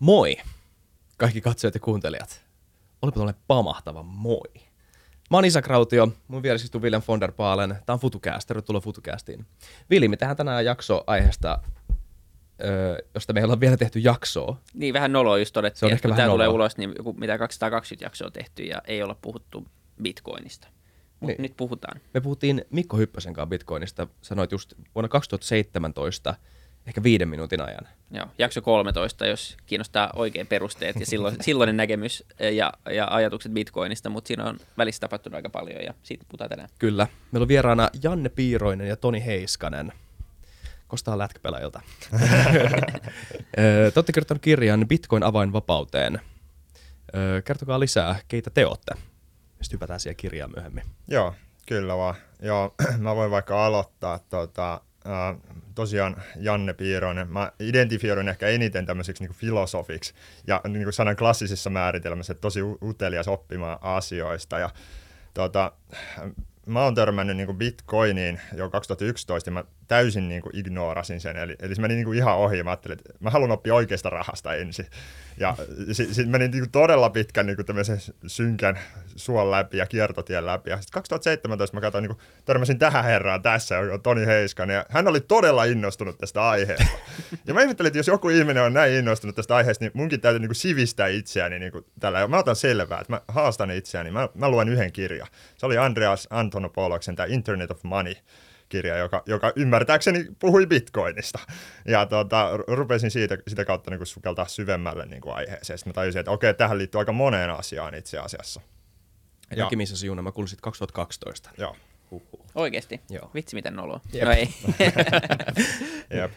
Moi, kaikki katsojat ja kuuntelijat. Olipa tuollainen pamahtava moi. Mä oon Isak Rautio, mun vieressä istuu William von der Paalen. Tää on FutuCast, tervetuloa FutuCastiin. Vili, me tehdään tänään jakso aiheesta, öö, josta meillä on vielä tehty jaksoa. Niin, vähän noloa just todettiin, Se on että ehkä kun vähän tämä tulee noloa. ulos, niin joku, mitä 220 jaksoa tehty ja ei olla puhuttu bitcoinista. Mutta Niin. nyt puhutaan. Me puhuttiin Mikko Hyppösen kanssa Bitcoinista, sanoit just vuonna 2017, ehkä viiden minuutin ajan. Joo, jakso 13, jos kiinnostaa oikein perusteet ja silloin, silloinen näkemys ja, ja ajatukset bitcoinista, mutta siinä on välissä tapahtunut aika paljon ja siitä puhutaan tänään. Kyllä. Meillä on vieraana Janne Piiroinen ja Toni Heiskanen. Kostaa lätkäpelaajilta. Te olette kirjoittanut kirjan Bitcoin avainvapauteen. Ö, Kertokaa lisää, keitä te olette. Sitten hypätään siihen kirjaan myöhemmin. Joo, kyllä vaan. Joo, mä voin vaikka aloittaa. Tota, äh, tosiaan Janne Piiroinen. Mä identifioidun ehkä eniten tämmöiseksi niin filosofiksi ja niin kuin sanan klassisessa määritelmässä, että tosi utelias oppimaan asioista. Ja, tota, mä oon törmännyt niin kuin bitcoiniin jo 2011 ja mä täysin niin kuin ignorasin sen. Eli, eli se meni niin kuin ihan ohi. Mä ajattelin, että mä haluan oppia oikeasta rahasta ensin. Ja sitten sit meni niin kuin todella pitkän niin kuin synkän suon läpi ja kiertotien läpi. Ja sitten 2017 mä katsoin, niin kuin, törmäsin tähän herraan tässä, joka on Toni Heiskanen. Ja hän oli todella innostunut tästä aiheesta. Ja mä ihmettelin, että jos joku ihminen on näin innostunut tästä aiheesta, niin munkin täytyy niin kuin sivistää itseäni niin kuin tällä. Ja mä otan selvää, että mä haastan itseäni. Mä, mä luen yhden kirjan. Se oli Andreas Antonopouloksen tämä Internet of Money kirja, joka, joka ymmärtääkseni puhui bitcoinista. Ja tota, ru- rupesin siitä, sitä kautta niin kuin sukeltaa syvemmälle niin kuin aiheeseen. Sitten mä tajusin, että okei, tähän liittyy aika moneen asiaan itse asiassa. Ja. Jaki missä se Juna, mä kuulin sit 2012. Joo, Huhhuh. Oikeasti? Joo. Vitsi, miten noloa. Jep. No ei. jep,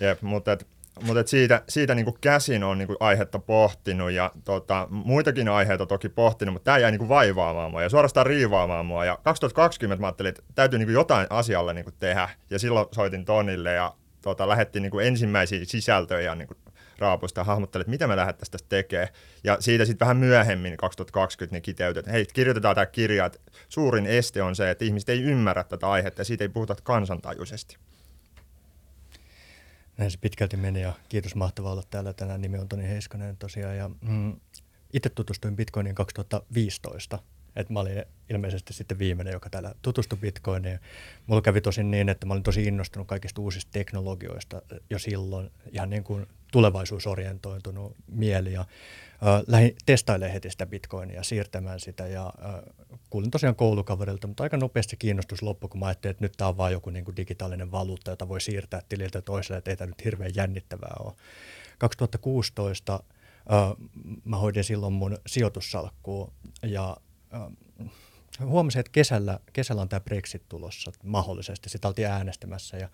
jep mutta et, mutta et siitä, siitä niin kuin käsin on niin kuin aihetta pohtinut ja tota, muitakin aiheita toki pohtinut, mutta tämä jäi niin kuin vaivaamaan mua ja suorastaan riivaamaan mua. Ja 2020 mä ajattelin, että täytyy niin kuin jotain asialle niin kuin tehdä ja silloin soitin Tonille ja tota, lähdettiin niin kuin ensimmäisiä sisältöjä niin kuin raapusta ja hahmottelin, että mitä me lähdettäisiin tästä tekemään. Ja siitä sitten vähän myöhemmin 2020 niin kiteytettiin, että hei, kirjoitetaan tämä kirja, että suurin este on se, että ihmiset ei ymmärrä tätä aihetta ja siitä ei puhuta kansantajuisesti. Näin se pitkälti meni ja kiitos mahtavaa olla täällä tänään. Nimi on Toni Heiskanen tosiaan ja mm, itse tutustuin Bitcoiniin 2015. Et mä olin ilmeisesti sitten viimeinen, joka täällä tutustui Bitcoiniin. Mulla kävi tosin niin, että mä olin tosi innostunut kaikista uusista teknologioista jo silloin, ihan niin kuin tulevaisuusorientoitunut mieli. Ja, lähdin testailemaan heti sitä Bitcoinia, siirtämään sitä ja kuulin tosiaan koulukaverilta, mutta aika nopeasti kiinnostus loppui, kun mä ajattelin, että nyt tämä on vaan joku niin kuin digitaalinen valuutta, jota voi siirtää tililtä toiselle, että ei tämä nyt hirveän jännittävää ole. 2016 äh, mä hoidin silloin mun sijoitussalkkua ja äh, huomasin, että kesällä, kesällä on tämä Brexit tulossa mahdollisesti. Sitä oltiin äänestämässä ja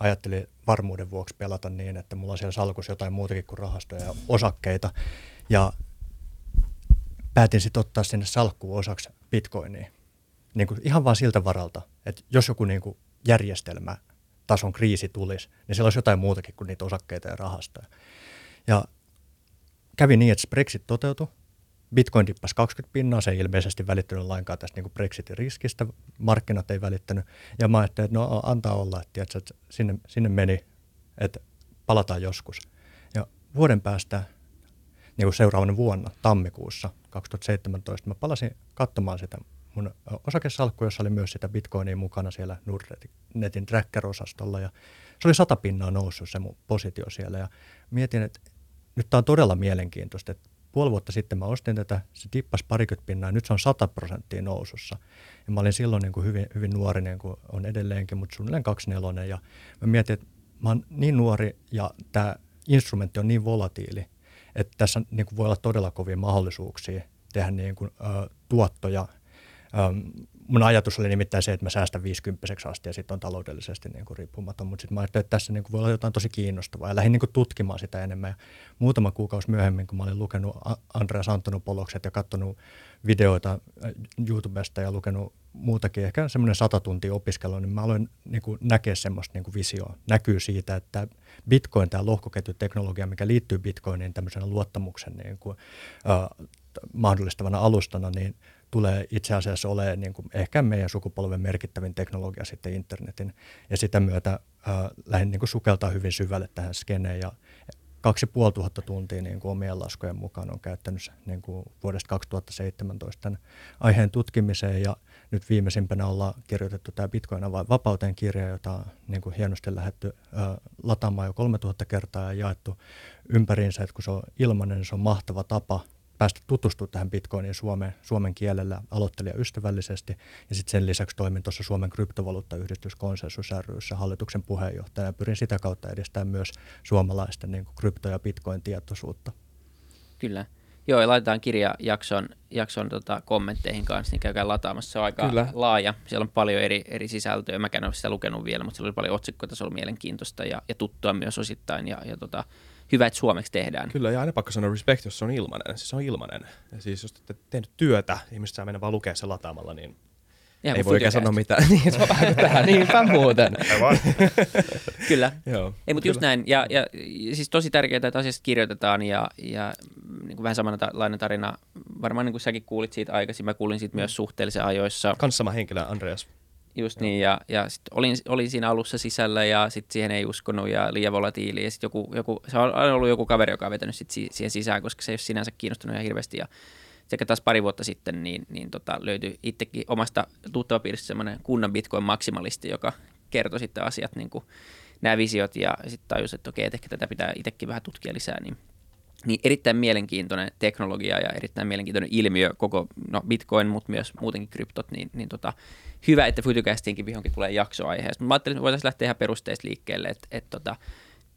ajattelin varmuuden vuoksi pelata niin, että mulla on siellä salkussa jotain muutakin kuin rahastoja ja osakkeita. Ja päätin sitten ottaa sinne salkkuun osaksi bitcoinia. Niin kuin ihan vaan siltä varalta, että jos joku niin kuin järjestelmä tason kriisi tulisi, niin siellä olisi jotain muutakin kuin niitä osakkeita ja rahastoja. Ja kävi niin, että Brexit toteutui. Bitcoin dippasi 20 pinnaa, se ei ilmeisesti välittynyt lainkaan tästä niin Brexitin riskistä, markkinat ei välittänyt. Ja mä ajattelin, että no antaa olla, että, tiedätkö, että sinne, sinne meni, että palataan joskus. Ja vuoden päästä, niin kuin seuraavana vuonna, tammikuussa 2017, mä palasin katsomaan sitä mun osakesalkku, jossa oli myös sitä bitcoinia mukana siellä Nordnetin tracker-osastolla. Ja se oli sata pinnaa noussut se mun positio siellä. Ja mietin, että nyt tämä on todella mielenkiintoista, että puoli vuotta sitten mä ostin tätä, se tippasi parikymmentä pinnaa, ja nyt se on 100 prosenttia nousussa. Ja mä olin silloin niin kuin hyvin, hyvin nuori, niin kuin on edelleenkin, mutta suunnilleen 24. Ja mä mietin, että mä oon niin nuori ja tämä instrumentti on niin volatiili, että tässä niin kuin voi olla todella kovia mahdollisuuksia tehdä niin kuin, ö, tuottoja. Öm, mun ajatus oli nimittäin se, että mä säästän 50 asti ja sitten on taloudellisesti niin kuin riippumaton, mutta sitten mä ajattelin, että tässä niin kuin voi olla jotain tosi kiinnostavaa ja lähdin niin kuin tutkimaan sitä enemmän. Ja muutama kuukausi myöhemmin, kun mä olin lukenut Andreas Antonopolokset ja katsonut videoita YouTubesta ja lukenut muutakin, ehkä semmoinen sata tuntia opiskelua, niin mä aloin niin kuin näkeä semmoista niin kuin visioa. Näkyy siitä, että Bitcoin, tämä lohkoketjuteknologia, mikä liittyy Bitcoiniin tämmöisenä luottamuksen niin kuin, äh, mahdollistavana alustana, niin tulee itse asiassa olemaan niin kuin ehkä meidän sukupolven merkittävin teknologia sitten internetin. Ja sitä myötä äh, lähdin niin kuin sukeltaa hyvin syvälle tähän skeneen ja 2500 tuntia niin kuin omien laskujen mukaan on käyttänyt niin kuin vuodesta 2017 tämän aiheen tutkimiseen ja nyt viimeisimpänä ollaan kirjoitettu tämä Bitcoin vai vapauteen kirja, jota on niin kuin hienosti lähdetty ö, lataamaan jo 3000 kertaa ja jaettu ympäriinsä, että kun se on ilmainen, niin se on mahtava tapa päästä tutustumaan tähän Bitcoiniin suomen, suomen kielellä aloittelijaystävällisesti. Ja sitten sen lisäksi toimin tuossa Suomen kryptovaluuttayhdistys Konsensus ryssä hallituksen puheenjohtaja. Pyrin sitä kautta edistämään myös suomalaisten niin kuin krypto- ja Bitcoin-tietoisuutta. Kyllä. Joo, ja laitetaan kirja jakson, jakson tota, kommentteihin kanssa, niin käykää lataamassa. Se on aika Kyllä. laaja. Siellä on paljon eri, eri sisältöä. Mä en ole sitä lukenut vielä, mutta siellä oli paljon otsikkoja, se oli mielenkiintoista ja, ja tuttua myös osittain. Ja, ja tota, hyvä, että suomeksi tehdään. Kyllä, ja aina pakko sanoa respect, jos se on ilmainen. Siis se on ilmainen. Ja siis jos te tehnyt työtä, ihmiset saa mennä vaan lukea sen lataamalla, niin Ihan ei voi oikein sanoa mitään. niin, se on vähän tähän. Niinpä muuten. kyllä. Joo, ei, mutta just näin. Ja, ja, siis tosi tärkeää, että asiasta kirjoitetaan ja, ja niin kuin vähän samanlainen tarina. Varmaan niin kuin säkin kuulit siitä aikaisin. Mä kuulin siitä myös suhteellisen ajoissa. Kans sama henkilö, Andreas. Just Joo. niin, ja, ja sit olin, olin siinä alussa sisällä ja sitten siihen ei uskonut ja liian volatiili. Ja sitten joku, joku, se on aina ollut joku kaveri, joka on vetänyt sit siihen sisään, koska se ei ole sinänsä kiinnostunut ihan hirveästi. Ja sekä taas pari vuotta sitten niin, niin tota, löytyi itsekin omasta tuttavapiiristä semmoinen kunnan bitcoin-maksimalisti, joka kertoi sitten asiat, niin kuin nämä visiot ja sitten tajusi, että okei, että ehkä tätä pitää itsekin vähän tutkia lisää, niin niin erittäin mielenkiintoinen teknologia ja erittäin mielenkiintoinen ilmiö koko no Bitcoin, mutta myös muutenkin kryptot, niin, niin tota, hyvä, että Futucastiinkin vihonkin tulee jaksoaiheesta. Mä ajattelin, että voitaisiin lähteä ihan perusteista liikkeelle, että, että tota,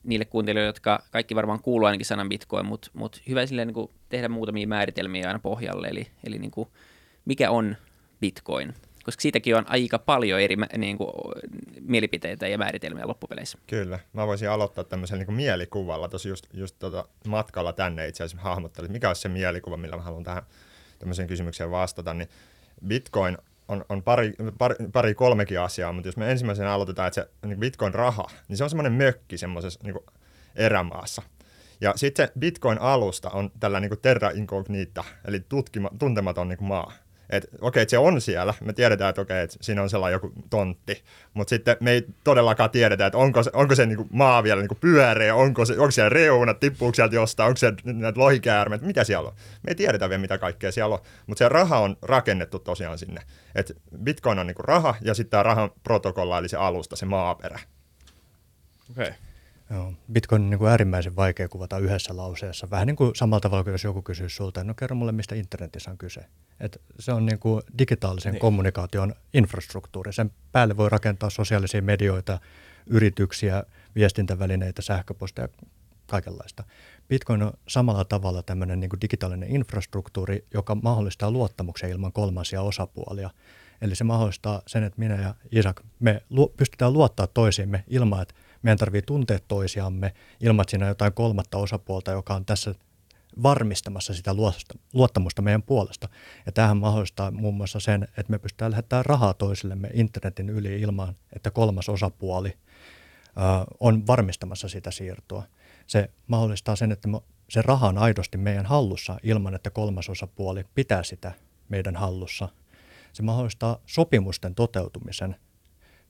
niille kuuntelijoille, jotka kaikki varmaan kuuluu ainakin sanan Bitcoin, mutta, mutta hyvä silleen, niin kuin tehdä muutamia määritelmiä aina pohjalle, eli, eli niin kuin, mikä on Bitcoin? koska siitäkin on aika paljon eri niin kuin, mielipiteitä ja määritelmiä loppupeleissä. Kyllä. Mä voisin aloittaa tämmöisellä niin mielikuvalla. Tuossa just, just tota, matkalla tänne itse asiassa hahmottelin, mikä on se mielikuva, millä mä haluan tähän tämmöiseen kysymykseen vastata. Niin Bitcoin on, on pari, pari, pari kolmekin asiaa, mutta jos me ensimmäisenä aloitetaan, että se niin Bitcoin-raha, niin se on semmoinen mökki semmoisessa niin erämaassa. Ja sitten se Bitcoin-alusta on tällä niin terra incognita, eli tutkima, tuntematon niin maa että okei, että se on siellä, me tiedetään, että okei, että siinä on sellainen joku tontti, mutta sitten me ei todellakaan tiedetä, että onko se, onko se niinku maa vielä niinku pyöreä, onko, se, onko siellä reunat, tippuuko sieltä jostain, onko siellä näitä lohikäärmeitä, mitä siellä on. Me ei tiedetä vielä, mitä kaikkea siellä on, mutta se raha on rakennettu tosiaan sinne. Et Bitcoin on niinku raha ja sitten tämä rahan protokolla, eli se alusta, se maaperä. Okei. Okay. Joo. Bitcoin on niin kuin äärimmäisen vaikea kuvata yhdessä lauseessa. Vähän niin kuin samalla tavalla kuin jos joku kysyy sulta, no kerro mulle, mistä internetissä on kyse. Et se on niin kuin digitaalisen niin. kommunikaation infrastruktuuri. Sen päälle voi rakentaa sosiaalisia medioita, yrityksiä, viestintävälineitä, sähköposteja, kaikenlaista. Bitcoin on samalla tavalla tämmöinen niin kuin digitaalinen infrastruktuuri, joka mahdollistaa luottamuksen ilman kolmansia osapuolia. Eli se mahdollistaa sen, että minä ja Isak, me lu- pystytään luottaa toisiimme ilman, että meidän tarvii tuntea toisiamme ilman, että siinä on jotain kolmatta osapuolta, joka on tässä varmistamassa sitä luottamusta meidän puolesta. Ja tähän mahdollistaa muun muassa sen, että me pystytään lähettämään rahaa toisillemme internetin yli ilman, että kolmas osapuoli on varmistamassa sitä siirtoa. Se mahdollistaa sen, että se raha on aidosti meidän hallussa ilman, että kolmas osapuoli pitää sitä meidän hallussa. Se mahdollistaa sopimusten toteutumisen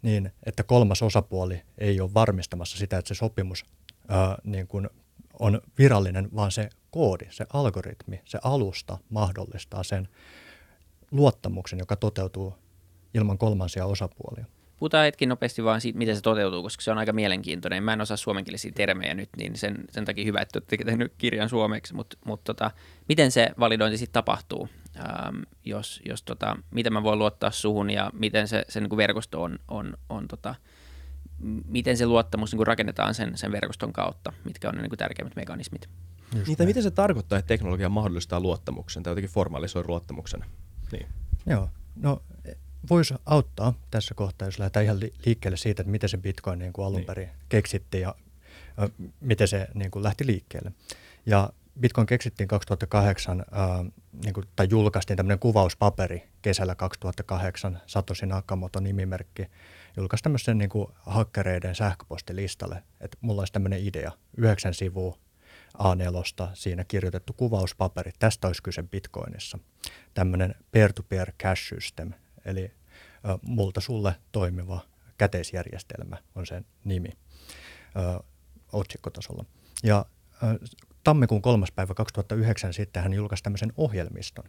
niin, että kolmas osapuoli ei ole varmistamassa sitä, että se sopimus ää, niin kuin on virallinen, vaan se koodi, se algoritmi, se alusta mahdollistaa sen luottamuksen, joka toteutuu ilman kolmansia osapuolia. Puhutaan hetki nopeasti vaan siitä, miten se toteutuu, koska se on aika mielenkiintoinen. Mä en osaa suomenkielisiä termejä nyt, niin sen, sen takia hyvä, että olette tehnyt kirjan suomeksi, mutta mut tota, miten se validointi sitten tapahtuu? Ähm, jos, jos tota, miten mä voin luottaa suhun ja miten se, se niin verkosto on, on, on tota, miten se luottamus niin rakennetaan sen, sen verkoston kautta, mitkä on ne niin tärkeimmät mekanismit. Niitä, miten se tarkoittaa, että teknologia mahdollistaa luottamuksen tai jotenkin formalisoi luottamuksen? Niin. Joo, no voisi auttaa tässä kohtaa, jos lähdetään ihan liikkeelle siitä, että miten se Bitcoin niin kuin alun niin. perin keksittiin ja miten se niin kuin lähti liikkeelle. Ja Bitcoin keksittiin 2008, ä, niin kuin, tai julkaistiin tämmöinen kuvauspaperi kesällä 2008, Satoshi Nakamoto nimimerkki, julkaisi tämmöisen niin kuin hakkereiden sähköpostilistalle, että mulla olisi tämmöinen idea, yhdeksän sivua A4, siinä kirjoitettu kuvauspaperi, tästä olisi kyse Bitcoinissa. Tämmöinen peer-to-peer cash system, eli ä, multa sulle toimiva käteisjärjestelmä on sen nimi ä, otsikkotasolla. Ja tammikuun kolmas päivä 2009 sitten hän julkaisi tämmöisen ohjelmiston,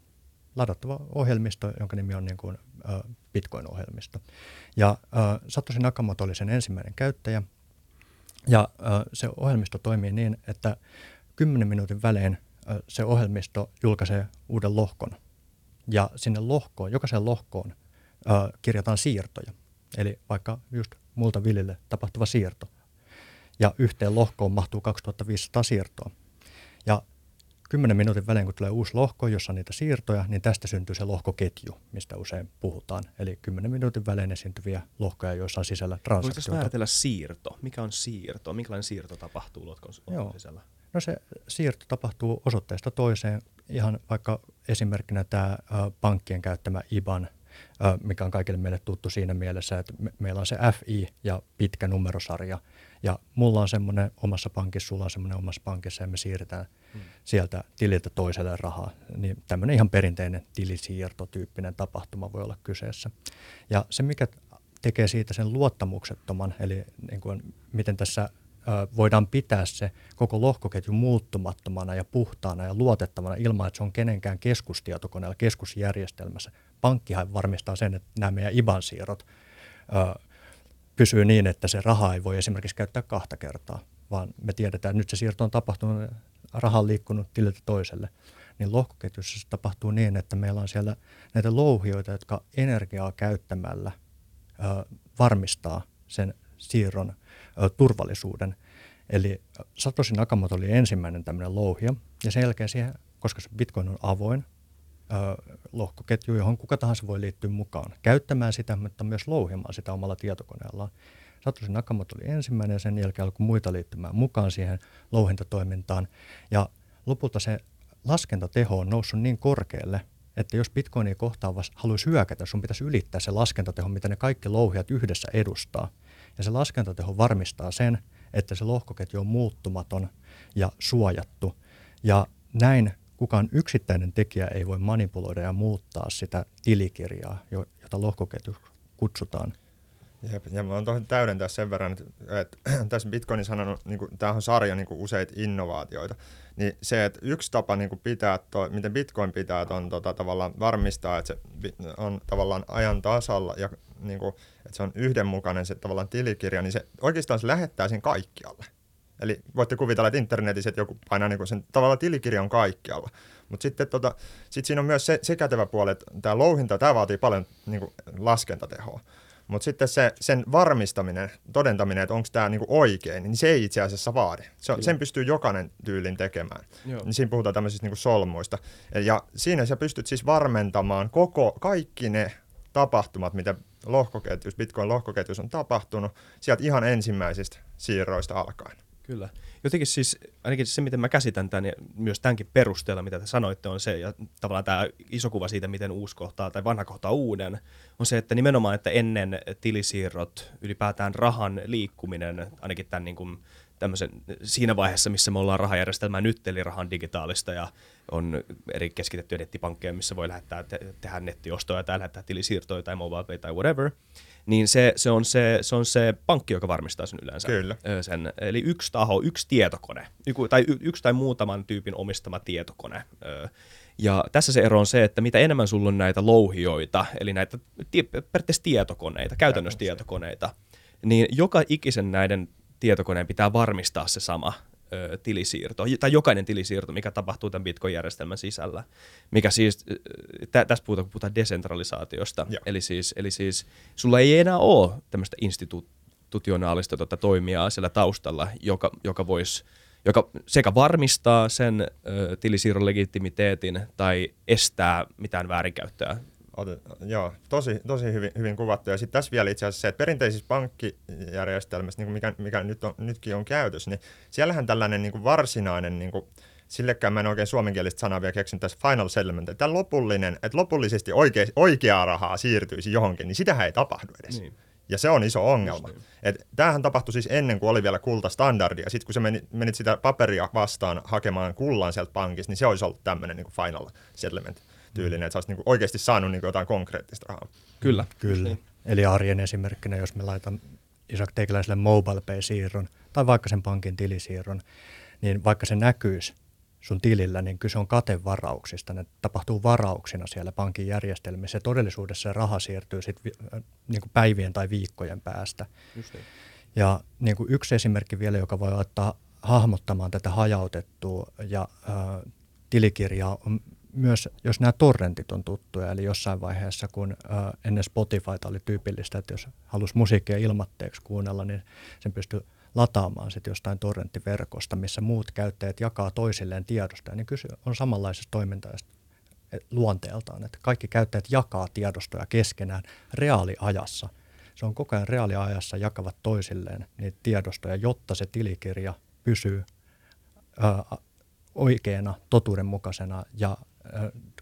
ladattava ohjelmisto, jonka nimi on niin kuin, Bitcoin-ohjelmisto. Ja Satoshi Nakamoto oli sen ensimmäinen käyttäjä, ja se ohjelmisto toimii niin, että 10 minuutin välein se ohjelmisto julkaisee uuden lohkon. Ja sinne lohkoon, jokaiseen lohkoon kirjataan siirtoja. Eli vaikka just multa Vilille tapahtuva siirto. Ja yhteen lohkoon mahtuu 2500 siirtoa. Ja 10 minuutin välein, kun tulee uusi lohko, jossa on niitä siirtoja, niin tästä syntyy se lohkoketju, mistä usein puhutaan. Eli 10 minuutin välein esiintyviä lohkoja, joissa on sisällä transaktioita. Voisitko määritellä siirto? Mikä on siirto? Minkälainen siirto tapahtuu lohkon sisällä? No se siirto tapahtuu osoitteesta toiseen. Ihan vaikka esimerkkinä tämä pankkien käyttämä IBAN, mikä on kaikille meille tuttu siinä mielessä, että meillä on se FI ja pitkä numerosarja. Ja mulla on semmoinen omassa pankissa, sulla on semmoinen omassa pankissa ja me siirretään hmm. sieltä tililtä toiselle rahaa. Niin tämmöinen ihan perinteinen tilisiirtotyyppinen tapahtuma voi olla kyseessä. Ja se, mikä tekee siitä sen luottamuksettoman, eli niin kuin, miten tässä voidaan pitää se koko lohkoketju muuttumattomana ja puhtaana ja luotettavana ilman, että se on kenenkään keskustietokoneella, keskusjärjestelmässä. Pankkihan varmistaa sen, että nämä meidän IBAN-siirrot ö, pysyy niin, että se raha ei voi esimerkiksi käyttää kahta kertaa, vaan me tiedetään, että nyt se siirto on tapahtunut, raha on liikkunut tililtä toiselle. Niin lohkoketjussa se tapahtuu niin, että meillä on siellä näitä louhioita, jotka energiaa käyttämällä ö, varmistaa sen siirron turvallisuuden. Eli Satoshi Nakamoto oli ensimmäinen tämmöinen louhia, ja sen jälkeen siihen, koska se Bitcoin on avoin, lohkoketju, johon kuka tahansa voi liittyä mukaan, käyttämään sitä, mutta myös louhimaan sitä omalla tietokoneellaan. Satoshi Nakamoto oli ensimmäinen ja sen jälkeen alkoi muita liittymään mukaan siihen louhintatoimintaan. Ja lopulta se laskentateho on noussut niin korkealle, että jos Bitcoinia kohtaan haluaisi hyökätä, sun pitäisi ylittää se laskentateho, mitä ne kaikki louhijat yhdessä edustaa – ja se laskentateho varmistaa sen, että se lohkoketju on muuttumaton ja suojattu. Ja näin kukaan yksittäinen tekijä ei voi manipuloida ja muuttaa sitä tilikirjaa, jota lohkoketju kutsutaan. Jep, ja mä oon täydentää sen verran, että, että tässä Bitcoinissa on, niin kuin, tämähän on sarja niin kuin useita innovaatioita, niin se, että yksi tapa niin kuin pitää, toi, miten Bitcoin pitää on tota, tavallaan varmistaa, että se on tavallaan ajan tasalla ja niin kuin, että se on yhdenmukainen se tavallaan tilikirja, niin se oikeastaan se lähettää sen kaikkialle. Eli voitte kuvitella, että internetissä että joku painaa niin sen tavallaan tilikirja on kaikkialla. Mutta sitten tota, sit siinä on myös se, se kätevä puoli, että tämä louhinta, tämä vaatii paljon niin kuin laskentatehoa. Mutta sitten se, sen varmistaminen, todentaminen, että onko tämä niinku oikein, niin se ei itse asiassa vaadi. Se on, sen pystyy jokainen tyylin tekemään. Niin siinä puhutaan tämmöisistä niinku solmuista. Ja siinä sä pystyt siis varmentamaan koko, kaikki ne tapahtumat, mitä lohkoketjus, Bitcoin-lohkoketjus on tapahtunut, sieltä ihan ensimmäisistä siirroista alkaen. Kyllä. Jotenkin siis, ainakin se, miten mä käsitän tämän, ja myös tämänkin perusteella, mitä te sanoitte, on se, ja tavallaan tämä iso kuva siitä, miten uusi kohtaa tai vanha kohtaa uuden, on se, että nimenomaan, että ennen tilisiirrot, ylipäätään rahan liikkuminen, ainakin tämän niin kuin, tämmöisen, siinä vaiheessa, missä me ollaan rahajärjestelmää nyt, eli rahan digitaalista ja on eri keskitettyjä nettipankkeja, missä voi lähettää, te- tehdä nettiostoja tai lähettää tilisiirtoja tai mobile tai whatever, niin se, se, on se, se on se pankki, joka varmistaa sen yleensä. Kyllä. Sen, eli yksi taho, yksi tietokone, yksi tai, yksi tai muutaman tyypin omistama tietokone. Ja tässä se ero on se, että mitä enemmän sulla on näitä louhioita, eli näitä periaatteessa tietokoneita, käytännössä tietokoneita, niin joka ikisen näiden tietokoneen pitää varmistaa se sama ö, tilisiirto, tai jokainen tilisiirto, mikä tapahtuu tämän Bitcoin-järjestelmän sisällä. Mikä siis, tä, tässä puhutaan, kun puhutaan desentralisaatiosta, eli siis, eli siis sulla ei enää ole tämmöistä institutionaalista tota, toimijaa siellä taustalla, joka, joka voisi joka sekä varmistaa sen ö, tilisiirron legitimiteetin tai estää mitään väärinkäyttöä Otet, joo, tosi, tosi hyvin, hyvin kuvattu. Ja sitten tässä vielä itse asiassa se, että perinteisissä pankkijärjestelmissä, niin mikä, mikä nyt on, nytkin on käytössä, niin siellähän tällainen niin kuin varsinainen, niin kuin, sillekään mä en oikein suomenkielistä sanaa vielä keksinyt tässä final settlement, että lopullinen, että lopullisesti oikea, oikeaa rahaa siirtyisi johonkin, niin sitähän ei tapahdu edes. Niin. Ja se on iso ongelma. Niin. Et tämähän tapahtui siis ennen kuin oli vielä kultastandardi, ja sitten kun sä menit, menit sitä paperia vastaan hakemaan kullan sieltä pankista, niin se olisi ollut tämmöinen niin final settlement tyylinen, että sä olisit niin oikeasti saanut niin jotain konkreettista rahaa. Kyllä. Kyllä. Niin. Eli arjen esimerkkinä, jos me laitan Isak Teikiläiselle mobile pay-siirron tai vaikka sen pankin tilisiirron, niin vaikka se näkyisi sun tilillä, niin kyse on katevarauksista. Ne tapahtuu varauksina siellä pankin järjestelmissä ja todellisuudessa se raha siirtyy sitten niin kuin päivien tai viikkojen päästä. Just niin. Ja niin kuin yksi esimerkki vielä, joka voi ottaa hahmottamaan tätä hajautettua ja äh, tilikirjaa on myös, jos nämä torrentit on tuttuja, eli jossain vaiheessa, kun äh, ennen Spotifyta oli tyypillistä, että jos halusi musiikkia ilmatteeksi kuunnella, niin sen pystyi lataamaan sitten jostain torrenttiverkosta, missä muut käyttäjät jakaa toisilleen tiedostoja, niin kyse on samanlaisesta toimintaista luonteeltaan, että kaikki käyttäjät jakaa tiedostoja keskenään reaaliajassa. Se on koko ajan reaaliajassa jakavat toisilleen niitä tiedostoja, jotta se tilikirja pysyy ää, oikeana, totuudenmukaisena ja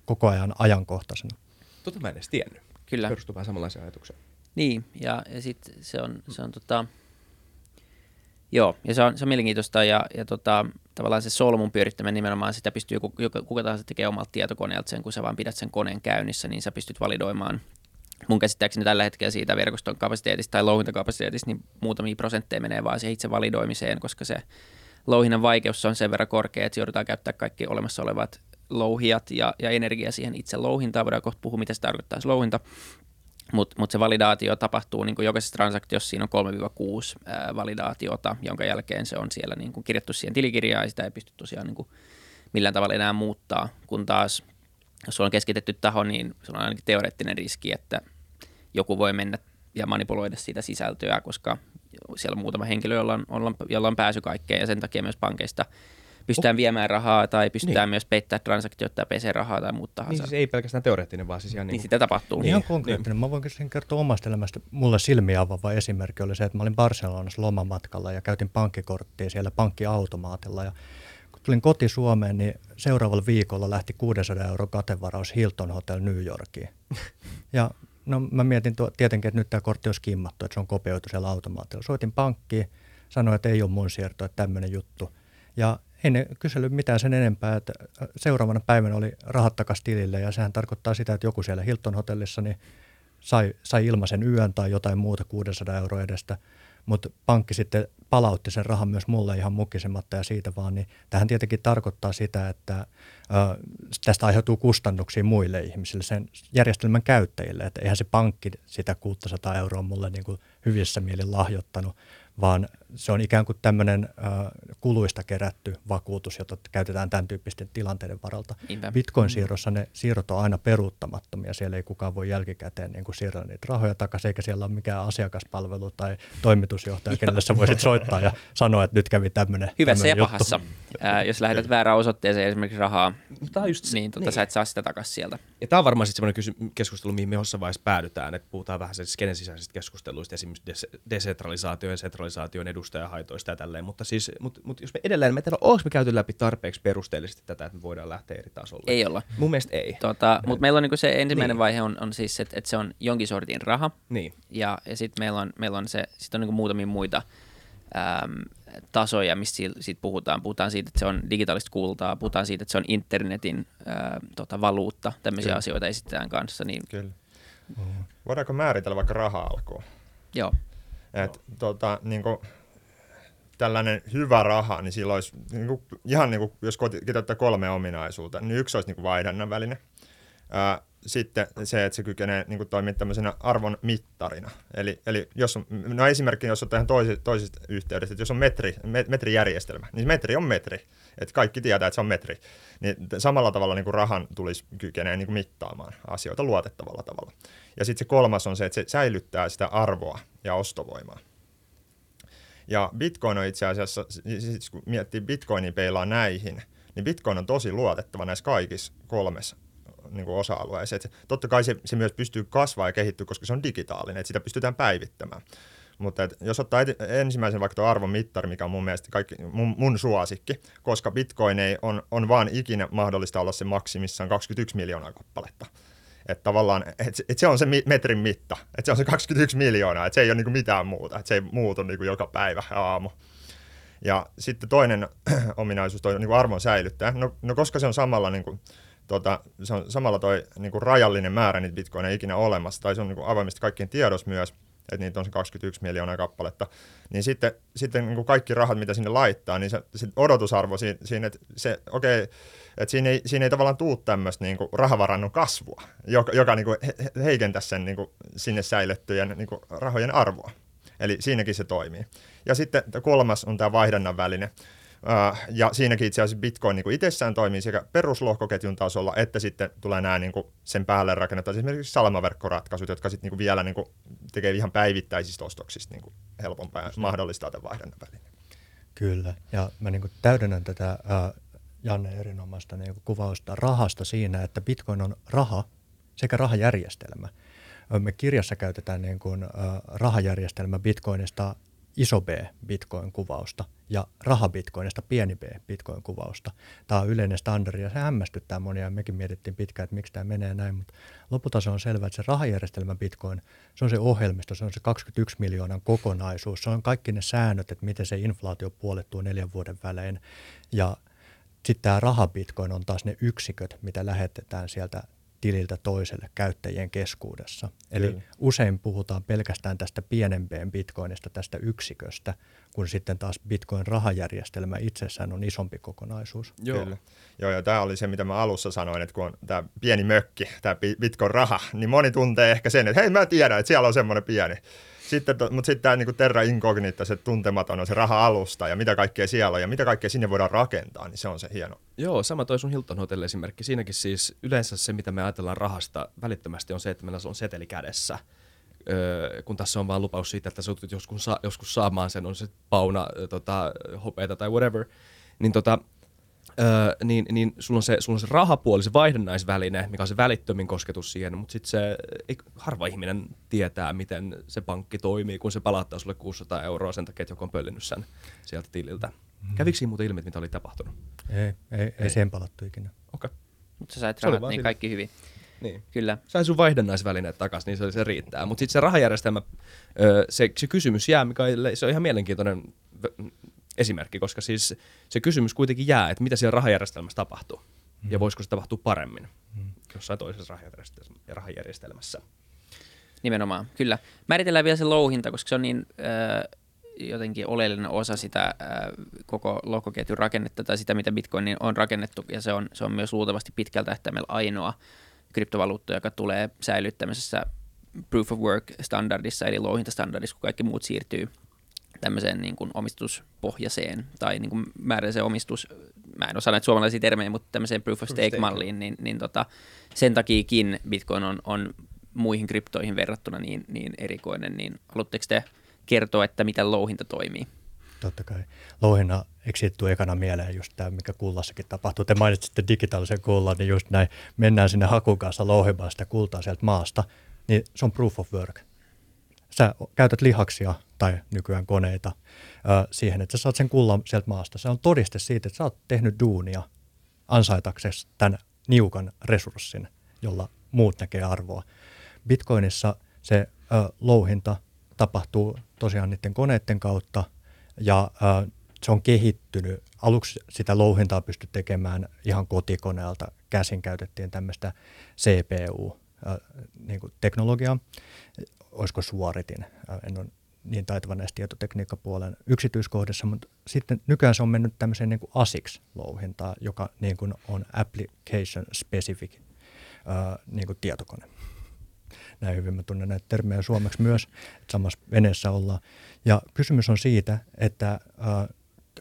koko ajan ajankohtaisena. Tota mä en edes tiennyt. Kyllä. Perustuu vähän samanlaisia ajatuksia. Niin, ja, ja sitten se on, se on tota, Joo, ja se on, se on mielenkiintoista ja, ja tota, tavallaan se solmun pyörittäminen nimenomaan sitä pystyy kuka, kuka tahansa tekee omalta tietokoneelta sen, kun sä vaan pidät sen koneen käynnissä, niin sä pystyt validoimaan mun käsittääkseni tällä hetkellä siitä verkoston kapasiteetista tai louhintakapasiteetista, niin muutamia prosentteja menee vaan siihen itse validoimiseen, koska se louhinnan vaikeus on sen verran korkea, että joudutaan käyttää kaikki olemassa olevat louhijat ja, ja energia siihen itse louhintaan. Voidaan kohta puhua, mitä se tarkoittaa se louhinta. Mutta mut se validaatio tapahtuu niin kuin jokaisessa transaktiossa, siinä on 3-6 ää, validaatiota, jonka jälkeen se on siellä niin kuin kirjattu siihen tilikirjaan ja sitä ei pysty tosiaan niin kuin millään tavalla enää muuttaa, kun taas jos on keskitetty taho, niin se on ainakin teoreettinen riski, että joku voi mennä ja manipuloida sitä sisältöä, koska siellä on muutama henkilö, jolla on, jolla on pääsy kaikkeen ja sen takia myös pankeista – pystytään oh. viemään rahaa tai pystytään niin. myös peittämään transaktioita tai pesee rahaa tai muuta tahansa. Niin siis ei pelkästään teoreettinen, vaan siis ihan niin, niin sitä tapahtuu. Niin. Ihan konkreettinen. Niin. Mä voin kertoa omasta elämästä. Mulle silmiä avaava esimerkki oli se, että mä olin Barcelonassa lomamatkalla ja käytin pankkikorttia siellä pankkiautomaatilla ja kun tulin koti Suomeen, niin seuraavalla viikolla lähti 600 euro katevaraus Hilton Hotel New Yorkiin. ja no mä mietin tuo, tietenkin, että nyt tämä kortti on skimmattu, että se on kopioitu siellä automaatilla. Soitin pankkiin, sanoin, että ei ole mun siirto, että tämmöinen juttu. Ja ei ne kysellyt mitään sen enempää, että seuraavana päivänä oli rahat takas tilille ja sehän tarkoittaa sitä, että joku siellä Hilton hotellissa niin sai, sai ilmaisen yön tai jotain muuta 600 euroa edestä, mutta pankki sitten palautti sen rahan myös mulle ihan mukisematta ja siitä vaan, niin tähän tietenkin tarkoittaa sitä, että ö, tästä aiheutuu kustannuksia muille ihmisille, sen järjestelmän käyttäjille, että eihän se pankki sitä 600 euroa mulle niin kuin hyvissä mielin lahjoittanut, vaan se on ikään kuin tämmöinen äh, kuluista kerätty vakuutus, jota käytetään tämän tyyppisten tilanteiden varalta. Bitcoin-siirrossa ne siirrot on aina peruuttamattomia. Siellä ei kukaan voi jälkikäteen niin kuin siirrellä niitä rahoja takaisin, eikä siellä ole mikään asiakaspalvelu tai toimitusjohtaja, kenelle sä voisit soittaa ja sanoa, että nyt kävi tämmöinen Hyvässä ja pahassa. Ää, jos lähetät väärään osoitteeseen esimerkiksi rahaa, Tämä just, niin, tota, niin. sä et saa sitä takaisin sieltä. Ja tämä on varmaan sitten semmoinen keskustelu, mihin me jossain vaiheessa päädytään, että puhutaan vähän skenen sisäisistä keskusteluista, esimerkiksi des- desentralisaation ja sentralisaation edustajahaitoista ja tälleen, mutta siis, mut, mut jos me edelleen, me tiedä, onko me käyty läpi tarpeeksi perusteellisesti tätä, että me voidaan lähteä eri tasolle? Ei olla. Mun mielestä ei. Tota, mutta meillä on niinku se ensimmäinen niin. vaihe on, on siis, että, että se on jonkin sortin raha, niin. ja, ja sitten meillä on, meillä on se, sit on niinku muutamia muita äm, tasoja, mistä siitä puhutaan. Puhutaan siitä, että se on digitaalista kultaa, puhutaan siitä, että se on internetin ää, tota, valuutta, tämmöisiä Kyllä. asioita esitetään kanssa. Niin... Kyllä. Mm. Voidaanko määritellä vaikka raha-alkuun? Joo. Et, tota, niin kuin, tällainen hyvä raha, niin silloin olisi, niin kuin, ihan niin kuin, jos kiteyttää kolme ominaisuutta, niin yksi olisi niin kuin vaihdannan väline. Ää, sitten se, että se kykenee niin kuin toimia tämmöisenä arvon mittarina. Eli, eli jos on, no esimerkki, jos ottaa ihan toisesta, toisesta yhteydestä, että jos on metri, metrijärjestelmä, niin metri on metri. Että kaikki tietää, että se on metri. Niin samalla tavalla niin kuin rahan tulisi kykenee niin kuin mittaamaan asioita luotettavalla tavalla. Ja sitten se kolmas on se, että se säilyttää sitä arvoa ja ostovoimaa. Ja Bitcoin on itse asiassa, siis kun miettii Bitcoinin peilaa näihin, niin Bitcoin on tosi luotettava näissä kaikissa kolmessa niin kuin osa-alueeseen. Et totta kai se, se myös pystyy kasvamaan ja kehittyä, koska se on digitaalinen, että sitä pystytään päivittämään. Mutta et, jos ottaa et, ensimmäisen vaikka tuo arvon mittari, mikä on mun mielestä kaikki, mun, mun suosikki, koska bitcoin ei on, on vaan ikinä mahdollista olla se maksimissaan 21 miljoonaa kappaletta. Että tavallaan, et, et se on se metrin mitta, että se on se 21 miljoonaa, että se ei ole niinku mitään muuta, että se ei muutu niinku joka päivä ja aamu. Ja sitten toinen ominaisuus, toi niinku arvon säilyttää. No, no koska se on samalla niinku, tota, se on samalla toi niin kuin rajallinen määrä niitä bitcoineja ikinä olemassa, tai se on niin kuin avoimesti kaikkien tiedos myös, että niitä on se 21 miljoonaa kappaletta, niin sitten, sitten niin kuin kaikki rahat, mitä sinne laittaa, niin se, se odotusarvo siinä, siinä että se, okei, okay, että siinä ei, siinä ei tavallaan tuu tämmöistä niin kuin rahavarannon kasvua, joka, joka niin kuin he, heikentäisi sen niin kuin sinne säilyttyjen niin kuin rahojen arvoa. Eli siinäkin se toimii. Ja sitten kolmas on tämä vaihdannan väline. Ja siinäkin itse asiassa Bitcoin niin itsessään toimii sekä peruslohkoketjun tasolla, että sitten tulee nämä niin kuin sen päälle rakennetaan esimerkiksi salamaverkkoratkaisut, jotka sitten niin kuin vielä niin kuin tekee ihan päivittäisistä ostoksista niin kuin helpompaa ja mahdollistaa tämän vaihdannan välineen. Kyllä, ja mä niin kuin täydennän tätä Janne erinomaista niin kuvausta rahasta siinä, että Bitcoin on raha sekä rahajärjestelmä. Me kirjassa käytetään niin kuin, uh, rahajärjestelmä Bitcoinista iso B Bitcoin-kuvausta ja rahabitcoinista pieni B Bitcoin-kuvausta. Tämä on yleinen standardi ja se hämmästyttää monia. Mekin mietittiin pitkään, että miksi tämä menee näin, mutta lopulta se on selvää, että se rahajärjestelmä Bitcoin, se on se ohjelmisto, se on se 21 miljoonan kokonaisuus, se on kaikki ne säännöt, että miten se inflaatio puolettuu neljän vuoden välein ja sitten tämä rahabitcoin on taas ne yksiköt, mitä lähetetään sieltä tililtä toiselle käyttäjien keskuudessa. Eli Kyllä. usein puhutaan pelkästään tästä pienempien bitcoinista, tästä yksiköstä, kun sitten taas bitcoin-rahajärjestelmä itsessään on isompi kokonaisuus. Joo. Kyllä. Joo, ja tämä oli se, mitä mä alussa sanoin, että kun on tämä pieni mökki, tämä bitcoin-raha, niin moni tuntee ehkä sen, että hei mä tiedän, että siellä on semmoinen pieni. Sitten, mutta sitten tämä niin Terra Incognita, se tuntematon on se raha-alusta ja mitä kaikkea siellä on ja mitä kaikkea sinne voidaan rakentaa, niin se on se hieno. Joo, sama toi sun Hilton Hotel esimerkki. Siinäkin siis yleensä se, mitä me ajatellaan rahasta välittömästi on se, että meillä on seteli kädessä. Öö, kun tässä on vain lupaus siitä, että sä joskus, sa- joskus saamaan sen, on se pauna, tota, hopeita tai whatever, niin tota, öö, niin, niin sulla, on se, sulla on se rahapuoli, se vaihdannaisväline, mikä on se välittömin kosketus siihen, mutta sitten se, ei, harva ihminen tietää, miten se pankki toimii, kun se palauttaa sulle 600 euroa sen takia, että joku on pöllinyt sen sieltä tililtä. Mm. Kävikö siinä muuten ilmi, mitä oli tapahtunut? Ei, ei, ei, ei sen palattu ikinä. Okei. Okay. Mutta sä sait rahat, niin siinä. kaikki hyvin. Niin. Kyllä. Sai sun vaihdannaisvälineet takaisin, niin se, se riittää. Mutta sitten se rahajärjestelmä, se, se kysymys jää, mikä se on ihan mielenkiintoinen esimerkki, koska siis se kysymys kuitenkin jää, että mitä siellä rahajärjestelmässä tapahtuu mm. ja voisiko se tapahtua paremmin mm. jossain toisessa rahajärjestelmässä. Nimenomaan, kyllä. Määritellään vielä se louhinta, koska se on niin äh, jotenkin oleellinen osa sitä äh, koko lohkoketjun rakennetta tai sitä, mitä Bitcoin on rakennettu, ja se on, se on myös luultavasti pitkältä tähtäimellä ainoa kryptovaluutta, joka tulee säilyttämisessä proof of work standardissa, eli louhintastandardissa, kun kaikki muut siirtyy tämmöiseen niin kuin omistuspohjaiseen tai niin kuin määräiseen omistus, mä en osaa näitä suomalaisia termejä, mutta tämmöiseen proof of stake-malliin, niin, niin tota, sen takiakin Bitcoin on, on muihin kryptoihin verrattuna niin, niin erikoinen, niin haluatteko te kertoa, että miten louhinta toimii? Totta kai. Louhinna eksittuu ekana mieleen just tämä, mikä kullassakin tapahtuu. Te mainitsitte digitaalisen kullan, niin just näin mennään sinne hakun kanssa louhimaan sitä kultaa sieltä maasta, niin se on proof of work. Sä käytät lihaksia tai nykyään koneita ö, siihen, että sä saat sen kullan sieltä maasta. Se on todiste siitä, että sä oot tehnyt duunia ansaitaksesi tämän niukan resurssin, jolla muut näkee arvoa. Bitcoinissa se ö, louhinta tapahtuu tosiaan niiden koneiden kautta ja ö, se on kehittynyt. Aluksi sitä louhintaa pystyi tekemään ihan kotikoneelta. Käsin käytettiin tämmöistä CPU-teknologiaa. Olisiko suoritin? En ole niin taitava näissä tietotekniikkapuolen yksityiskohdissa, mutta sitten nykyään se on mennyt tämmöiseen niin ASICS-louhintaan, joka niin kuin on application specific niin kuin tietokone. Näin hyvin mä tunnen näitä termejä suomeksi myös, että samassa veneessä ollaan. Ja kysymys on siitä, että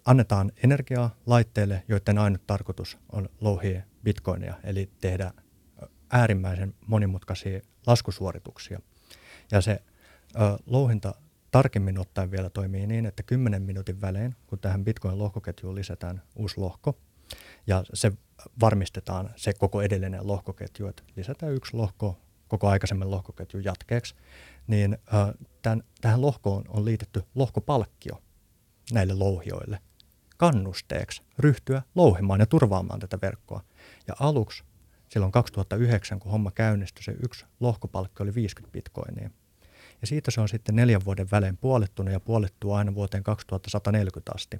annetaan energiaa laitteille, joiden ainut tarkoitus on louhia bitcoinia, eli tehdä äärimmäisen monimutkaisia laskusuorituksia. Ja se ää, louhinta tarkemmin ottaen vielä toimii niin, että 10 minuutin välein, kun tähän Bitcoin-lohkoketjuun lisätään uusi lohko, ja se varmistetaan se koko edellinen lohkoketju, että lisätään yksi lohko koko aikaisemman lohkoketjun jatkeeksi, niin tämän, tähän lohkoon on liitetty lohkopalkkio näille louhioille kannusteeksi ryhtyä louhimaan ja turvaamaan tätä verkkoa. Ja aluksi silloin 2009, kun homma käynnistyi, se yksi lohkopalkki oli 50 bitcoinia. Ja siitä se on sitten neljän vuoden välein puolittunut ja puolittuu aina vuoteen 2140 asti.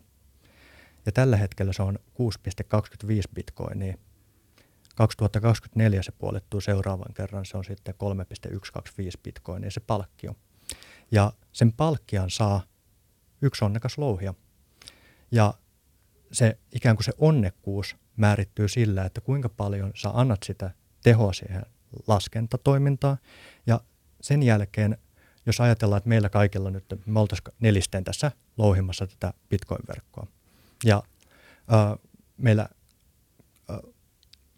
Ja tällä hetkellä se on 6,25 bitcoinia. 2024 se puolittuu seuraavan kerran, se on sitten 3,125 bitcoinia se palkkio. Ja sen palkkian saa yksi onnekas louhia. Ja se ikään kuin se onnekkuus määrittyy sillä, että kuinka paljon sä annat sitä tehoa siihen laskentatoimintaan. Ja sen jälkeen, jos ajatellaan, että meillä kaikilla nyt, me oltaisiin nelisteen tässä louhimassa tätä Bitcoin-verkkoa. Ja äh, meillä äh,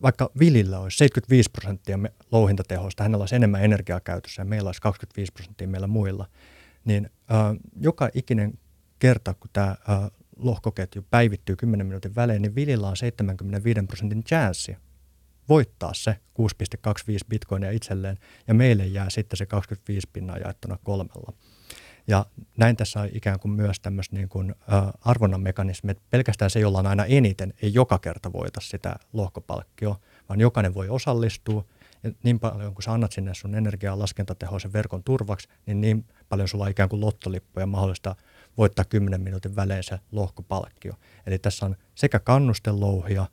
vaikka Vilillä olisi 75 prosenttia louhintatehosta, hänellä olisi enemmän energiaa käytössä ja meillä olisi 25 prosenttia meillä muilla, niin äh, joka ikinen kerta, kun tämä lohkoketju päivittyy 10 minuutin välein, niin Vilillä on 75 prosentin chanssi voittaa se 6,25 bitcoinia itselleen, ja meille jää sitten se 25 pinnaa jaettuna kolmella. Ja näin tässä on ikään kuin myös tämmöistä niin kuin, ä, arvonnan mekanismi, että pelkästään se, jolla on aina eniten, ei joka kerta voita sitä lohkopalkkioa, vaan jokainen voi osallistua, ja niin paljon kun sä annat sinne sun energiaa laskentatehoa sen verkon turvaksi, niin niin paljon sulla on ikään kuin lottolippuja mahdollista voittaa 10 minuutin välein se lohkopalkkio. Eli tässä on sekä kannustelouhia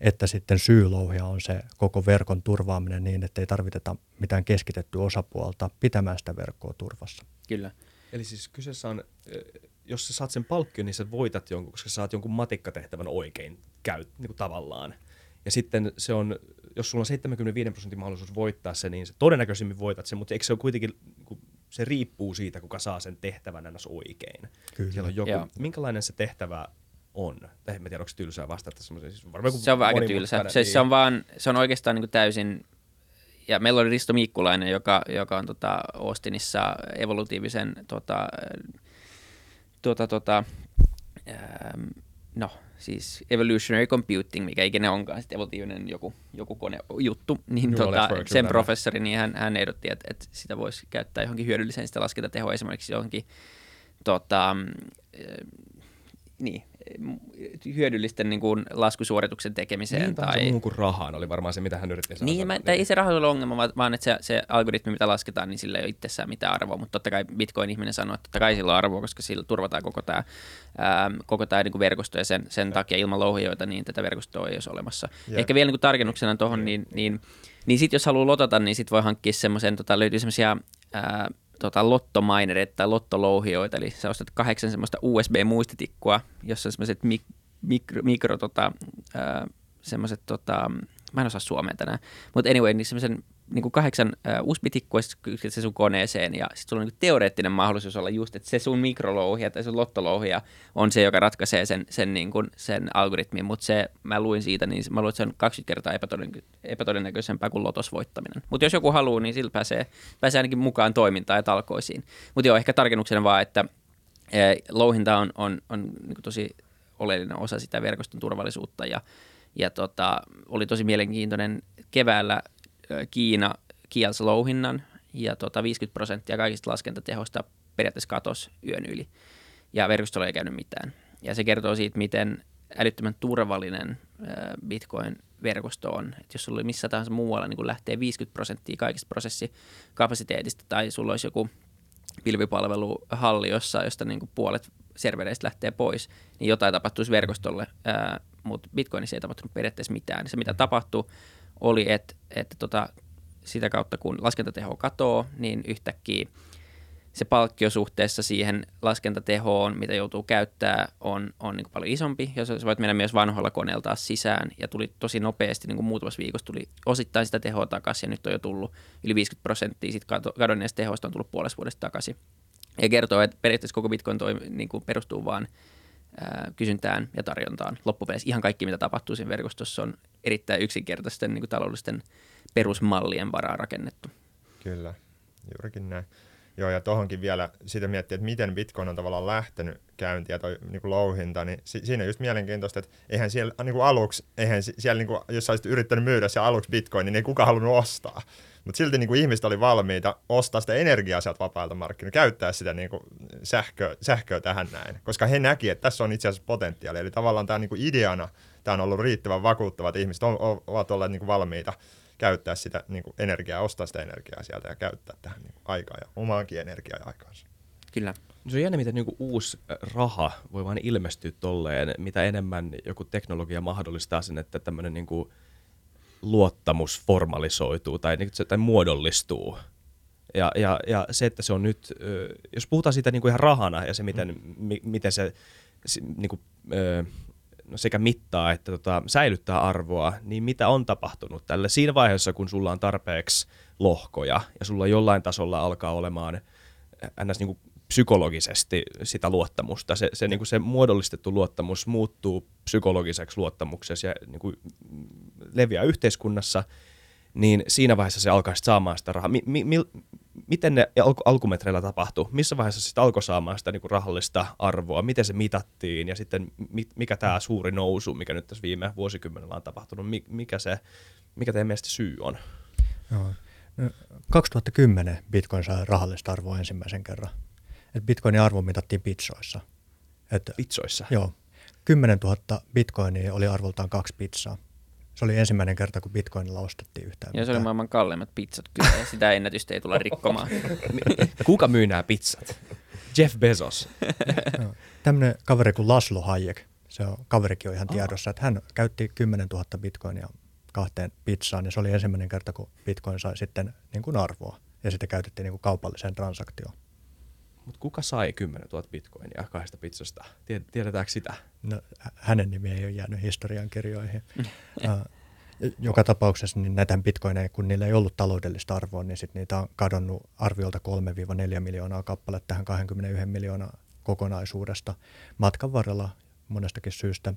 että sitten syylouhia on se koko verkon turvaaminen niin, että ei tarviteta mitään keskitettyä osapuolta pitämään sitä verkkoa turvassa. Kyllä. Eli siis kyseessä on, jos sä saat sen palkkion, niin sä voitat jonkun, koska sä saat jonkun matikkatehtävän oikein käy, niin kuin tavallaan. Ja sitten se on, jos sulla on 75 prosentin mahdollisuus voittaa se, niin se todennäköisemmin voitat sen, mutta eikö se ole kuitenkin, se riippuu siitä, kuka saa sen tehtävän ennäs oikein. Kyllä. Siellä on joku, minkälainen se tehtävä on? Tai en tiedä, onko tylsää vastata semmoisen. Siis se on aika tylsä. Se, niin. se, on vaan, se on oikeastaan niin täysin ja meillä oli Risto Miikkulainen, joka, joka on tota Austinissa evolutiivisen tota, tota, tota, ähm, no, siis evolutionary computing, mikä ikinä onkaan, sitten evolutiivinen joku, joku konejuttu, niin tota, sen professori, niin hän, hän ehdotti, että, että sitä voisi käyttää johonkin hyödylliseen sitä laskentatehoa, esimerkiksi johonkin tota, niin, hyödyllisten niin kuin laskusuorituksen tekemiseen. Niin, tai muuhun kuin rahaan oli varmaan se, mitä hän yritti sanoa. Niin, mä, niin. ei se raha ole ongelma, vaan että se, se algoritmi, mitä lasketaan, niin sillä ei ole itsessään mitään arvoa, mutta totta kai Bitcoin-ihminen sanoo, että totta kai sillä on arvoa, koska sillä turvataan koko tämä, ää, koko tämä niin kuin verkosto ja sen, sen takia ilman louhijoita niin tätä verkostoa ei olisi olemassa. Yeah. Ehkä vielä niin kuin tarkennuksena tuohon, niin, niin, niin sitten jos haluaa lotata, niin sitten voi hankkia semmoisen, tota, löytyy semmoisia tota, lottomainereita tai lottolouhioita, eli sä ostat kahdeksan semmoista USB-muistitikkua, jossa on semmoiset mik- mikro, mikro tota, semmoiset tota, mä en osaa suomea tänään, mutta anyway, niin semmoisen niin kuin kahdeksan USB-tikkua se sun koneeseen ja sitten sulla on niin teoreettinen mahdollisuus olla just, että se sun mikrolouhija tai sun lottolouhija on se, joka ratkaisee sen, sen, niin kuin, sen algoritmin, mutta se, mä luin siitä, niin mä luin, että se on 20 kertaa epätodennäkö- epätodennäköisempää kuin lotos voittaminen. Mutta jos joku haluaa, niin sillä pääsee, pääsee ainakin mukaan toimintaan ja talkoisiin. Mutta joo, ehkä tarkennuksena vaan, että louhinta on, on, on niin tosi oleellinen osa sitä verkoston turvallisuutta ja ja tota, oli tosi mielenkiintoinen keväällä Kiina kielsi louhinnan ja tota 50 prosenttia kaikista laskentatehosta periaatteessa katosi yön yli ja verkostolla ei käynyt mitään. Ja se kertoo siitä, miten älyttömän turvallinen Bitcoin-verkosto on. Et jos sulla oli missä tahansa muualla niin kun lähtee 50 prosenttia kaikista prosessikapasiteetista tai sulla olisi joku pilvipalveluhalli jossa, josta niin kuin puolet servereistä lähtee pois, niin jotain tapahtuisi verkostolle, mutta Bitcoinissa ei tapahtunut periaatteessa mitään. Se mitä tapahtui oli, että, että tota, sitä kautta kun laskentateho katoo, niin yhtäkkiä se palkkio suhteessa siihen laskentatehoon, mitä joutuu käyttää, on, on niin paljon isompi. Jos sä voit mennä myös vanhoilla koneilla taas sisään, ja tuli tosi nopeasti, niin kuin muutamassa viikossa tuli osittain sitä tehoa takaisin, ja nyt on jo tullut yli 50 prosenttia sit kadonneesta tehosta on tullut puolesta vuodesta takaisin. Ja kertoo, että periaatteessa koko Bitcoin toi, niin perustuu vaan ää, kysyntään ja tarjontaan. Loppupeleissä ihan kaikki, mitä tapahtuu siinä verkostossa, on erittäin yksinkertaisten niin kuin taloudellisten perusmallien varaan rakennettu. Kyllä, juurikin näin. Joo, ja tuohonkin vielä sitä miettiä, että miten Bitcoin on tavallaan lähtenyt käyntiä toi niin kuin louhinta, niin si- siinä on just mielenkiintoista, että eihän siellä niin kuin aluksi, eihän siellä, niin kuin, jos olisit yrittänyt myydä siellä aluksi Bitcoin, niin ei kukaan halunnut ostaa. Mutta silti niin kuin ihmiset oli valmiita ostaa sitä energiaa sieltä vapailta markkinoilta, käyttää sitä niin kuin sähköä, sähköä tähän näin, koska he näki, että tässä on itse asiassa potentiaalia. Eli tavallaan tämä niin kuin ideana, tämä on ollut riittävän vakuuttava, että ihmiset on, ovat olleet niin kuin valmiita käyttää sitä niin kuin energiaa, ostaa sitä energiaa sieltä ja käyttää tähän niin kuin aikaa ja omaankin energiaa ja aikaansa. Kyllä. Se on jännä, miten niin uusi raha voi vain ilmestyä tolleen, mitä enemmän joku teknologia mahdollistaa sen, että tämmöinen niin luottamus formalisoituu tai, niin, tai muodollistuu. Ja, ja, ja se, että se on nyt, jos puhutaan siitä niin kuin ihan rahana ja se, miten, mm. mi, miten se niin kuin, no sekä mittaa että tota, säilyttää arvoa, niin mitä on tapahtunut tälle siinä vaiheessa, kun sulla on tarpeeksi lohkoja ja sulla jollain tasolla alkaa olemaan ns. Niin kuin psykologisesti sitä luottamusta. Se, se, niin kuin se muodollistettu luottamus muuttuu psykologiseksi luottamukseksi ja niin kuin leviää yhteiskunnassa, niin siinä vaiheessa se alkaa saamaan sitä rahaa. Mi, mi, mi, miten ne alku, alkumetreillä tapahtui? Missä vaiheessa sitten alkoi saamaan sitä niin kuin rahallista arvoa? Miten se mitattiin? Ja sitten mikä tämä suuri nousu, mikä nyt tässä viime vuosikymmenellä on tapahtunut, mikä, se, mikä teidän mielestä syy on? Joo. No, 2010 Bitcoin sai rahallista arvoa ensimmäisen kerran. Et Bitcoinin arvo mitattiin pitsoissa. Et, pitsoissa? Joo. 10 000 bitcoinia oli arvoltaan kaksi pizzaa. Se oli ensimmäinen kerta, kun bitcoinilla ostettiin yhtään. Ja se oli maailman kalleimmat pizzat kyllä, ja sitä ennätystä ei tulla rikkomaan. Kuka myy nämä pizzat? Jeff Bezos. no, Tämmöinen kaveri kuin Laslo Hayek, se on, kaverikin on ihan tiedossa, että hän käytti 10 000 bitcoinia kahteen pizzaan, ja se oli ensimmäinen kerta, kun bitcoin sai sitten niin kuin arvoa, ja sitä käytettiin niin kuin kaupalliseen transaktioon. Mutta kuka sai 10 000 bitcoinia kahdesta pizzasta? Tiedetäänkö sitä? No, hänen nimi ei ole jäänyt historiankirjoihin. uh, joka tapauksessa niin näitä bitcoineja, kun niillä ei ollut taloudellista arvoa, niin sit niitä on kadonnut arviolta 3-4 miljoonaa kappaletta tähän 21 miljoonaa kokonaisuudesta matkan varrella monestakin syystä.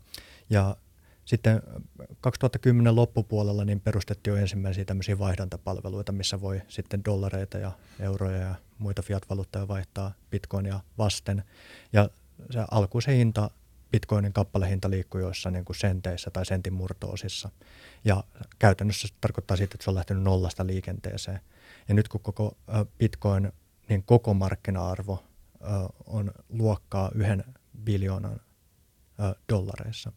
Ja sitten 2010 loppupuolella niin perustettiin jo ensimmäisiä tämmöisiä vaihdantapalveluita, missä voi sitten dollareita ja euroja ja muita fiat-valuuttoja vaihtaa bitcoinia vasten. Ja se alkuisen hinta, bitcoinin kappalehinta liikkui joissain niin kuin senteissä tai sentin murtoosissa. Ja käytännössä se tarkoittaa sitä, että se on lähtenyt nollasta liikenteeseen. Ja nyt kun koko bitcoin, niin koko markkina-arvo on luokkaa yhden biljoonan dollareissa,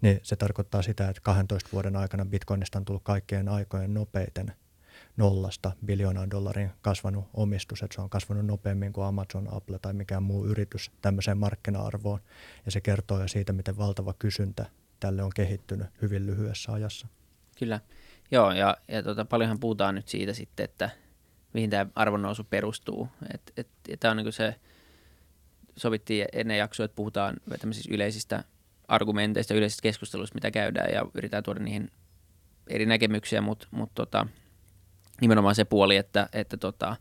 niin se tarkoittaa sitä, että 12 vuoden aikana bitcoinista on tullut kaikkien aikojen nopeiten nollasta biljoonaan dollarin kasvanut omistus, että se on kasvanut nopeammin kuin Amazon, Apple tai mikään muu yritys tämmöiseen markkina-arvoon. Ja se kertoo jo siitä, miten valtava kysyntä tälle on kehittynyt hyvin lyhyessä ajassa. Kyllä. Joo, ja, ja tota, paljonhan puhutaan nyt siitä sitten, että mihin tämä arvonnousu perustuu. Et, et, tämä on niin se, sovittiin ennen jaksoa, että puhutaan tämmöisistä yleisistä argumenteista, yleisistä keskusteluista, mitä käydään, ja yritetään tuoda niihin eri näkemyksiä, mutta mut tota, nimenomaan se puoli, että, että, tota,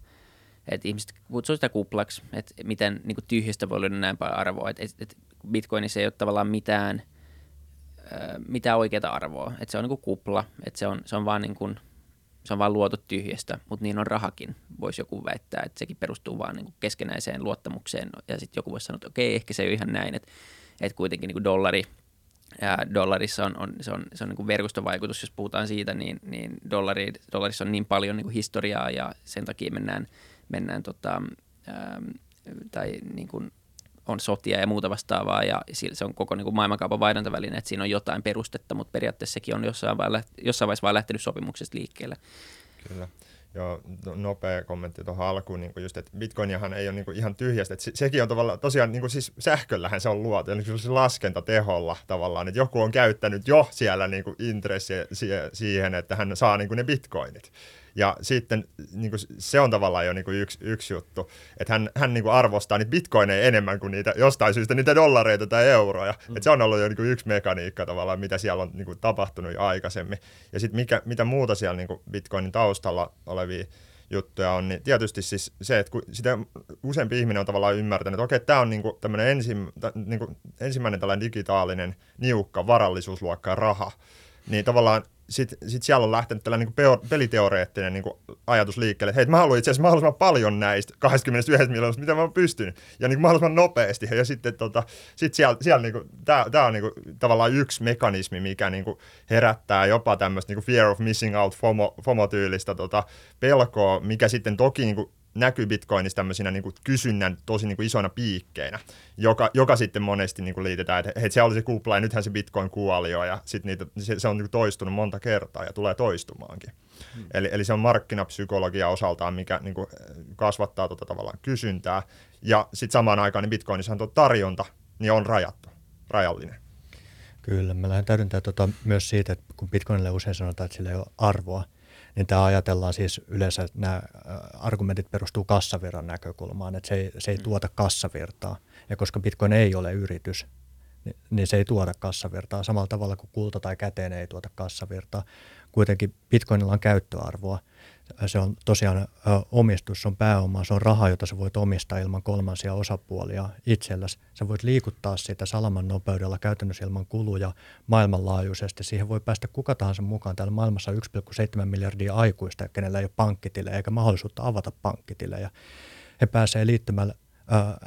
että ihmiset kutsuu sitä kuplaksi, että miten niin tyhjästä voi olla näin paljon arvoa, että, että Bitcoinissa ei ole tavallaan mitään – mitään oikeaa arvoa. Että se on niin kuin kupla, että se on, se on vaan niin kuin, se on vaan luotu tyhjästä, mutta niin on rahakin, voisi joku väittää, että sekin perustuu vaan niin kuin keskenäiseen luottamukseen. Ja sitten joku voisi sanoa, että okei, ehkä se ei ole ihan näin, että, että kuitenkin niin kuin dollari, ja dollarissa on, on, se on, se on niin kuin verkostovaikutus, jos puhutaan siitä, niin, niin dollari, dollarissa on niin paljon niin kuin historiaa ja sen takia mennään, mennään tota, ähm, tai niin kuin on sotia ja muuta vastaavaa, ja se on koko niin kuin maailmankaupan vaihdantaväline, että siinä on jotain perustetta, mutta periaatteessa sekin on jossain, jossain vaiheessa vain lähtenyt sopimuksesta liikkeelle. Kyllä. Joo, no, nopea kommentti tuohon alkuun, niin just, että bitcoiniahan ei ole niin ihan tyhjästä, että se, sekin on tavallaan, tosiaan niin siis sähköllähän se on luotu, eli siis laskentateholla tavallaan, että joku on käyttänyt jo siellä niin intressiä siihen, että hän saa niin ne bitcoinit. Ja sitten niin kuin, se on tavallaan jo niin kuin yksi, yksi juttu, että hän, hän niin kuin arvostaa niitä bitcoineja enemmän kuin niitä jostain syystä niitä dollareita tai euroja. Mm. Et se on ollut jo niin kuin yksi mekaniikka tavallaan, mitä siellä on niin kuin tapahtunut jo aikaisemmin. Ja sitten mikä, mitä muuta siellä niin kuin bitcoinin taustalla olevia juttuja on, niin tietysti siis se, että kun sitä useampi ihminen on tavallaan ymmärtänyt, että okei, tämä on niin kuin tämmöinen ensim, niin ensimmäinen tällainen digitaalinen niukka varallisuusluokka raha, niin tavallaan sitten sit siellä on lähtenyt tällainen niin peliteoreettinen niin ajatus liikkeelle, että hei, mä haluan itse asiassa mahdollisimman paljon näistä 21 miljoonasta, mitä mä oon pystynyt, ja niin mahdollisimman nopeasti. Ja sitten tota, sit siellä, siellä niin tämä on niin kuin, tavallaan yksi mekanismi, mikä niin kuin, herättää jopa tämmöistä niin fear of missing out FOMO, FOMO-tyylistä tota, pelkoa, mikä sitten toki niin kuin, näkyy Bitcoinissa tämmöisinä niin kuin kysynnän tosi niin kuin isoina piikkeinä, joka, joka sitten monesti niin kuin liitetään, että hei, se oli se kupla ja nythän se Bitcoin kuoli jo ja sitten niitä, se, se on niin kuin toistunut monta kertaa ja tulee toistumaankin. Hmm. Eli, eli se on markkinapsykologia osaltaan, mikä niin kuin kasvattaa tuota tavallaan kysyntää ja sitten samaan aikaan niin Bitcoinissa tuo tarjonta niin on rajattu, rajallinen. Kyllä, mä lähden täydentää tuota myös siitä, että kun Bitcoinille usein sanotaan, että sillä ei ole arvoa, niin tämä ajatellaan siis yleensä, että nämä argumentit perustuu kassavirran näkökulmaan, että se ei, se ei mm. tuota kassavirtaa. Ja koska Bitcoin ei ole yritys, niin, niin se ei tuota kassavirtaa samalla tavalla kuin kulta tai käteen ei tuota kassavirtaa. Kuitenkin Bitcoinilla on käyttöarvoa se on tosiaan omistus, se on pääoma, se on raha, jota sä voit omistaa ilman kolmansia osapuolia itselläsi. Sä voit liikuttaa sitä salaman nopeudella käytännössä ilman kuluja maailmanlaajuisesti. Siihen voi päästä kuka tahansa mukaan. Täällä maailmassa on 1,7 miljardia aikuista, kenellä ei ole pankkitilejä eikä mahdollisuutta avata pankkitilejä. He pääsevät liittymään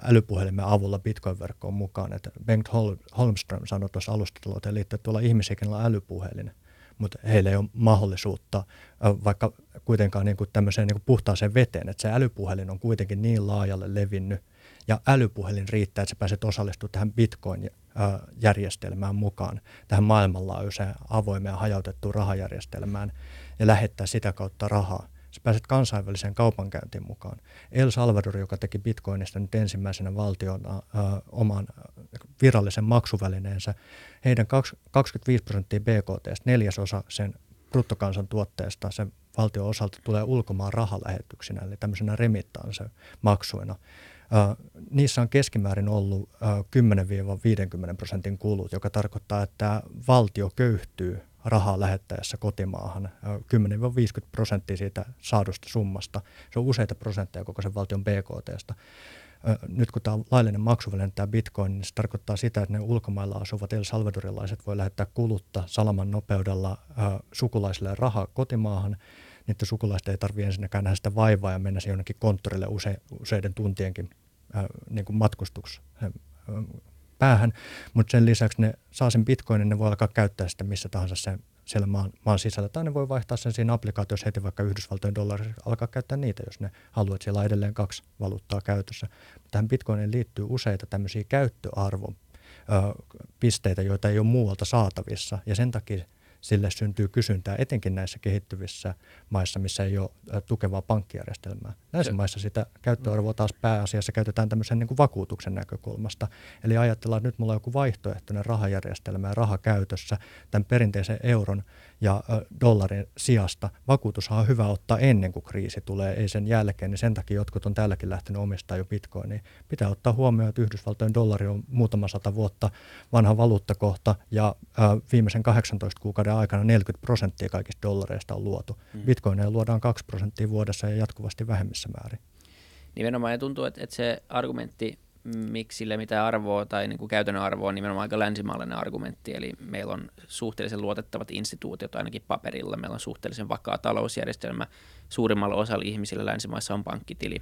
älypuhelimen avulla Bitcoin-verkkoon mukaan. Että Bengt Holmström sanoi tuossa alustatalouteen liittyen, että tuolla ihmisiä, kenellä on älypuhelin – mutta heillä ei ole mahdollisuutta vaikka kuitenkaan niin kuin tämmöiseen niin kuin puhtaaseen veteen, että se älypuhelin on kuitenkin niin laajalle levinnyt ja älypuhelin riittää, että sä pääset osallistumaan tähän Bitcoin-järjestelmään mukaan, tähän maailmanlaajuiseen avoimeen hajautettuun rahajärjestelmään ja lähettää sitä kautta rahaa sä pääset kansainväliseen kaupankäyntiin mukaan. El Salvador, joka teki bitcoinista nyt ensimmäisenä valtiona äh, oman virallisen maksuvälineensä, heidän 25 prosenttia BKT, neljäsosa sen bruttokansantuotteesta sen valtion osalta tulee ulkomaan rahalähetyksinä, eli tämmöisenä remittaansa maksuina. Uh, niissä on keskimäärin ollut uh, 10-50 prosentin kulut, joka tarkoittaa, että valtio köyhtyy rahaa lähettäessä kotimaahan 10-50 prosenttia siitä saadusta summasta. Se on useita prosentteja koko sen valtion BKTstä. Nyt kun tämä on laillinen maksuväline, tämä bitcoin, niin se tarkoittaa sitä, että ne ulkomailla asuvat El Salvadorilaiset voi lähettää kulutta salaman nopeudella sukulaisille rahaa kotimaahan. Niiden sukulaiset ei tarvitse ensinnäkään nähdä sitä vaivaa ja mennä jonnekin konttorille use, useiden tuntienkin niin kuin matkustuks päähän, mutta sen lisäksi ne saa sen bitcoinin, ne voi alkaa käyttää sitä missä tahansa sen siellä maan, maan sisällä, tai ne voi vaihtaa sen siinä applikaatiossa heti vaikka Yhdysvaltojen dollarissa, alkaa käyttää niitä, jos ne haluaa, että siellä on edelleen kaksi valuuttaa käytössä. Tähän bitcoiniin liittyy useita tämmöisiä käyttöarvon pisteitä, joita ei ole muualta saatavissa, ja sen takia sille syntyy kysyntää, etenkin näissä kehittyvissä maissa, missä ei ole tukevaa pankkijärjestelmää. Näissä maissa sitä käyttöarvoa taas pääasiassa käytetään tämmöisen niin kuin vakuutuksen näkökulmasta. Eli ajatellaan, että nyt mulla on joku vaihtoehtoinen rahajärjestelmä ja raha käytössä tämän perinteisen euron ja dollarin sijasta. Vakuutushan on hyvä ottaa ennen kuin kriisi tulee, ei sen jälkeen, niin sen takia jotkut on täälläkin lähtenyt omistaa jo bitcoinia. Pitää ottaa huomioon, että Yhdysvaltojen dollari on muutama sata vuotta vanha valuuttakohta ja viimeisen 18 kuukauden aikana 40 prosenttia kaikista dollareista on luotu. Hmm. Bitcoineja luodaan 2 prosenttia vuodessa ja jatkuvasti vähemmissä määrin. Nimenomaan ja tuntuu, että, että se argumentti miksi sille mitään arvoa tai niin kuin käytännön arvoa on nimenomaan aika länsimaalainen argumentti. Eli meillä on suhteellisen luotettavat instituutiot ainakin paperilla. Meillä on suhteellisen vakaa talousjärjestelmä. Suurimmalla osalla ihmisillä länsimaissa on pankkitili.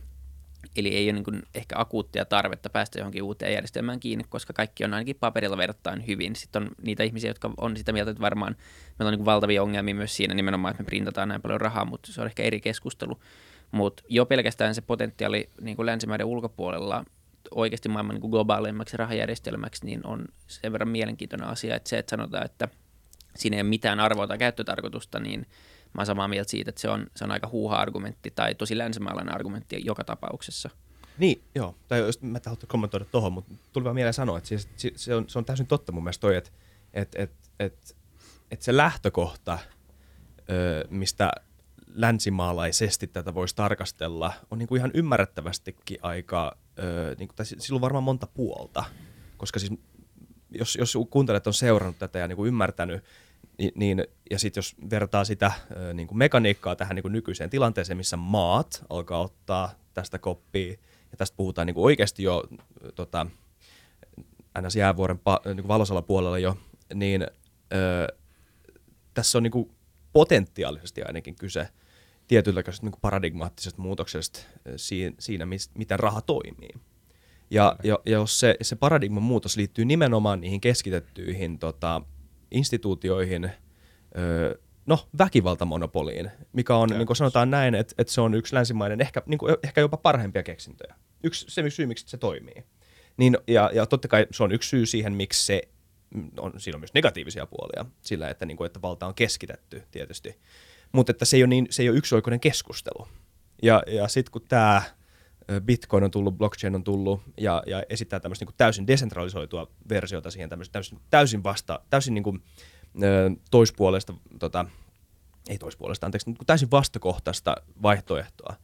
Eli ei ole niin kuin ehkä akuuttia tarvetta päästä johonkin uuteen järjestelmään kiinni, koska kaikki on ainakin paperilla verrattain hyvin. Sitten on niitä ihmisiä, jotka on sitä mieltä, että varmaan meillä on niin kuin valtavia ongelmia myös siinä nimenomaan, että me printataan näin paljon rahaa, mutta se on ehkä eri keskustelu. Mutta jo pelkästään se potentiaali niin kuin länsimaiden ulkopuolella oikeasti maailman niin globaaleimmaksi rahajärjestelmäksi, niin on sen verran mielenkiintoinen asia, että se, että sanotaan, että siinä ei ole mitään arvoa tai käyttötarkoitusta, niin mä oon samaa mieltä siitä, että se on, se on aika huuha-argumentti tai tosi länsimaalainen argumentti joka tapauksessa. Niin, joo. Tai jos mä haluan kommentoida tuohon, mutta tuli vaan mieleen sanoa, että siis, se, on, se on täysin totta mun mielestä toi, että et, et, et, et se lähtökohta, mistä länsimaalaisesti tätä voisi tarkastella, on niin kuin ihan ymmärrettävästikin aika, ö, niin kuin, tai sillä on varmaan monta puolta, koska siis jos, jos kuuntelet on seurannut tätä ja niin kuin ymmärtänyt, niin, niin, ja sitten jos vertaa sitä niin kuin mekaniikkaa tähän niin kuin nykyiseen tilanteeseen, missä maat alkaa ottaa tästä koppia, ja tästä puhutaan niin kuin oikeasti jo tota, ns. jäävuoren niin kuin valosalla puolella jo, niin ö, tässä on niin kuin potentiaalisesti ainakin kyse tietynlaisesta niin paradigmaattisesta muutoksesta siinä, siinä miten raha toimii. Ja, ja, ja jos se, se paradigman muutos liittyy nimenomaan niihin keskitettyihin tota, instituutioihin, ö, no väkivaltamonopoliin, mikä on, niin kuin sanotaan näin, että, että se on yksi länsimainen, ehkä, niin kuin, ehkä jopa parhaimpia keksintöjä. Yksi se syy, miksi se toimii. Niin, ja, ja totta kai se on yksi syy siihen, miksi se on, siinä on myös negatiivisia puolia sillä, että, niin kuin, että valta on keskitetty tietysti. Mutta että se ei ole, niin, se ei ole yksioikoinen keskustelu. Ja, ja sitten kun tämä Bitcoin on tullut, blockchain on tullut ja, ja esittää tämmöistä niin täysin desentralisoitua versiota siihen tämmöistä täysin, täysin vasta, täysin niin kuin, toispuolesta tota, ei toispuolesta, anteeksi, niin täysin vastakohtaista vaihtoehtoa,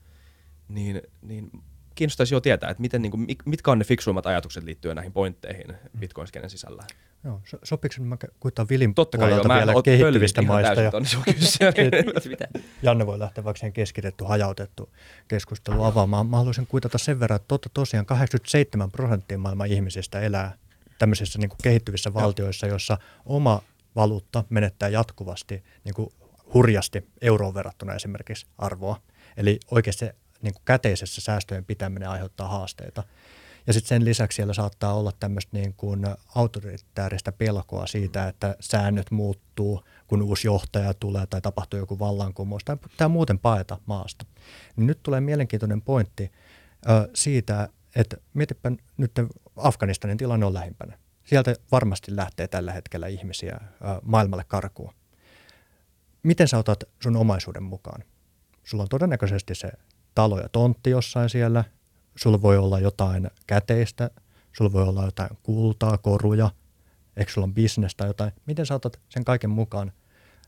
niin, niin kiinnostaisi jo tietää, että miten, niin kuin, mitkä on ne fiksuimmat ajatukset liittyen näihin pointteihin Bitcoin-skenen sisällä. Joo, so, sopiiko mä kuitaan Vilin Totta kai joo, vielä kehittyvistä maista. Ja, Janne voi lähteä vaikka siihen keskitetty, hajautettu keskustelu avaamaan. Mä haluaisin kuitata sen verran, että totta tosiaan 87 prosenttia maailman ihmisistä elää tämmöisissä niin kuin kehittyvissä valtioissa, jossa oma valuutta menettää jatkuvasti niin kuin hurjasti euroon verrattuna esimerkiksi arvoa. Eli oikeasti niin kuin käteisessä säästöjen pitäminen aiheuttaa haasteita. Ja sitten sen lisäksi siellä saattaa olla tämmöistä niin kuin autoritääristä pelkoa siitä, että säännöt muuttuu, kun uusi johtaja tulee tai tapahtuu joku vallankumous tai tämä muuten paeta maasta. Niin nyt tulee mielenkiintoinen pointti ö, siitä, että mietipä nyt Afganistanin tilanne on lähimpänä. Sieltä varmasti lähtee tällä hetkellä ihmisiä ö, maailmalle karkuun. Miten sä otat sun omaisuuden mukaan? Sulla on todennäköisesti se talo ja tontti jossain siellä, sulla voi olla jotain käteistä, sulla voi olla jotain kultaa, koruja, eikö sulla on bisnestä tai jotain. Miten sä otat sen kaiken mukaan?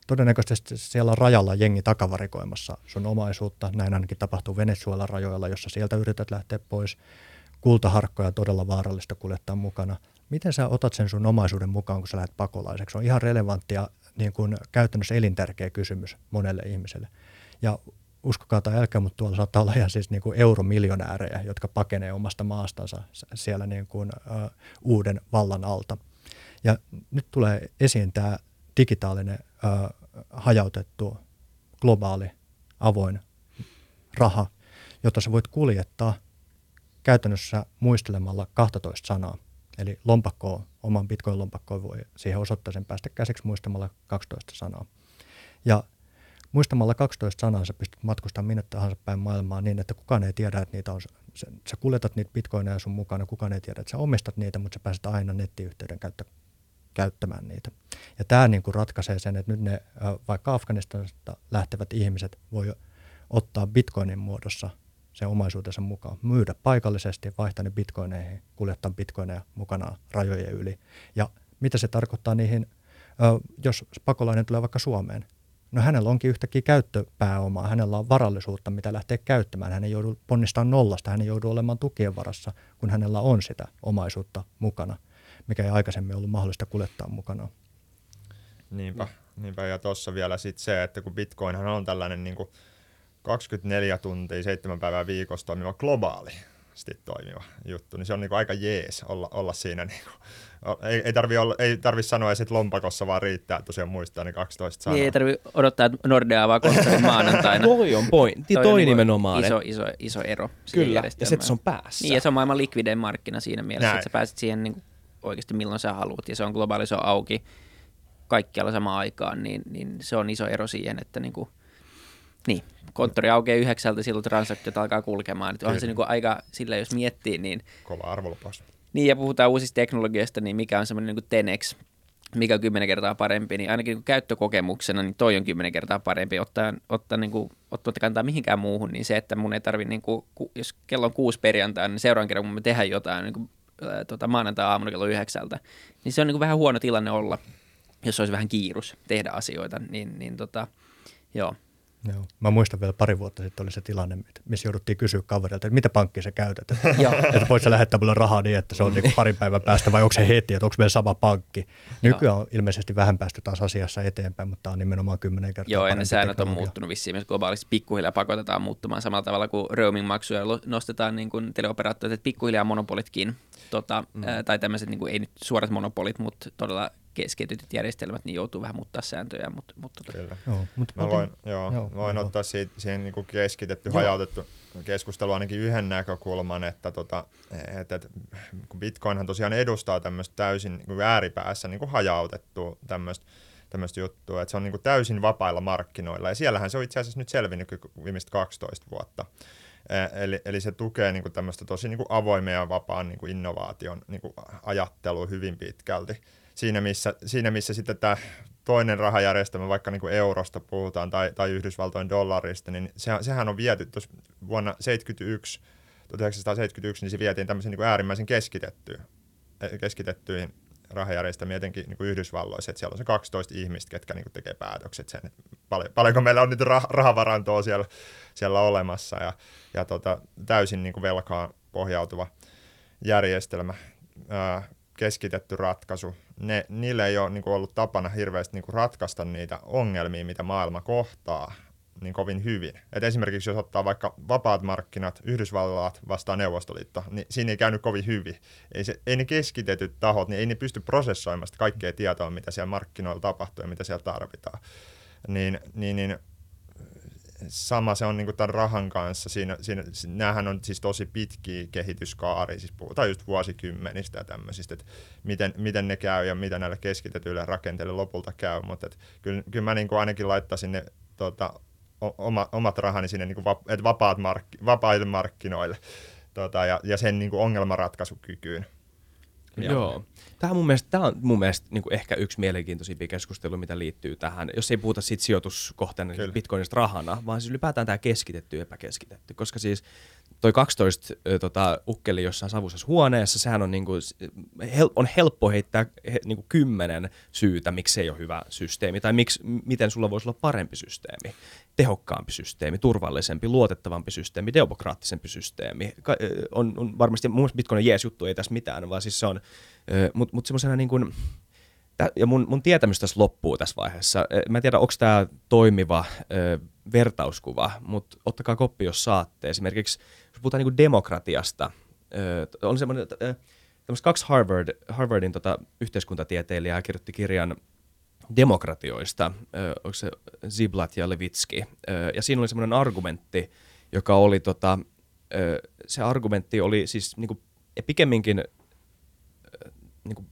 Todennäköisesti siellä on rajalla jengi takavarikoimassa sun omaisuutta. Näin ainakin tapahtuu Venezuelan rajoilla, jossa sieltä yrität lähteä pois. Kultaharkkoja todella vaarallista kuljettaa mukana. Miten sä otat sen sun omaisuuden mukaan, kun sä lähdet pakolaiseksi? Se on ihan relevanttia, niin kuin käytännössä elintärkeä kysymys monelle ihmiselle. Ja uskokaa tai älkää, mutta tuolla saattaa olla ihan siis niin kuin euromiljonäärejä, jotka pakenee omasta maastansa siellä niin kuin, uh, uuden vallan alta. Ja nyt tulee esiin tämä digitaalinen, uh, hajautettu, globaali, avoin raha, jota sä voit kuljettaa käytännössä muistelemalla 12 sanaa. Eli lompakkoa, oman bitcoin-lompakkoon voi siihen osoittaa sen päästä käsiksi muistamalla 12 sanaa. Ja muistamalla 12 sanaa sä pystyt matkustamaan minne tahansa päin maailmaa niin, että kukaan ei tiedä, että niitä on, sä, sä kuljetat niitä bitcoineja sun mukana, kukaan ei tiedä, että sä omistat niitä, mutta sä pääset aina nettiyhteyden käyttä, käyttämään niitä. Ja tämä niin kuin ratkaisee sen, että nyt ne vaikka Afganistanista lähtevät ihmiset voi ottaa bitcoinin muodossa sen omaisuutensa mukaan, myydä paikallisesti, vaihtaa ne bitcoineihin, kuljettaa bitcoineja mukanaan rajojen yli. Ja mitä se tarkoittaa niihin, jos pakolainen tulee vaikka Suomeen, No hänellä onkin yhtäkkiä käyttöpääomaa, hänellä on varallisuutta, mitä lähtee käyttämään. Hän ei joudu ponnistamaan nollasta, hän ei joudu olemaan tukien varassa, kun hänellä on sitä omaisuutta mukana, mikä ei aikaisemmin ollut mahdollista kuljettaa mukana. Niinpä, niinpä. ja tuossa vielä sitten se, että kun Bitcoinhan on tällainen niin kuin 24 tuntia, 7 päivää viikossa toimiva globaali toimiva juttu, niin se on niin kuin aika jees olla, olla siinä niin kuin ei, ei tarvi, olla, ei tarvi sanoa edes, että lompakossa vaan riittää, että tosiaan muistaa ne 12 sanaa. Niin, ei tarvi odottaa, että Nordea avaa kontorin maanantaina. toi on pointti, toi, toi niin nimenomaan. Iso, iso, iso ero. Kyllä, ja se, että se on päässä. Niin, ja se on maailman likvidein markkina siinä mielessä, Näin. että sä pääset siihen niin oikeasti milloin sä haluat, ja se on globaali, se on auki kaikkialla samaan aikaan, niin, niin se on iso ero siihen, että niin kuin, niin, konttori aukeaa yhdeksältä, silloin transaktiot alkaa kulkemaan. Että onhan se niin kuin aika, sillä jos miettii, niin... Kova arvolupaus. Niin, ja puhutaan uusista teknologiasta, niin mikä on semmoinen niin Tenex, mikä on kymmenen kertaa parempi, niin ainakin niin käyttökokemuksena, niin toi on kymmenen kertaa parempi. Ottaa, ottaa, niin kuin, ottaa kantaa mihinkään muuhun, niin se, että mun ei tarvi, niin kuin, jos kello on kuusi perjantaina, niin seuraavan kerran, kun me tehdään jotain niin kuin, ää, tota, maanantai-aamuna kello yhdeksältä, niin se on niin kuin vähän huono tilanne olla, jos olisi vähän kiirus tehdä asioita, niin, niin tota, joo, Joo. Mä muistan vielä pari vuotta sitten oli se tilanne, missä jouduttiin kysyä kaverilta, että mitä pankkia sä käytät. että voit sä lähettää mulle rahaa niin, että se on niin parin päivän päästä vai onko se heti, että onko meillä sama pankki. Nykyään on ilmeisesti vähän päästy taas asiassa eteenpäin, mutta tämä on nimenomaan kymmenen kertaa Joo, ne säännöt on muuttunut vissiin myös globaalisti. Pikkuhiljaa pakotetaan muuttumaan samalla tavalla kuin roaming-maksuja nostetaan niin kuin teleoperaattorit, että pikkuhiljaa monopolitkin, tota, mm. ää, tai tämmöiset, niin kuin, ei nyt suorat monopolit, mutta todella keskitytyt järjestelmät, niin joutuu vähän muuttaa sääntöjä. Mutta, mutta tota- Kyllä. Joo, mutta mä voin, joo, joo, voin joo. ottaa siitä, siihen niin kuin keskitetty, joo. hajautettu keskustelu ainakin yhden näkökulman, että, tota, että, että kun Bitcoinhan tosiaan edustaa tämmöistä täysin niin kuin ääripäässä niin kuin hajautettu tämmöistä tämmöistä juttua, että se on niin kuin täysin vapailla markkinoilla, ja siellähän se on itse asiassa nyt selvinnyt viimeistä 12 vuotta. Eli, eli se tukee niin kuin tämmöistä tosi niin kuin avoimen ja vapaan niin kuin innovaation niin kuin ajattelua hyvin pitkälti siinä missä, siinä missä sitten tämä toinen rahajärjestelmä, vaikka niin kuin eurosta puhutaan tai, tai Yhdysvaltojen dollarista, niin se, sehän on viety tuossa vuonna 1971, 1971, niin se vietiin tämmöisen niin kuin äärimmäisen keskitettyyn, keskitettyyn rahajärjestelmiä, etenkin niin kuin Yhdysvalloissa, että siellä on se 12 ihmistä, ketkä niin kuin tekee päätökset sen, että paljon, paljonko meillä on nyt rah- rahavarantoa siellä, siellä olemassa ja, ja tota, täysin niin kuin velkaan pohjautuva järjestelmä, ää, keskitetty ratkaisu. Ne, niille ei ole niin kuin ollut tapana hirveästi niin kuin ratkaista niitä ongelmia, mitä maailma kohtaa niin kovin hyvin. Et esimerkiksi jos ottaa vaikka vapaat markkinat, Yhdysvallat vastaan Neuvostoliitto, niin siinä ei käynyt kovin hyvin. Ei, se, ei ne keskitetyt tahot, niin ei ne pysty prosessoimaan sitä kaikkea tietoa, mitä siellä markkinoilla tapahtuu ja mitä siellä tarvitaan. Niin, niin, niin sama se on niin tämän rahan kanssa. Siinä, siinä, näähän on siis tosi pitkiä kehityskaari, siis puhutaan just vuosikymmenistä ja tämmöisistä, että miten, miten ne käy ja mitä näille keskitetyille rakenteille lopulta käy, mutta kyllä, kyllä mä niin ainakin laittaisin ne tota, oma, omat rahani sinne niin kuin vapaat markki, vapaille markkinoille tota, ja, ja sen niin ongelmanratkaisukykyyn. Ja. Joo. Tämä on mun mielestä, tämä on mun mielestä niin kuin ehkä yksi mielenkiintoisimpia keskustelu, mitä liittyy tähän, jos ei puhuta siitä sijoituskohteena niin bitcoinista rahana, vaan siis ylipäätään tämä keskitetty ja epäkeskitetty, koska siis toi 12 tota, ukkeli jossain savusessa huoneessa, sehän on, niinku, hel, on helppo heittää he, niinku kymmenen syytä, miksi se ei ole hyvä systeemi, tai miksi, miten sulla voisi olla parempi systeemi, tehokkaampi systeemi, turvallisempi, luotettavampi systeemi, demokraattisempi systeemi. Ka, on, on varmasti, mun mielestä Bitcoin jees juttu ei tässä mitään, vaan siis se on, mutta mut semmoisena niin kuin, ja mun, mun tietämys tässä loppuu tässä vaiheessa. Mä en tiedä, onko tämä toimiva ö, vertauskuva, mutta ottakaa koppi, jos saatte. Esimerkiksi, jos puhutaan niin demokratiasta, ö, on semmoinen, ö, kaksi Harvard, Harvardin tota, yhteiskuntatieteilijää kirjoitti kirjan demokratioista, ö, onko se Ziblatt ja Levitski, ö, ja siinä oli semmoinen argumentti, joka oli, tota, ö, se argumentti oli siis niin kuin, pikemminkin niin kuin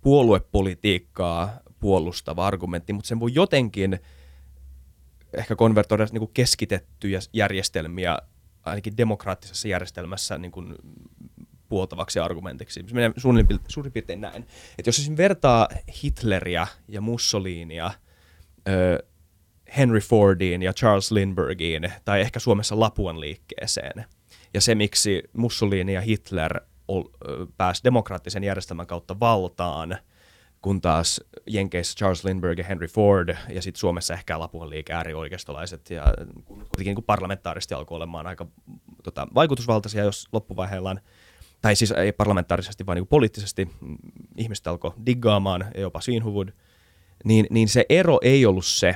puoluepolitiikkaa puolustava argumentti, mutta sen voi jotenkin ehkä konvertoida niin keskitettyjä järjestelmiä ainakin demokraattisessa järjestelmässä niin kuin puoltavaksi argumentiksi. Se menee suurin, suurin piirtein näin. Että jos esimerkiksi vertaa Hitleriä ja Mussolinia ö, Henry Fordiin ja Charles Lindberghiin, tai ehkä Suomessa Lapuan liikkeeseen, ja se, miksi Mussolini ja Hitler pääsi demokraattisen järjestelmän kautta valtaan, kun taas Jenkeissä Charles Lindbergh ja Henry Ford ja sitten Suomessa ehkä Lapuan liike äärioikeistolaiset ja kuitenkin niin parlamentaaristi alkoi olemaan aika tota, vaikutusvaltaisia, jos loppuvaiheellaan. Tai siis ei parlamentaarisesti, vaan niin poliittisesti. Ihmiset alkoi diggaamaan, jopa Swinhuvud, niin, niin se ero ei ollut se,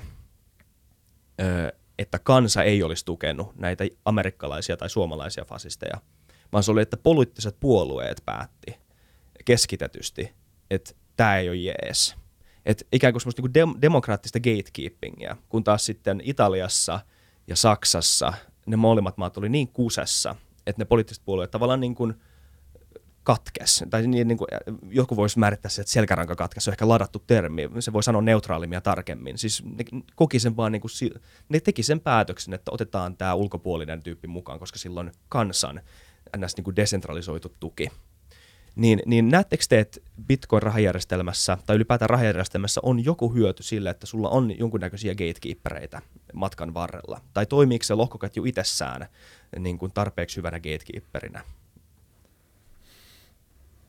että kansa ei olisi tukenut näitä amerikkalaisia tai suomalaisia fasisteja, vaan se oli, että poliittiset puolueet päätti keskitetysti, että tämä ei ole jees. Että ikään kuin semmoista niin dem- demokraattista gatekeepingia, kun taas sitten Italiassa ja Saksassa ne molemmat maat oli niin kusessa, että ne poliittiset puolueet tavallaan niin kuin katkes. Tai niin, niin kuin, joku voisi määrittää se, että selkäranka katkes, on ehkä ladattu termi, se voi sanoa neutraalimmin ja tarkemmin. Siis ne koki sen vaan, niin kuin, ne teki sen päätöksen, että otetaan tämä ulkopuolinen tyyppi mukaan, koska silloin kansan ns. Niin kuin desentralisoitu tuki. Niin, niin näettekö te, että Bitcoin-rahajärjestelmässä tai ylipäätään rahajärjestelmässä on joku hyöty sille, että sulla on jonkunnäköisiä gatekeepereitä matkan varrella? Tai toimiiko se lohkoketju itsessään niin kuin tarpeeksi hyvänä gatekeeperinä?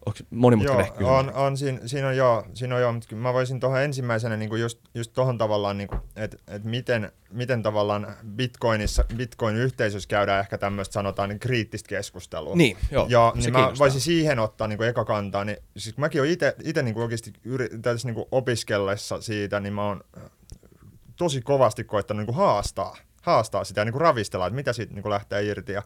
Onko monimutkainen joo, on, on, siinä, siinä, on joo, siinä on joo, mutta mä voisin tuohon ensimmäisenä niin kuin just, just tuohon tavallaan, niin että et miten, miten tavallaan Bitcoinissa, Bitcoin-yhteisössä käydään ehkä tämmöistä sanotaan niin kriittistä keskustelua. Niin, joo, ja, niin mä voisin siihen ottaa niin kuin eka kantaa, niin siis mäkin olen itse niin oikeasti yri, tässä niin kuin opiskellessa siitä, niin mä oon tosi kovasti koittanut niin kuin haastaa, haastaa sitä ja niin kuin ravistella, että mitä siitä niin kuin lähtee irti. Ja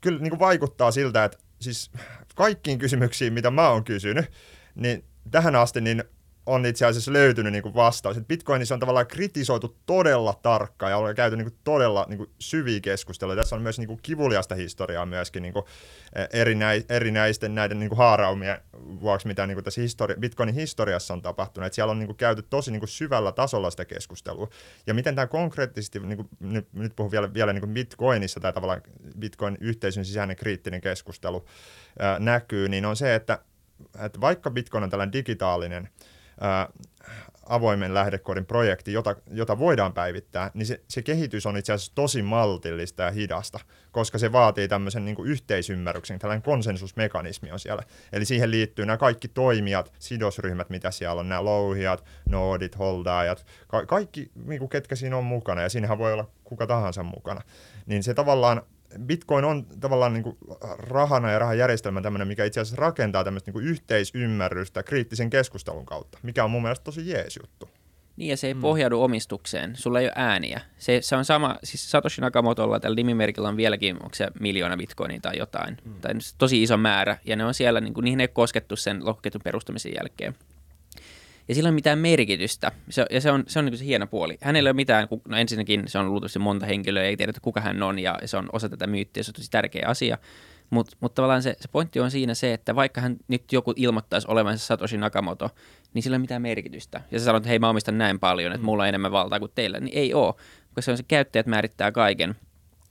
kyllä niin kuin vaikuttaa siltä, että siis kaikkiin kysymyksiin, mitä mä oon kysynyt, niin tähän asti niin on itse asiassa löytynyt niin kuin vastaus. Et Bitcoinissa on tavallaan kritisoitu todella tarkkaan ja on käyty niin kuin todella niin kuin syviä keskusteluja. Tässä on myös niin kuin kivuliasta historiaa myöskin niin kuin e, erinäi, erinäisten näiden niin kuin haaraumien vuoksi, mitä niin kuin tässä histori- Bitcoinin historiassa on tapahtunut. Et siellä on niin kuin käyty tosi niin kuin syvällä tasolla sitä keskustelua. Ja miten tämä konkreettisesti, niin kuin, nyt, nyt puhun vielä, vielä niin kuin Bitcoinissa, tämä tavallaan Bitcoin-yhteisön sisäinen kriittinen keskustelu ää, näkyy, niin on se, että, että vaikka Bitcoin on tällainen digitaalinen, ää, avoimen lähdekoodin projekti, jota, jota voidaan päivittää, niin se, se kehitys on itse asiassa tosi maltillista ja hidasta, koska se vaatii tämmöisen niin yhteisymmärryksen, tällainen konsensusmekanismi on siellä. Eli siihen liittyy nämä kaikki toimijat, sidosryhmät, mitä siellä on, nämä louhijat, noodit, holdaajat, ka- kaikki, niin kuin ketkä siinä on mukana, ja siinähän voi olla kuka tahansa mukana. Niin se tavallaan Bitcoin on tavallaan niin kuin rahana ja rahajärjestelmä tämmöinen, mikä itse asiassa rakentaa tämmöistä niin kuin yhteisymmärrystä kriittisen keskustelun kautta, mikä on mun mielestä tosi jees juttu. Niin ja se ei mm. pohjaudu omistukseen, sulla ei ole ääniä. Se, se on sama, siis Satoshi Nakamotolla tällä nimimerkillä on vieläkin, onko se miljoona bitcoinia tai jotain, mm. tai tosi iso määrä, ja ne on siellä, niin kuin, niihin ei koskettu sen lohkoketjun perustamisen jälkeen ja sillä ei ole mitään merkitystä. Se, ja se on, se on niin se hieno puoli. Hänellä ei ole mitään, no ensinnäkin se on luultavasti monta henkilöä, ei tiedä, kuka hän on, ja se on osa tätä myyttiä, se on tosi tärkeä asia. Mutta mut tavallaan se, se pointti on siinä se, että vaikka hän nyt joku ilmoittaisi olevansa Satoshi Nakamoto, niin sillä ei ole mitään merkitystä. Ja sä sanot, että hei mä omistan näin paljon, että mulla on enemmän valtaa kuin teillä, niin ei ole, koska se on se käyttäjät määrittää kaiken.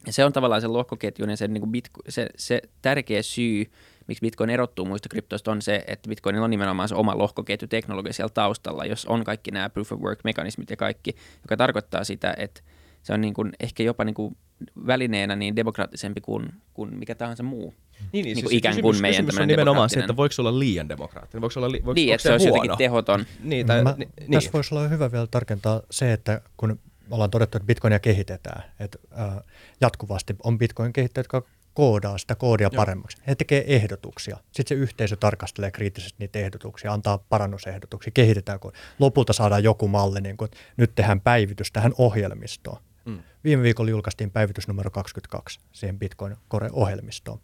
Ja se on tavallaan se lohkoketjun ja se, niin kuin se, se tärkeä syy, miksi Bitcoin erottuu muista kryptoista on se, että Bitcoinilla on nimenomaan se oma lohkoketjuteknologia siellä taustalla, jos on kaikki nämä proof of work-mekanismit ja kaikki, joka tarkoittaa sitä, että se on niin kuin ehkä jopa niin kuin välineenä niin demokraattisempi kuin, kuin mikä tahansa muu. Niin, niin, niin siis ikään kuin kysymys, meidän kysymys on nimenomaan se, että voiko se olla liian demokraattinen, voiko olla li, voiko, niin, että se, olisi jotenkin tehoton. Niin, tai, Mä, niin, tässä voisi olla hyvä vielä tarkentaa se, että kun ollaan todettu, että Bitcoinia kehitetään, että äh, jatkuvasti on Bitcoin kehittäjät, jotka koodaa sitä koodia Joo. paremmaksi. He tekee ehdotuksia. Sitten se yhteisö tarkastelee kriittisesti niitä ehdotuksia, antaa parannusehdotuksia, kehitetään. Lopulta saadaan joku malli, niin kuin, että nyt tehdään päivitys tähän ohjelmistoon. Mm. Viime viikolla julkaistiin päivitys numero 22 siihen Bitcoin Core-ohjelmistoon.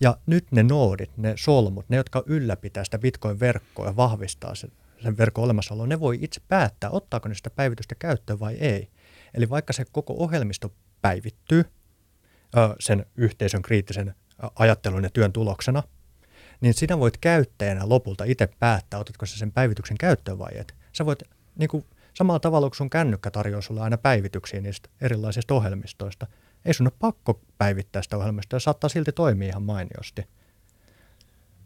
Ja nyt ne noodit, ne solmut, ne jotka ylläpitää sitä Bitcoin-verkkoa ja vahvistaa sen, sen verkon olemassaoloa, ne voi itse päättää, ottaako ne sitä päivitystä käyttöön vai ei. Eli vaikka se koko ohjelmisto päivittyy, sen yhteisön kriittisen ajattelun ja työn tuloksena, niin sinä voit käyttäjänä lopulta itse päättää, otatko sä sen päivityksen käyttöön vai et. Sä voit niin kuin, samalla tavalla, kun sun kännykkä tarjoaa sulle aina päivityksiä niistä erilaisista ohjelmistoista, ei sun ole pakko päivittää sitä ohjelmistoa, ja saattaa silti toimia ihan mainiosti.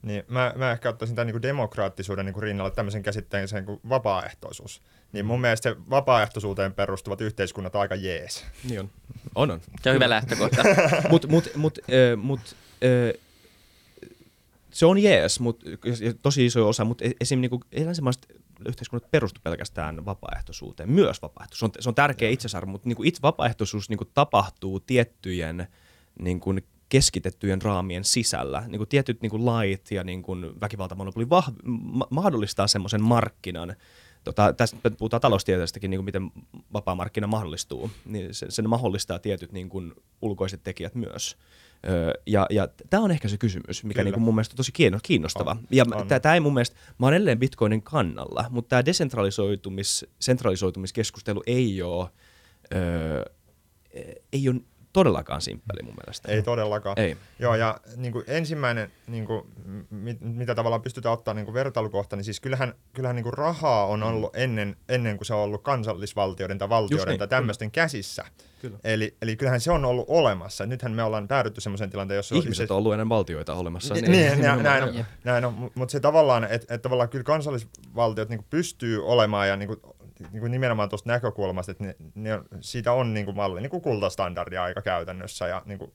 Niin, mä, mä ehkä ottaisin tämän niin kuin demokraattisuuden niin kuin rinnalla tämmöisen käsitteen sen kuin vapaaehtoisuus. Niin mun mielestä se vapaaehtoisuuteen perustuvat yhteiskunnat on aika jees. Niin on. On, on. Se on hyvä lähtökohta. Mutta mut, mut, äh, mut, äh, se on jees, mut, tosi iso osa, mutta esim. Niinku, ei länsimaiset yhteiskunnat perustu pelkästään vapaaehtoisuuteen, myös vapaaehtoisuus. Se on, se on tärkeä itsesarvo, mutta niinku itse vapaaehtoisuus niinku tapahtuu tiettyjen niinku keskitettyjen raamien sisällä. Niin kuin tietyt niin kuin lait ja niin kuin väkivaltamonopoli vah- ma- mahdollistaa semmoisen markkinan, tota, tässä puhutaan taloustieteestäkin, niin kuin miten vapaa markkina mahdollistuu, niin se, sen mahdollistaa tietyt niin kuin ulkoiset tekijät myös. Öö, ja, ja tämä on ehkä se kysymys, mikä niin kuin mun mielestä on tosi kiinnostava. On, ja tämä ei mun mielestä, mä oon edelleen Bitcoinin kannalla, mutta tämä desentralisoitumis, centralisoitumiskeskustelu ei ole, öö, ei ole todellakaan simppeli mun mielestä. Ei todellakaan. Ei. Joo, ja niin kuin ensimmäinen, niin kuin, mit, mitä tavallaan pystytään ottaa niin kuin vertailukohta, niin siis kyllähän, kyllähän niin kuin rahaa on mm. ollut ennen, ennen kuin se on ollut kansallisvaltioiden tai valtioiden niin, tai tämmöisten kyllä. käsissä. Kyllä. Eli, eli kyllähän se on ollut olemassa. Nythän me ollaan päädytty semmoiseen tilanteen, jossa... Ihmiset on ollut ennen valtioita olemassa. Niin, niin, niin näin, on, näin on. Mutta se tavallaan, että et tavallaan kyllä kansallisvaltiot niin pystyy olemaan ja niin niin kuin nimenomaan tuosta näkökulmasta, että ne, ne siitä on niin kuin malli, niin kuin kultastandardia aika käytännössä ja niin kuin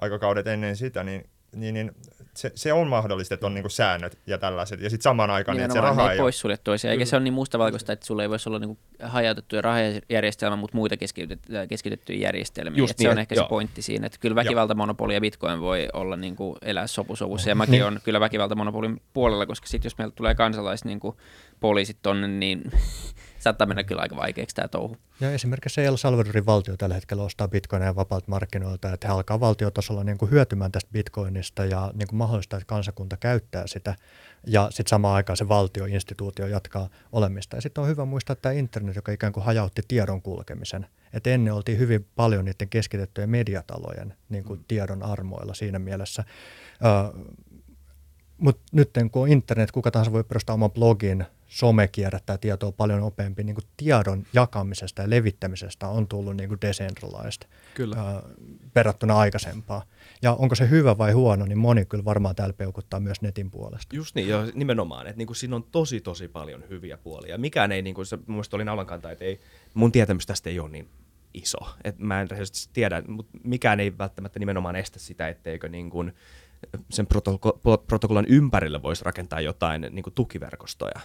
aikakaudet ennen sitä, niin, niin, niin se, se on mahdollista, että on niin kuin säännöt ja tällaiset, ja sitten samaan aikaan niin, se raha ei, ei poissuljettu toisia, eikä se ole niin mustavalkoista, että sulla ei voisi olla niin hajautettuja rahajärjestelmä, mutta muita keskitettyjä, keskitettyjä järjestelmiä. Just niin, se on ehkä joo. se pointti siinä, että kyllä väkivaltamonopoli ja bitcoin voi olla niin kuin elää sopusovussa, ja mäkin niin. on kyllä väkivaltamonopolin puolella, koska sitten jos meillä tulee kansalais niin kuin poliisit tonne, niin saattaa mennä kyllä aika vaikeaksi tämä touhu. Ja esimerkiksi El Salvadorin valtio tällä hetkellä ostaa bitcoineja vapaalta markkinoilta, että he alkaa valtiotasolla niin kuin hyötymään tästä bitcoinista ja niin kuin mahdollistaa, että kansakunta käyttää sitä ja sitten samaan aikaan se valtioinstituutio jatkaa olemista. Ja sitten on hyvä muistaa tämä internet, joka ikään kuin hajautti tiedon kulkemisen. Et ennen oltiin hyvin paljon niiden keskitettyjen mediatalojen niin kuin mm. tiedon armoilla siinä mielessä. Mutta nyt kun on internet, kuka tahansa voi perustaa oman blogin, some kierrättää tietoa paljon nopeampi, niin kuin tiedon jakamisesta ja levittämisestä on tullut niin kuin decentralized Kyllä. Ää, verrattuna aikaisempaa. Ja onko se hyvä vai huono, niin moni kyllä varmaan täällä peukuttaa myös netin puolesta. Just niin, joo, nimenomaan. Että niinku siinä on tosi, tosi paljon hyviä puolia. Mikään ei, niinku, se, mun mielestä oli naulan että ei, mun tietämys tästä ei ole niin iso. Et mä en rehellisesti tiedä, mutta mikään ei välttämättä nimenomaan estä sitä, etteikö niin kuin sen protoko- protokollan ympärille voisi rakentaa jotain niin kuin tukiverkostoja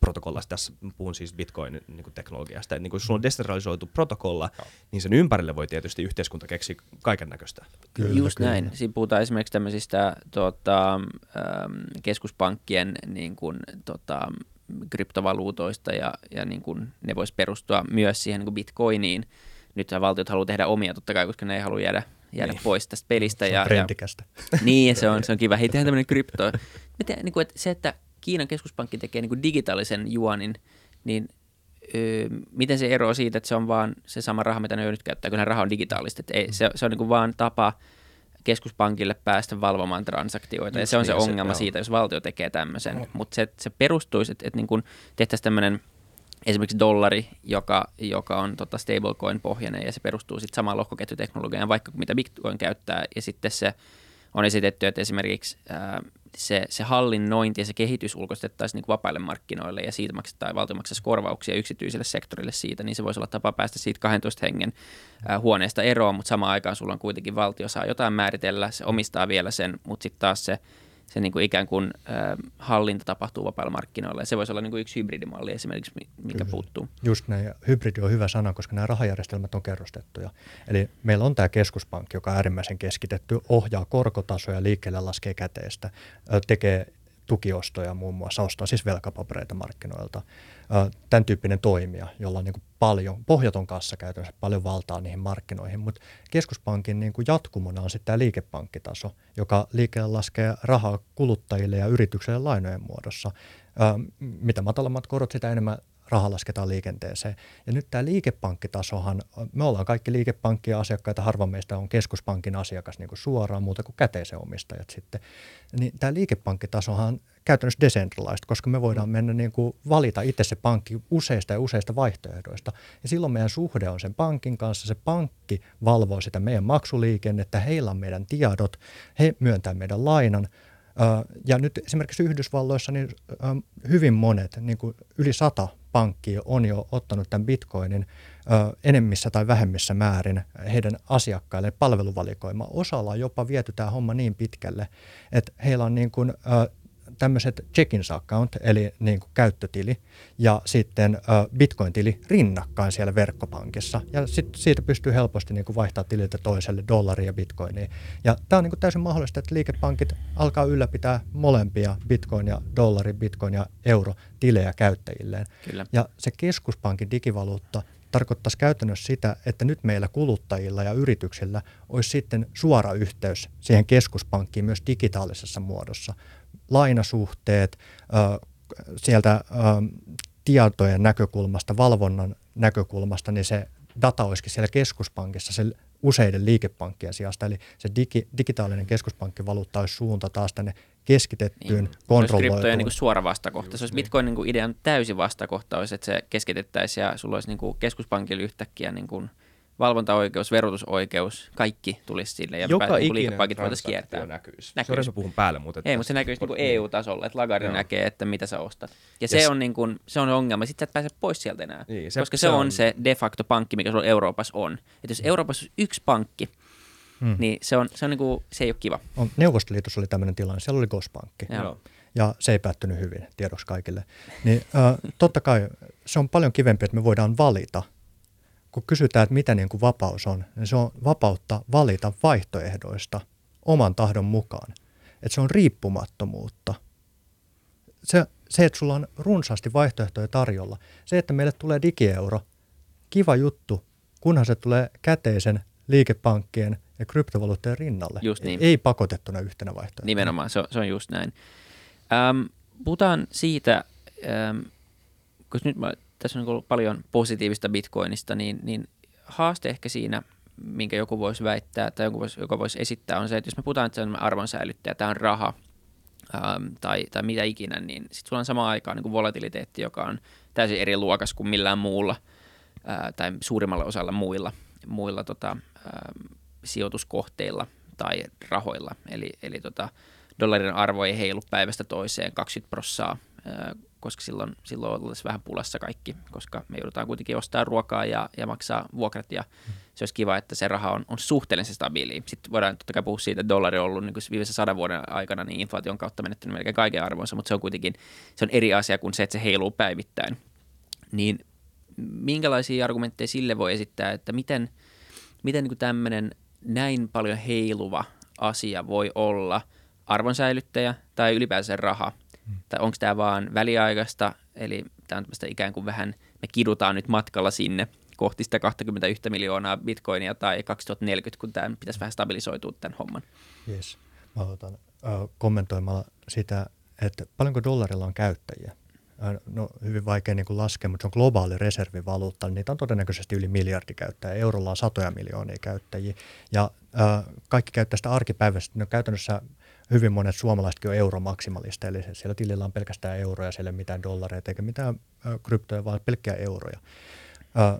protokollasta. Tässä puhun siis Bitcoin-teknologiasta. Niin kun sulla on decentralisoitu protokolla, niin sen ympärille voi tietysti yhteiskunta keksiä kaiken näköistä. Kyllä, Just kyllä. näin. Siinä puhutaan esimerkiksi tämmöisistä tota, keskuspankkien niin kuin, tota, kryptovaluutoista ja, ja niin kuin ne voisi perustua myös siihen niin kuin bitcoiniin. Nyt valtiot haluaa tehdä omia totta kai, koska ne ei halua jäädä, jäädä niin. pois tästä pelistä. Se on ja, trendikästä. Ja, niin, se on, se on kiva. Hei, tehdään tämmöinen krypto. Miten, niin kuin, että se, että Kiinan keskuspankki tekee niin kuin digitaalisen juonin, niin öö, miten se eroaa siitä, että se on vaan se sama raha, mitä ne nyt käyttää, kun raha on digitaalista. Että ei, se, se on niin kuin vaan tapa keskuspankille päästä valvomaan transaktioita, Just ja se on niin, se ongelma se, siitä, jos valtio tekee tämmöisen. No. Mutta se, se perustuisi, että, että niin tehtäisiin tämmöinen esimerkiksi dollari, joka, joka on tota stablecoin-pohjainen, ja se perustuu sitten samaan lohkoketjuteknologiaan, vaikka mitä Bitcoin käyttää, ja sitten se on esitetty, että esimerkiksi ää, se, se hallinnointi ja se kehitys ulkoistettaisiin niin vapaille markkinoille ja siitä maksetaan valtio korvauksia yksityiselle sektorille siitä, niin se voisi olla tapa päästä siitä 12 hengen ää, huoneesta eroon, mutta samaan aikaan sulla on kuitenkin valtio saa jotain määritellä, se omistaa vielä sen, mutta sitten taas se se niin kuin ikään kuin äh, hallinta tapahtuu vapailla markkinoilla. Ja se voisi olla niin kuin yksi hybridimalli esimerkiksi, mikä Kyllä. puuttuu. Just näin. Ja hybridi on hyvä sana, koska nämä rahajärjestelmät on kerrostettuja. Eli meillä on tämä keskuspankki, joka on äärimmäisen keskitetty, ohjaa korkotasoja, liikkeelle laskee käteistä, tekee tukiostoja muun muassa, ostaa siis velkapapereita markkinoilta. Tämän tyyppinen toimija, jolla on niin kuin paljon, pohjaton kassa käytännössä, paljon valtaa niihin markkinoihin, mutta keskuspankin niin kuin jatkumona on sitten tämä liikepankkitaso, joka liikkeelle laskee rahaa kuluttajille ja yrityksille lainojen muodossa. Mitä matalammat korot, sitä enemmän raha lasketaan liikenteeseen. Ja nyt tämä liikepankkitasohan, me ollaan kaikki liikepankkien asiakkaita, harva meistä on keskuspankin asiakas niin kuin suoraan muuta kuin käteisen omistajat sitten. Niin tämä liikepankkitasohan käytännössä decentralized, koska me voidaan mennä niin kuin valita itse se pankki useista ja useista vaihtoehdoista. Ja silloin meidän suhde on sen pankin kanssa, se pankki valvoo sitä meidän maksuliikennettä, heillä on meidän tiedot, he myöntää meidän lainan, ja nyt esimerkiksi Yhdysvalloissa niin hyvin monet, niin kuin yli sata pankkia on jo ottanut tämän bitcoinin enemmissä tai vähemmissä määrin heidän asiakkaille palveluvalikoima. Osalla jopa viety tämä homma niin pitkälle, että heillä on niin kuin, tämmöiset check-in account, eli niin kuin käyttötili, ja sitten bitcoin-tili rinnakkain siellä verkkopankissa. Ja sit siitä pystyy helposti niin kuin vaihtaa tililtä toiselle dollaria ja bitcoinia. Ja tämä on niin kuin täysin mahdollista, että liikepankit alkaa ylläpitää molempia bitcoin ja dollari, bitcoin ja euro tilejä käyttäjilleen. Kyllä. Ja se keskuspankin digivaluutta tarkoittaisi käytännössä sitä, että nyt meillä kuluttajilla ja yrityksillä olisi sitten suora yhteys siihen keskuspankkiin myös digitaalisessa muodossa lainasuhteet sieltä tietojen näkökulmasta, valvonnan näkökulmasta, niin se data olisikin siellä keskuspankissa se useiden liikepankkien sijasta. Eli se digi, digitaalinen keskuspankkivaluutta olisi suunta taas tänne keskitettyyn, niin. kontrolloituun. Se olisi niin kuin suora vastakohta. Se olisi niin. Bitcoin niin kuin idean täysi vastakohta, olisi, että se keskitettäisiin ja sulla olisi niin kuin keskuspankilla yhtäkkiä niin kuin – valvontaoikeus, verotusoikeus, kaikki tulisi sille ja Joka ikinen liikepankit voitaisiin kiertää. näkyisi. näkyisi. Se puhun päälle, mutta... Ei, mutta se näkyisi niin EU-tasolla, että Lagarde Joo. näkee, että mitä sä ostat. Ja, se, on niin kuin, se on ongelma, sitten sä et pääse pois sieltä enää, niin, se, koska se, se on, on se de facto pankki, mikä sulla Euroopassa on. Että jos Euroopassa on yksi pankki, hmm. niin se, on, se, on niin kuin, se ei ole kiva. On, Neuvostoliitossa oli tämmöinen tilanne, siellä oli Gospankki. Joo. Ja se ei päättynyt hyvin, tiedoksi kaikille. Niin, äh, totta kai se on paljon kivempi, että me voidaan valita – kun kysytään, että mitä niin kuin vapaus on, niin se on vapautta valita vaihtoehdoista oman tahdon mukaan. Että se on riippumattomuutta. Se, se, että sulla on runsaasti vaihtoehtoja tarjolla. Se, että meille tulee digieuro, kiva juttu, kunhan se tulee käteisen liikepankkien ja kryptovaluuttojen rinnalle. Just niin. Ei pakotettuna yhtenä vaihtoehtona. Nimenomaan, se on, se on just näin. Ähm, puhutaan siitä, ähm, koska nyt mä tässä on ollut paljon positiivista bitcoinista, niin, niin haaste ehkä siinä, minkä joku voisi väittää tai joku voisi, joka voisi esittää, on se, että jos me puhutaan, että se on arvonsäilyttäjä, tämä on raha, ähm, tai, tai mitä ikinä, niin sitten sulla on samaan aikaan niin kuin volatiliteetti, joka on täysin eri luokas kuin millään muulla ää, tai suurimmalla osalla muilla, muilla tota, ää, sijoituskohteilla tai rahoilla. Eli, eli tota, dollarin arvo ei heilu päivästä toiseen 20 prossaa, koska silloin, silloin olisi vähän pulassa kaikki, koska me joudutaan kuitenkin ostamaan ruokaa ja, ja maksaa vuokrat ja se olisi kiva, että se raha on, on suhteellisen stabiili. Sitten voidaan totta kai puhua siitä, että dollari on ollut niin viimeisen sadan vuoden aikana niin inflaation kautta menettänyt melkein kaiken arvonsa, mutta se on kuitenkin se on eri asia kuin se, että se heiluu päivittäin. Niin minkälaisia argumentteja sille voi esittää, että miten, miten niin tämmöinen näin paljon heiluva asia voi olla arvonsäilyttäjä tai ylipäänsä raha? Tai onko tämä vaan väliaikaista, eli tämä on ikään kuin vähän, me kidutaan nyt matkalla sinne kohti sitä 21 miljoonaa bitcoinia tai 2040, kun tämä pitäisi vähän stabilisoitua tämän homman. Yes. Mä äh, kommentoimalla sitä, että paljonko dollarilla on käyttäjiä. No, hyvin vaikea niin laskea, mutta se on globaali reservivaluutta. Niin niitä on todennäköisesti yli miljardi käyttäjää. Eurolla on satoja miljoonia käyttäjiä. Ja äh, kaikki käyttää sitä arkipäivästä. No, käytännössä hyvin monet suomalaisetkin on euromaksimalista, eli siellä tilillä on pelkästään euroja, siellä ei mitään dollareita eikä mitään kryptoja, vaan pelkkiä euroja.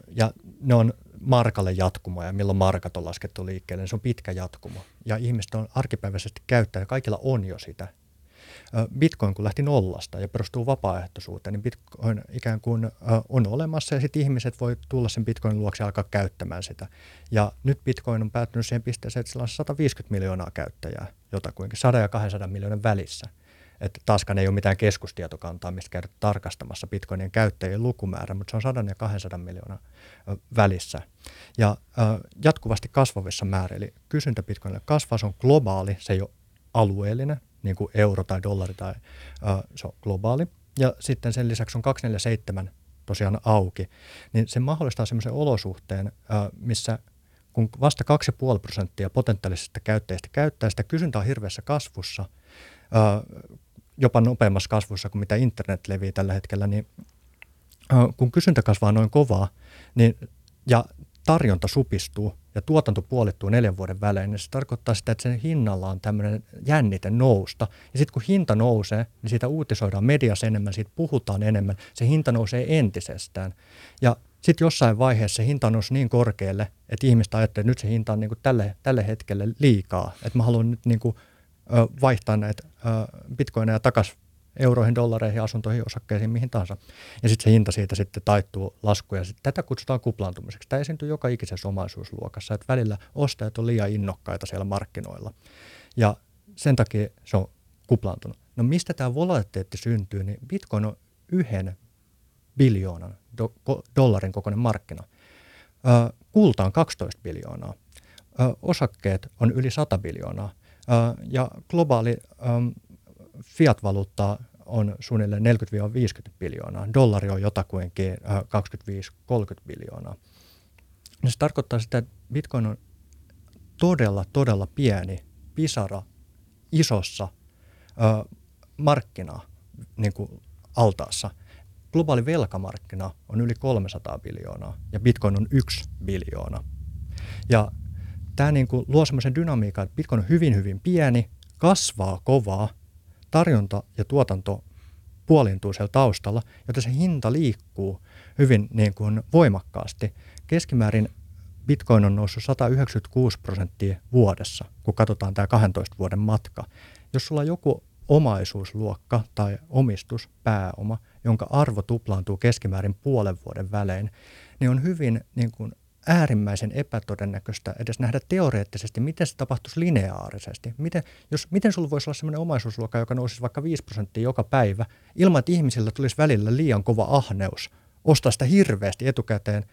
Ja ne on markalle jatkumoja, milloin markat on laskettu liikkeelle, niin se on pitkä jatkumo. Ja ihmiset on arkipäiväisesti käyttää, ja kaikilla on jo sitä. Bitcoin kun lähti nollasta ja perustuu vapaaehtoisuuteen, niin Bitcoin ikään kuin on olemassa ja sitten ihmiset voi tulla sen Bitcoinin luokse ja alkaa käyttämään sitä. Ja nyt Bitcoin on päättynyt siihen pisteeseen, että sillä on 150 miljoonaa käyttäjää jotakuinkin, 100 ja 200 miljoonan välissä. Että taaskaan ei ole mitään keskustietokantaa, mistä käydä tarkastamassa Bitcoinien käyttäjien lukumäärä, mutta se on 100 ja 200 miljoonaa välissä. Ja jatkuvasti kasvavissa määrin, eli kysyntä Bitcoinille kasvaa, se on globaali, se ei ole alueellinen, niin kuin euro tai dollari tai uh, se on globaali. Ja sitten sen lisäksi on 247 tosiaan auki, niin se mahdollistaa sellaisen olosuhteen, uh, missä kun vasta 2,5 prosenttia potentiaalisista käyttäjistä käyttää sitä, kysyntä on hirveässä kasvussa, uh, jopa nopeammassa kasvussa kuin mitä internet levii tällä hetkellä, niin uh, kun kysyntä kasvaa noin kovaa, niin ja tarjonta supistuu ja tuotanto puolittuu neljän vuoden välein, niin se tarkoittaa sitä, että sen hinnalla on tämmöinen jännite nousta. Ja sitten kun hinta nousee, niin siitä uutisoidaan mediassa enemmän, siitä puhutaan enemmän, se hinta nousee entisestään. Ja sitten jossain vaiheessa se hinta nousi niin korkealle, että ihmistä ajattelee, että nyt se hinta on niin kuin tälle, tälle hetkelle liikaa, että mä haluan nyt niin kuin, vaihtaa näitä bitcoineja takaisin euroihin, dollareihin, asuntoihin, osakkeisiin, mihin tahansa. Ja sitten se hinta siitä sitten taittuu laskuja. Sitten tätä kutsutaan kuplaantumiseksi. Tämä esiintyy joka ikisessä omaisuusluokassa, että välillä ostajat on liian innokkaita siellä markkinoilla. Ja sen takia se on kuplaantunut. No mistä tämä volatiliteetti syntyy, niin Bitcoin on yhden biljoonan do- dollarin kokoinen markkina. Ö, kulta on 12 biljoonaa. Ö, osakkeet on yli 100 biljoonaa. Ö, ja globaali fiat-valuuttaa on suunnilleen 40-50 biljoonaa. Dollari on jotakuinkin 25-30 biljoonaa. No se tarkoittaa sitä, että bitcoin on todella, todella pieni pisara isossa ö, markkina niin kuin altaassa. Globaali velkamarkkina on yli 300 biljoonaa ja bitcoin on 1 biljoona. Ja tämä niin kuin luo semmoisen dynamiikan, että bitcoin on hyvin, hyvin pieni, kasvaa kovaa – tarjonta ja tuotanto puolintuu siellä taustalla, joten se hinta liikkuu hyvin niin kuin voimakkaasti. Keskimäärin Bitcoin on noussut 196 prosenttia vuodessa, kun katsotaan tämä 12 vuoden matka. Jos sulla on joku omaisuusluokka tai omistus, pääoma, jonka arvo tuplaantuu keskimäärin puolen vuoden välein, niin on hyvin niin kuin äärimmäisen epätodennäköistä edes nähdä teoreettisesti, miten se tapahtuisi lineaarisesti. Miten, jos, miten sulla voisi olla sellainen omaisuusluokka, joka nousisi vaikka 5 prosenttia joka päivä, ilman että ihmisillä tulisi välillä liian kova ahneus ostaa sitä hirveästi etukäteen,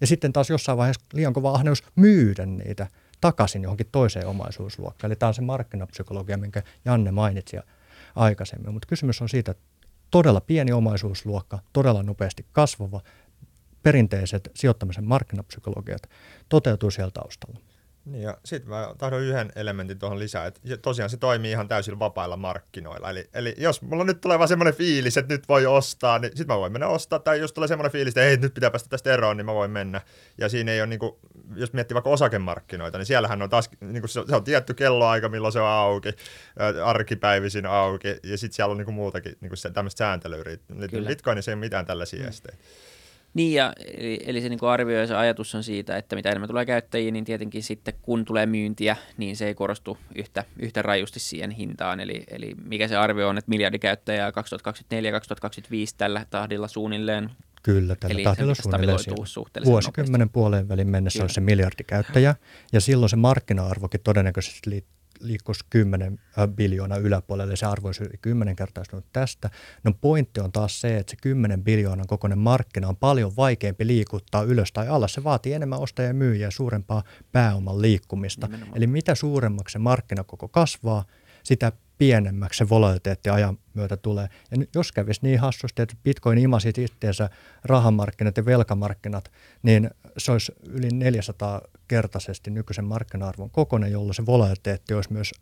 ja sitten taas jossain vaiheessa liian kova ahneus myydä niitä takaisin johonkin toiseen omaisuusluokkaan. Eli tämä on se markkinapsykologia, minkä Janne mainitsi aikaisemmin. Mutta kysymys on siitä, että todella pieni omaisuusluokka, todella nopeasti kasvava, perinteiset sijoittamisen markkinapsykologiat toteutuu siellä taustalla. Niin ja sitten mä tahdon yhden elementin tuohon lisää, että tosiaan se toimii ihan täysin vapailla markkinoilla. Eli, eli jos mulla nyt tulee vaan semmoinen fiilis, että nyt voi ostaa, niin sitten mä voin mennä ostaa. Tai jos tulee semmoinen fiilis, että ei, nyt pitää päästä tästä eroon, niin mä voin mennä. Ja siinä ei ole, niin kuin, jos miettii vaikka osakemarkkinoita, niin siellähän on taas, niin kuin se, se on tietty kelloaika, milloin se on auki, arkipäivisin auki. Ja sitten siellä on niin kuin muutakin niin kuin tämmöistä sääntelyä. Bitcoinissa ei ole mitään tällaisia mm. Niin, ja, eli, eli se niin arvio ja se ajatus on siitä, että mitä enemmän tulee käyttäjiä, niin tietenkin sitten kun tulee myyntiä, niin se ei korostu yhtä, yhtä rajusti siihen hintaan. Eli, eli mikä se arvio on, että miljardi käyttäjää 2024-2025 tällä tahdilla suunnilleen. Kyllä, tällä Eli tahdilla suunnilleen vuosikymmenen puoleen välin mennessä Kyllä. on se miljardi käyttäjää, ja silloin se markkina-arvokin todennäköisesti liikkuisi 10 äh, biljoonaa yläpuolelle, se arvo olisi 10 kertaistunut tästä. No pointti on taas se, että se 10 biljoonan kokoinen markkina on paljon vaikeampi liikuttaa ylös tai alas. Se vaatii enemmän ostajia ja myyjiä suurempaa pääoman liikkumista. Nimenomaan. Eli mitä suuremmaksi se markkinakoko kasvaa, sitä pienemmäksi se volatiliteetti ajan myötä tulee. Ja jos kävisi niin hassusti, että bitcoin imasi itseensä rahamarkkinat ja velkamarkkinat, niin se olisi yli 400 kertaisesti nykyisen markkina-arvon kokoinen, jolloin se volatiliteetti olisi myös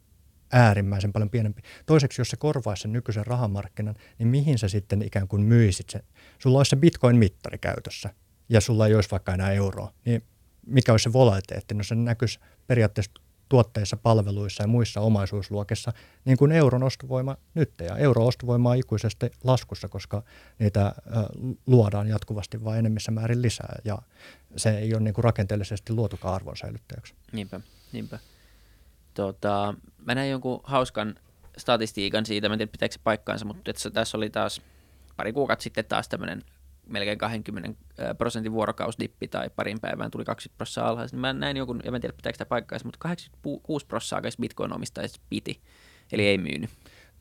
äärimmäisen paljon pienempi. Toiseksi, jos se korvaisi sen nykyisen rahamarkkinan, niin mihin sä sitten ikään kuin myisit sen? Sulla olisi se bitcoin-mittari käytössä ja sulla ei olisi vaikka enää euroa, niin mikä olisi se volatiliteetti? No se näkyisi periaatteessa tuotteissa, palveluissa ja muissa omaisuusluokissa, niin kuin euron ostovoima nyt. Ja euro ostovoima on ikuisesti laskussa, koska niitä luodaan jatkuvasti vain enemmissä määrin lisää. Ja se ei ole niin kuin rakenteellisesti luotukaan arvon säilyttäjäksi. Niinpä, niinpä. Tota, mä näin jonkun hauskan statistiikan siitä, mä en tiedä pitääkö se paikkaansa, mutta tässä oli taas pari kuukautta sitten taas tämmöinen melkein 20 prosentin vuorokausdippi tai parin päivään tuli 20 prosenttia alhaisesti. Niin mä näin joku, ja mä en tiedä pitääkö sitä paikkaa, mutta 86 prosenttia bitcoin-omistajista piti, eli ei myynyt.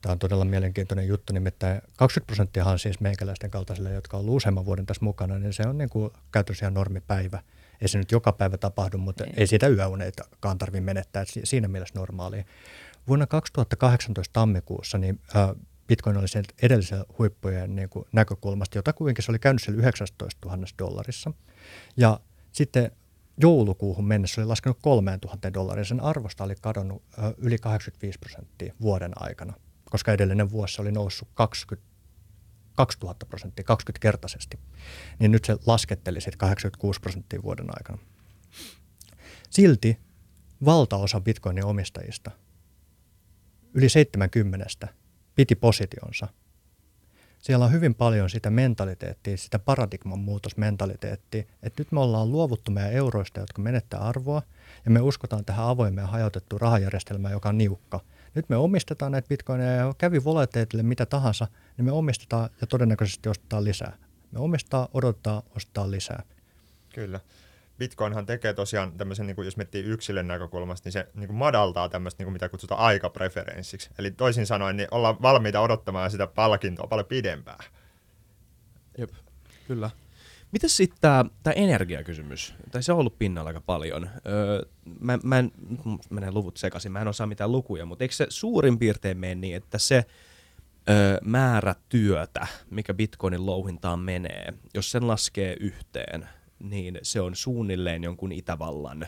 Tämä on todella mielenkiintoinen juttu, nimittäin 20 prosenttiahan siis meikäläisten kaltaisille, jotka on ollut useamman vuoden tässä mukana, niin se on niin kuin käytössä ihan normipäivä. Ei se nyt joka päivä tapahdu, mutta ei, ei sitä yöuneitakaan tarvitse menettää, siinä mielessä normaalia. Vuonna 2018 tammikuussa niin, äh, Bitcoin oli sen edellisen huippujen niin kuin näkökulmasta, jota kuitenkin se oli käynyt siellä 19 000 dollarissa. Ja sitten joulukuuhun mennessä oli laskenut 3000 dollaria. Sen arvosta oli kadonnut yli 85 prosenttia vuoden aikana, koska edellinen vuosi oli noussut 20 2000 prosenttia, 20-kertaisesti. Niin nyt se lasketteli sitten 86 prosenttia vuoden aikana. Silti valtaosa bitcoinin omistajista, yli 70 piti positionsa. Siellä on hyvin paljon sitä mentaliteettia, sitä paradigman muutosmentaliteettia, että nyt me ollaan luovuttu meidän euroista, jotka menettää arvoa, ja me uskotaan tähän avoimeen hajautettuun rahajärjestelmään, joka on niukka. Nyt me omistetaan näitä bitcoineja, ja kävi volatiliteetille mitä tahansa, niin me omistetaan ja todennäköisesti ostetaan lisää. Me omistaa, odottaa, ostaa lisää. Kyllä. Bitcoinhan tekee tosiaan tämmöisen, niin kuin jos miettii yksilön näkökulmasta, niin se niin kuin madaltaa tämmöistä, niin kuin mitä kutsutaan aikapreferenssiksi. Eli toisin sanoen, niin ollaan valmiita odottamaan sitä palkintoa paljon pidempään. Jep, kyllä. Miten sitten tämä energiakysymys? Tai se on ollut pinnalla aika paljon. Öö, mä, mä en, menee luvut sekaisin, mä en osaa mitään lukuja, mutta eikö se suurin piirtein mene niin, että se öö, määrä työtä, mikä bitcoinin louhintaan menee, jos sen laskee yhteen, niin se on suunnilleen jonkun Itävallan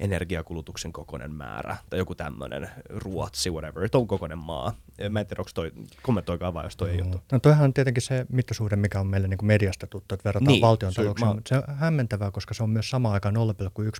energiakulutuksen kokoinen määrä, tai joku tämmöinen Ruotsi, whatever, on kokoinen maa. Mä en tiedä, onko toi, kommentoikaa vaan, jos toi no, ei juttu. No toihan on tietenkin se mittasuhde, mikä on meille niin kuin mediasta tuttu, että verrataan niin, valtion talouksiin, mä... se on hämmentävää, koska se on myös samaan aikaan 0,1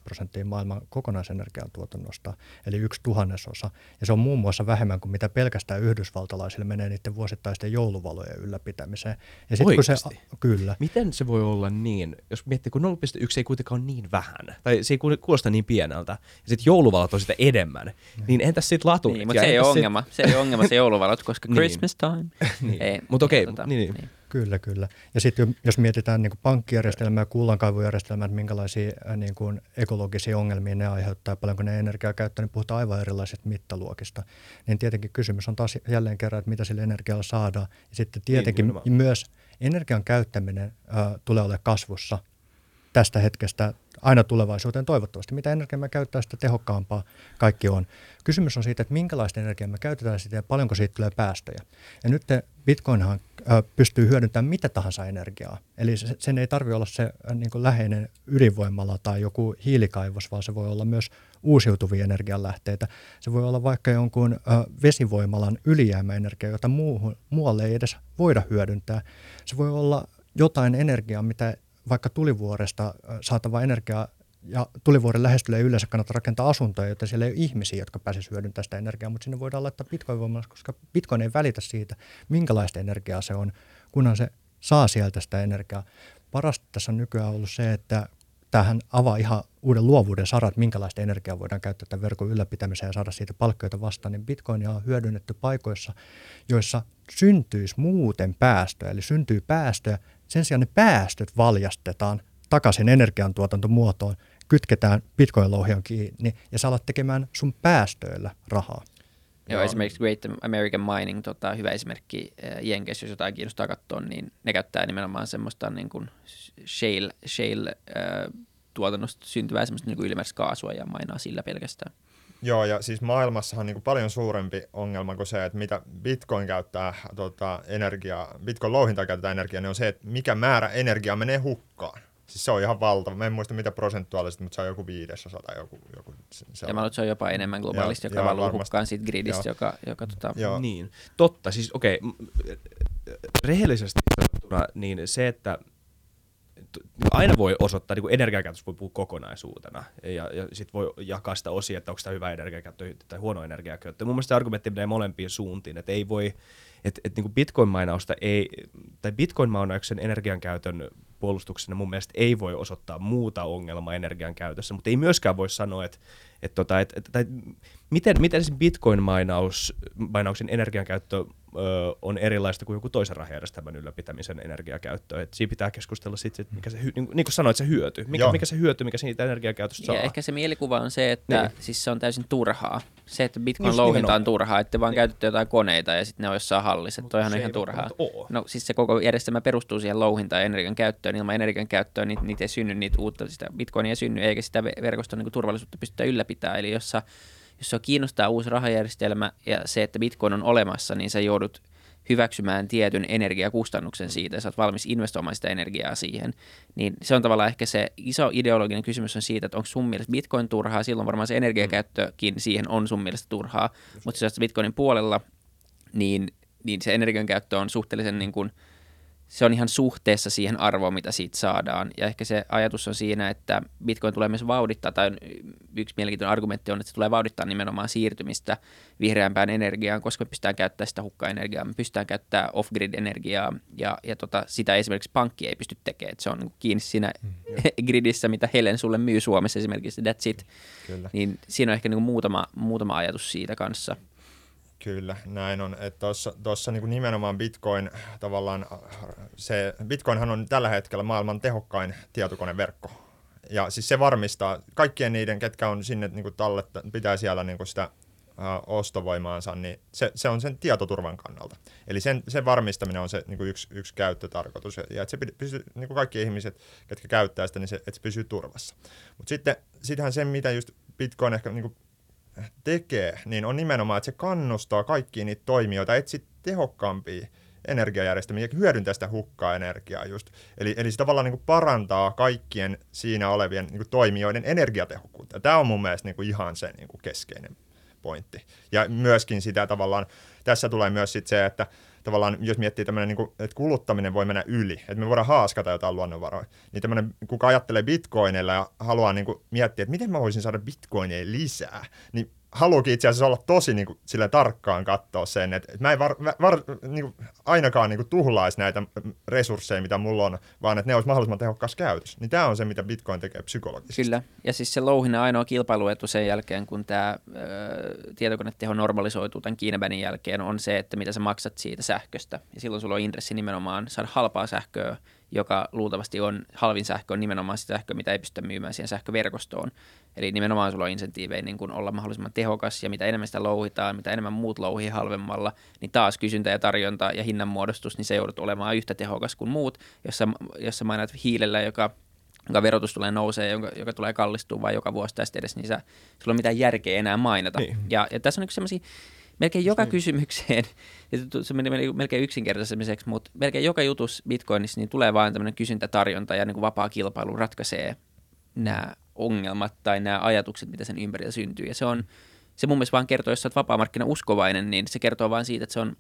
prosenttia maailman kokonaisenergiantuotannosta, eli yksi tuhannesosa, ja se on muun muassa vähemmän kuin mitä pelkästään yhdysvaltalaisille menee niiden vuosittaisten jouluvalojen ylläpitämiseen. Ja sit, kun se, kyllä. Miten se voi olla niin, jos miettii, kun 0,1 ei kuitenkaan ole niin vähän, tai se ei kuulosta niin pieneltä, pieneltä, ja sitten jouluvalot on sitä enemmän, mm. niin entäs sitten laturit? Niin, mutta se ei ole ongelma, se ei ole ongelma se jouluvalot, koska niin. Christmas time. niin. Mutta okei, okay, tota, niin, niin. niin. Kyllä, kyllä. Ja sitten jos mietitään niin kuin pankkijärjestelmää ja kullankaivujärjestelmää, että minkälaisia äh, niin kuin ekologisia ongelmia ne aiheuttaa, paljonko ne energiaa käyttää, niin puhutaan aivan erilaisista mittaluokista. Niin tietenkin kysymys on taas jälleen kerran, että mitä sille energialla saadaan. Ja sitten tietenkin niin, myös energian käyttäminen äh, tulee olemaan kasvussa – tästä hetkestä aina tulevaisuuteen toivottavasti. Mitä energiaa me käyttää, sitä tehokkaampaa kaikki on. Kysymys on siitä, että minkälaista energiaa me käytetään sitä ja paljonko siitä tulee päästöjä. Ja nyt Bitcoinhan pystyy hyödyntämään mitä tahansa energiaa. Eli sen ei tarvitse olla se niin kuin läheinen ydinvoimala tai joku hiilikaivos, vaan se voi olla myös uusiutuvia energianlähteitä. Se voi olla vaikka jonkun vesivoimalan ylijäämäenergia, jota muuhun, muualle ei edes voida hyödyntää. Se voi olla jotain energiaa, mitä vaikka tulivuoresta saatava energia ja tulivuoren lähestyllä ei yleensä kannata rakentaa asuntoja, jotta siellä ei ole ihmisiä, jotka pääsisivät hyödyntämään sitä energiaa, mutta sinne voidaan laittaa bitcoin koska bitcoin ei välitä siitä, minkälaista energiaa se on, kunhan se saa sieltä sitä energiaa. Parasta tässä on nykyään ollut se, että tähän avaa ihan uuden luovuuden sarat, minkälaista energiaa voidaan käyttää tämän verkon ylläpitämiseen ja saada siitä palkkioita vastaan, niin bitcoinia on hyödynnetty paikoissa, joissa syntyisi muuten päästöjä, eli syntyy päästöjä, sen sijaan ne päästöt valjastetaan takaisin energiantuotantomuotoon, kytketään bitcoin-louhion kiinni ja sä alat tekemään sun päästöillä rahaa. Joo, esimerkiksi Great American Mining, tota, hyvä esimerkki Jenkeissä, jos jotain kiinnostaa katsoa, niin ne käyttää nimenomaan semmoista niin kuin shale, shale äh, tuotannosta syntyvää semmoista niin kuin ylimääräistä kaasua ja mainaa sillä pelkästään. Joo, ja siis maailmassahan on niin kuin paljon suurempi ongelma kuin se, että mitä Bitcoin käyttää tota, energiaa, Bitcoin louhinta käytetään energiaa, niin on se, että mikä määrä energiaa menee hukkaan. Siis se on ihan valtava. Mä en muista mitä prosentuaalisesti, mutta se on joku viidesosa tai joku... joku se ja mä luulen, se on jopa enemmän globaalisti, joka valuu hukkaan siitä gridistä, joo. joka... joka tota... joo. Niin, totta. Siis okei, okay. rehellisesti sanottuna, niin se, että aina voi osoittaa, niin kuin energiakäytössä voi puhua kokonaisuutena, ja, ja sitten voi jakaa sitä osia, että onko tämä hyvä energiakäyttö tai huono energiakäyttö. Mun mielestä argumentti menee molempiin suuntiin, että ei voi, että, että niin bitcoin-mainausta ei, tai bitcoin-mainauksen energiankäytön puolustuksena mun mielestä ei voi osoittaa muuta ongelmaa energian käytössä, mutta ei myöskään voi sanoa, että, että, tota, että, että, että miten, miten se bitcoin-mainauksen energiankäyttö ö, on erilaista kuin joku toisen rahajärjestelmän ylläpitämisen energiakäyttö. Et siinä pitää keskustella sitten, että mikä se, niin, niin kuin sanoit, se hyöty. Mikä, mikä se hyöty, mikä siitä energiakäytöstä saa. Ja ehkä se mielikuva on se, että niin. siis se on täysin turhaa. Se, että bitcoin louhinta on turhaa, että vaan niin. käytetty jotain koneita ja sitten ne on jossain hallissa. Toihan on ihan turhaa. No siis se koko järjestelmä perustuu siihen louhintaan ja energian käyttöön. Ilman energian käyttöä niitä, niitä ei synny, niitä uutta, sitä bitcoinia ei synny, eikä sitä verkoston niin turvallisuutta pystytä ylläpitämään. Eli jos, sä, jos se kiinnostaa uusi rahajärjestelmä ja se, että bitcoin on olemassa, niin sä joudut hyväksymään tietyn energiakustannuksen siitä. Ja sä oot valmis investoimaan sitä energiaa siihen, niin se on tavallaan ehkä se iso ideologinen kysymys on siitä, että onko sun mielestä bitcoin turhaa, silloin varmaan se energiakäyttökin siihen on sun mielestä turhaa, mutta jos bitcoinin puolella, niin, niin se energian käyttö on suhteellisen niin kuin – se on ihan suhteessa siihen arvoon, mitä siitä saadaan. Ja ehkä se ajatus on siinä, että Bitcoin tulee myös vauhdittaa, tai yksi mielenkiintoinen argumentti on, että se tulee vauhdittaa nimenomaan siirtymistä vihreämpään energiaan, koska me pystytään käyttämään sitä hukka-energiaa, me pystytään käyttämään off-grid-energiaa, ja, ja tota, sitä esimerkiksi pankki ei pysty tekemään. Että se on niin kiinni siinä mm, gridissä, mitä Helen sulle myy Suomessa esimerkiksi, that's it. Kyllä. Niin siinä on ehkä niin muutama, muutama ajatus siitä kanssa. Kyllä, näin on. Tuossa niin nimenomaan Bitcoin tavallaan, se, Bitcoinhan on tällä hetkellä maailman tehokkain tietokoneverkko. Ja siis se varmistaa kaikkien niiden, ketkä on sinne niin kuin talletta, pitää siellä niin kuin sitä uh, ostovoimaansa, niin se, se on sen tietoturvan kannalta. Eli sen, sen varmistaminen on se niin kuin yksi, yksi käyttötarkoitus, ja että se pysyy, niin kuin kaikki ihmiset, ketkä käyttää sitä, niin se, että se pysyy turvassa. Mutta sitten sittenhän se, mitä just Bitcoin ehkä niin kuin tekee, niin on nimenomaan, että se kannustaa kaikkia niitä toimijoita etsiä tehokkaampia energiajärjestelmiä ja hyödyntää sitä hukkaa energiaa just. Eli, eli se tavallaan niin kuin parantaa kaikkien siinä olevien niin kuin toimijoiden energiatehokkuutta. Tämä on mun mielestä niin kuin ihan se niin kuin keskeinen pointti. Ja myöskin sitä tavallaan, tässä tulee myös sit se, että tavallaan, jos miettii tämmöinen, niin kuin, että kuluttaminen voi mennä yli, että me voidaan haaskata jotain luonnonvaroja, niin tämmöinen, kuka ajattelee bitcoinilla ja haluaa niin kuin, miettiä, että miten mä voisin saada bitcoineja lisää, niin haluukin itse asiassa olla tosi niin kuin, tarkkaan katsoa sen, että, että mä en var, var, niin kuin, ainakaan niin kuin, tuhlaisi näitä resursseja, mitä mulla on, vaan että ne olisi mahdollisimman tehokkaas käytös. Niin tämä on se, mitä Bitcoin tekee psykologisesti. Kyllä, ja siis se louhinnan ainoa kilpailuetu sen jälkeen, kun tämä tietokoneteho normalisoituu tämän Kiinabanin jälkeen, on se, että mitä sä maksat siitä sähköstä. Ja silloin sulla on intressi nimenomaan saada halpaa sähköä joka luultavasti on halvin sähkö, on nimenomaan sitä sähköä, mitä ei pystytä myymään siihen sähköverkostoon. Eli nimenomaan sulla on insentiivejä niin kun olla mahdollisimman tehokas, ja mitä enemmän sitä louhitaan, mitä enemmän muut louhii halvemmalla, niin taas kysyntä ja tarjonta ja hinnanmuodostus, niin se joudut olemaan yhtä tehokas kuin muut. Jos sä, jos sä mainat hiilellä, joka jonka verotus tulee nousee, jonka, joka tulee kallistua vai joka vuosi tästä edes, niin sä, sulla ei ole mitään järkeä enää mainita. Niin. Ja, ja tässä on niin sellaisia melkein joka niin. kysymykseen, se meni melkein yksinkertaisemiseksi, mutta melkein joka jutus Bitcoinissa niin tulee vain tämmöinen kysyntätarjonta ja niin kuin vapaa kilpailu ratkaisee nämä ongelmat tai nämä ajatukset, mitä sen ympärillä syntyy. Ja se on, se mun mielestä vaan kertoo, jos sä oot vapaamarkkina uskovainen, niin se kertoo vain siitä, että se on,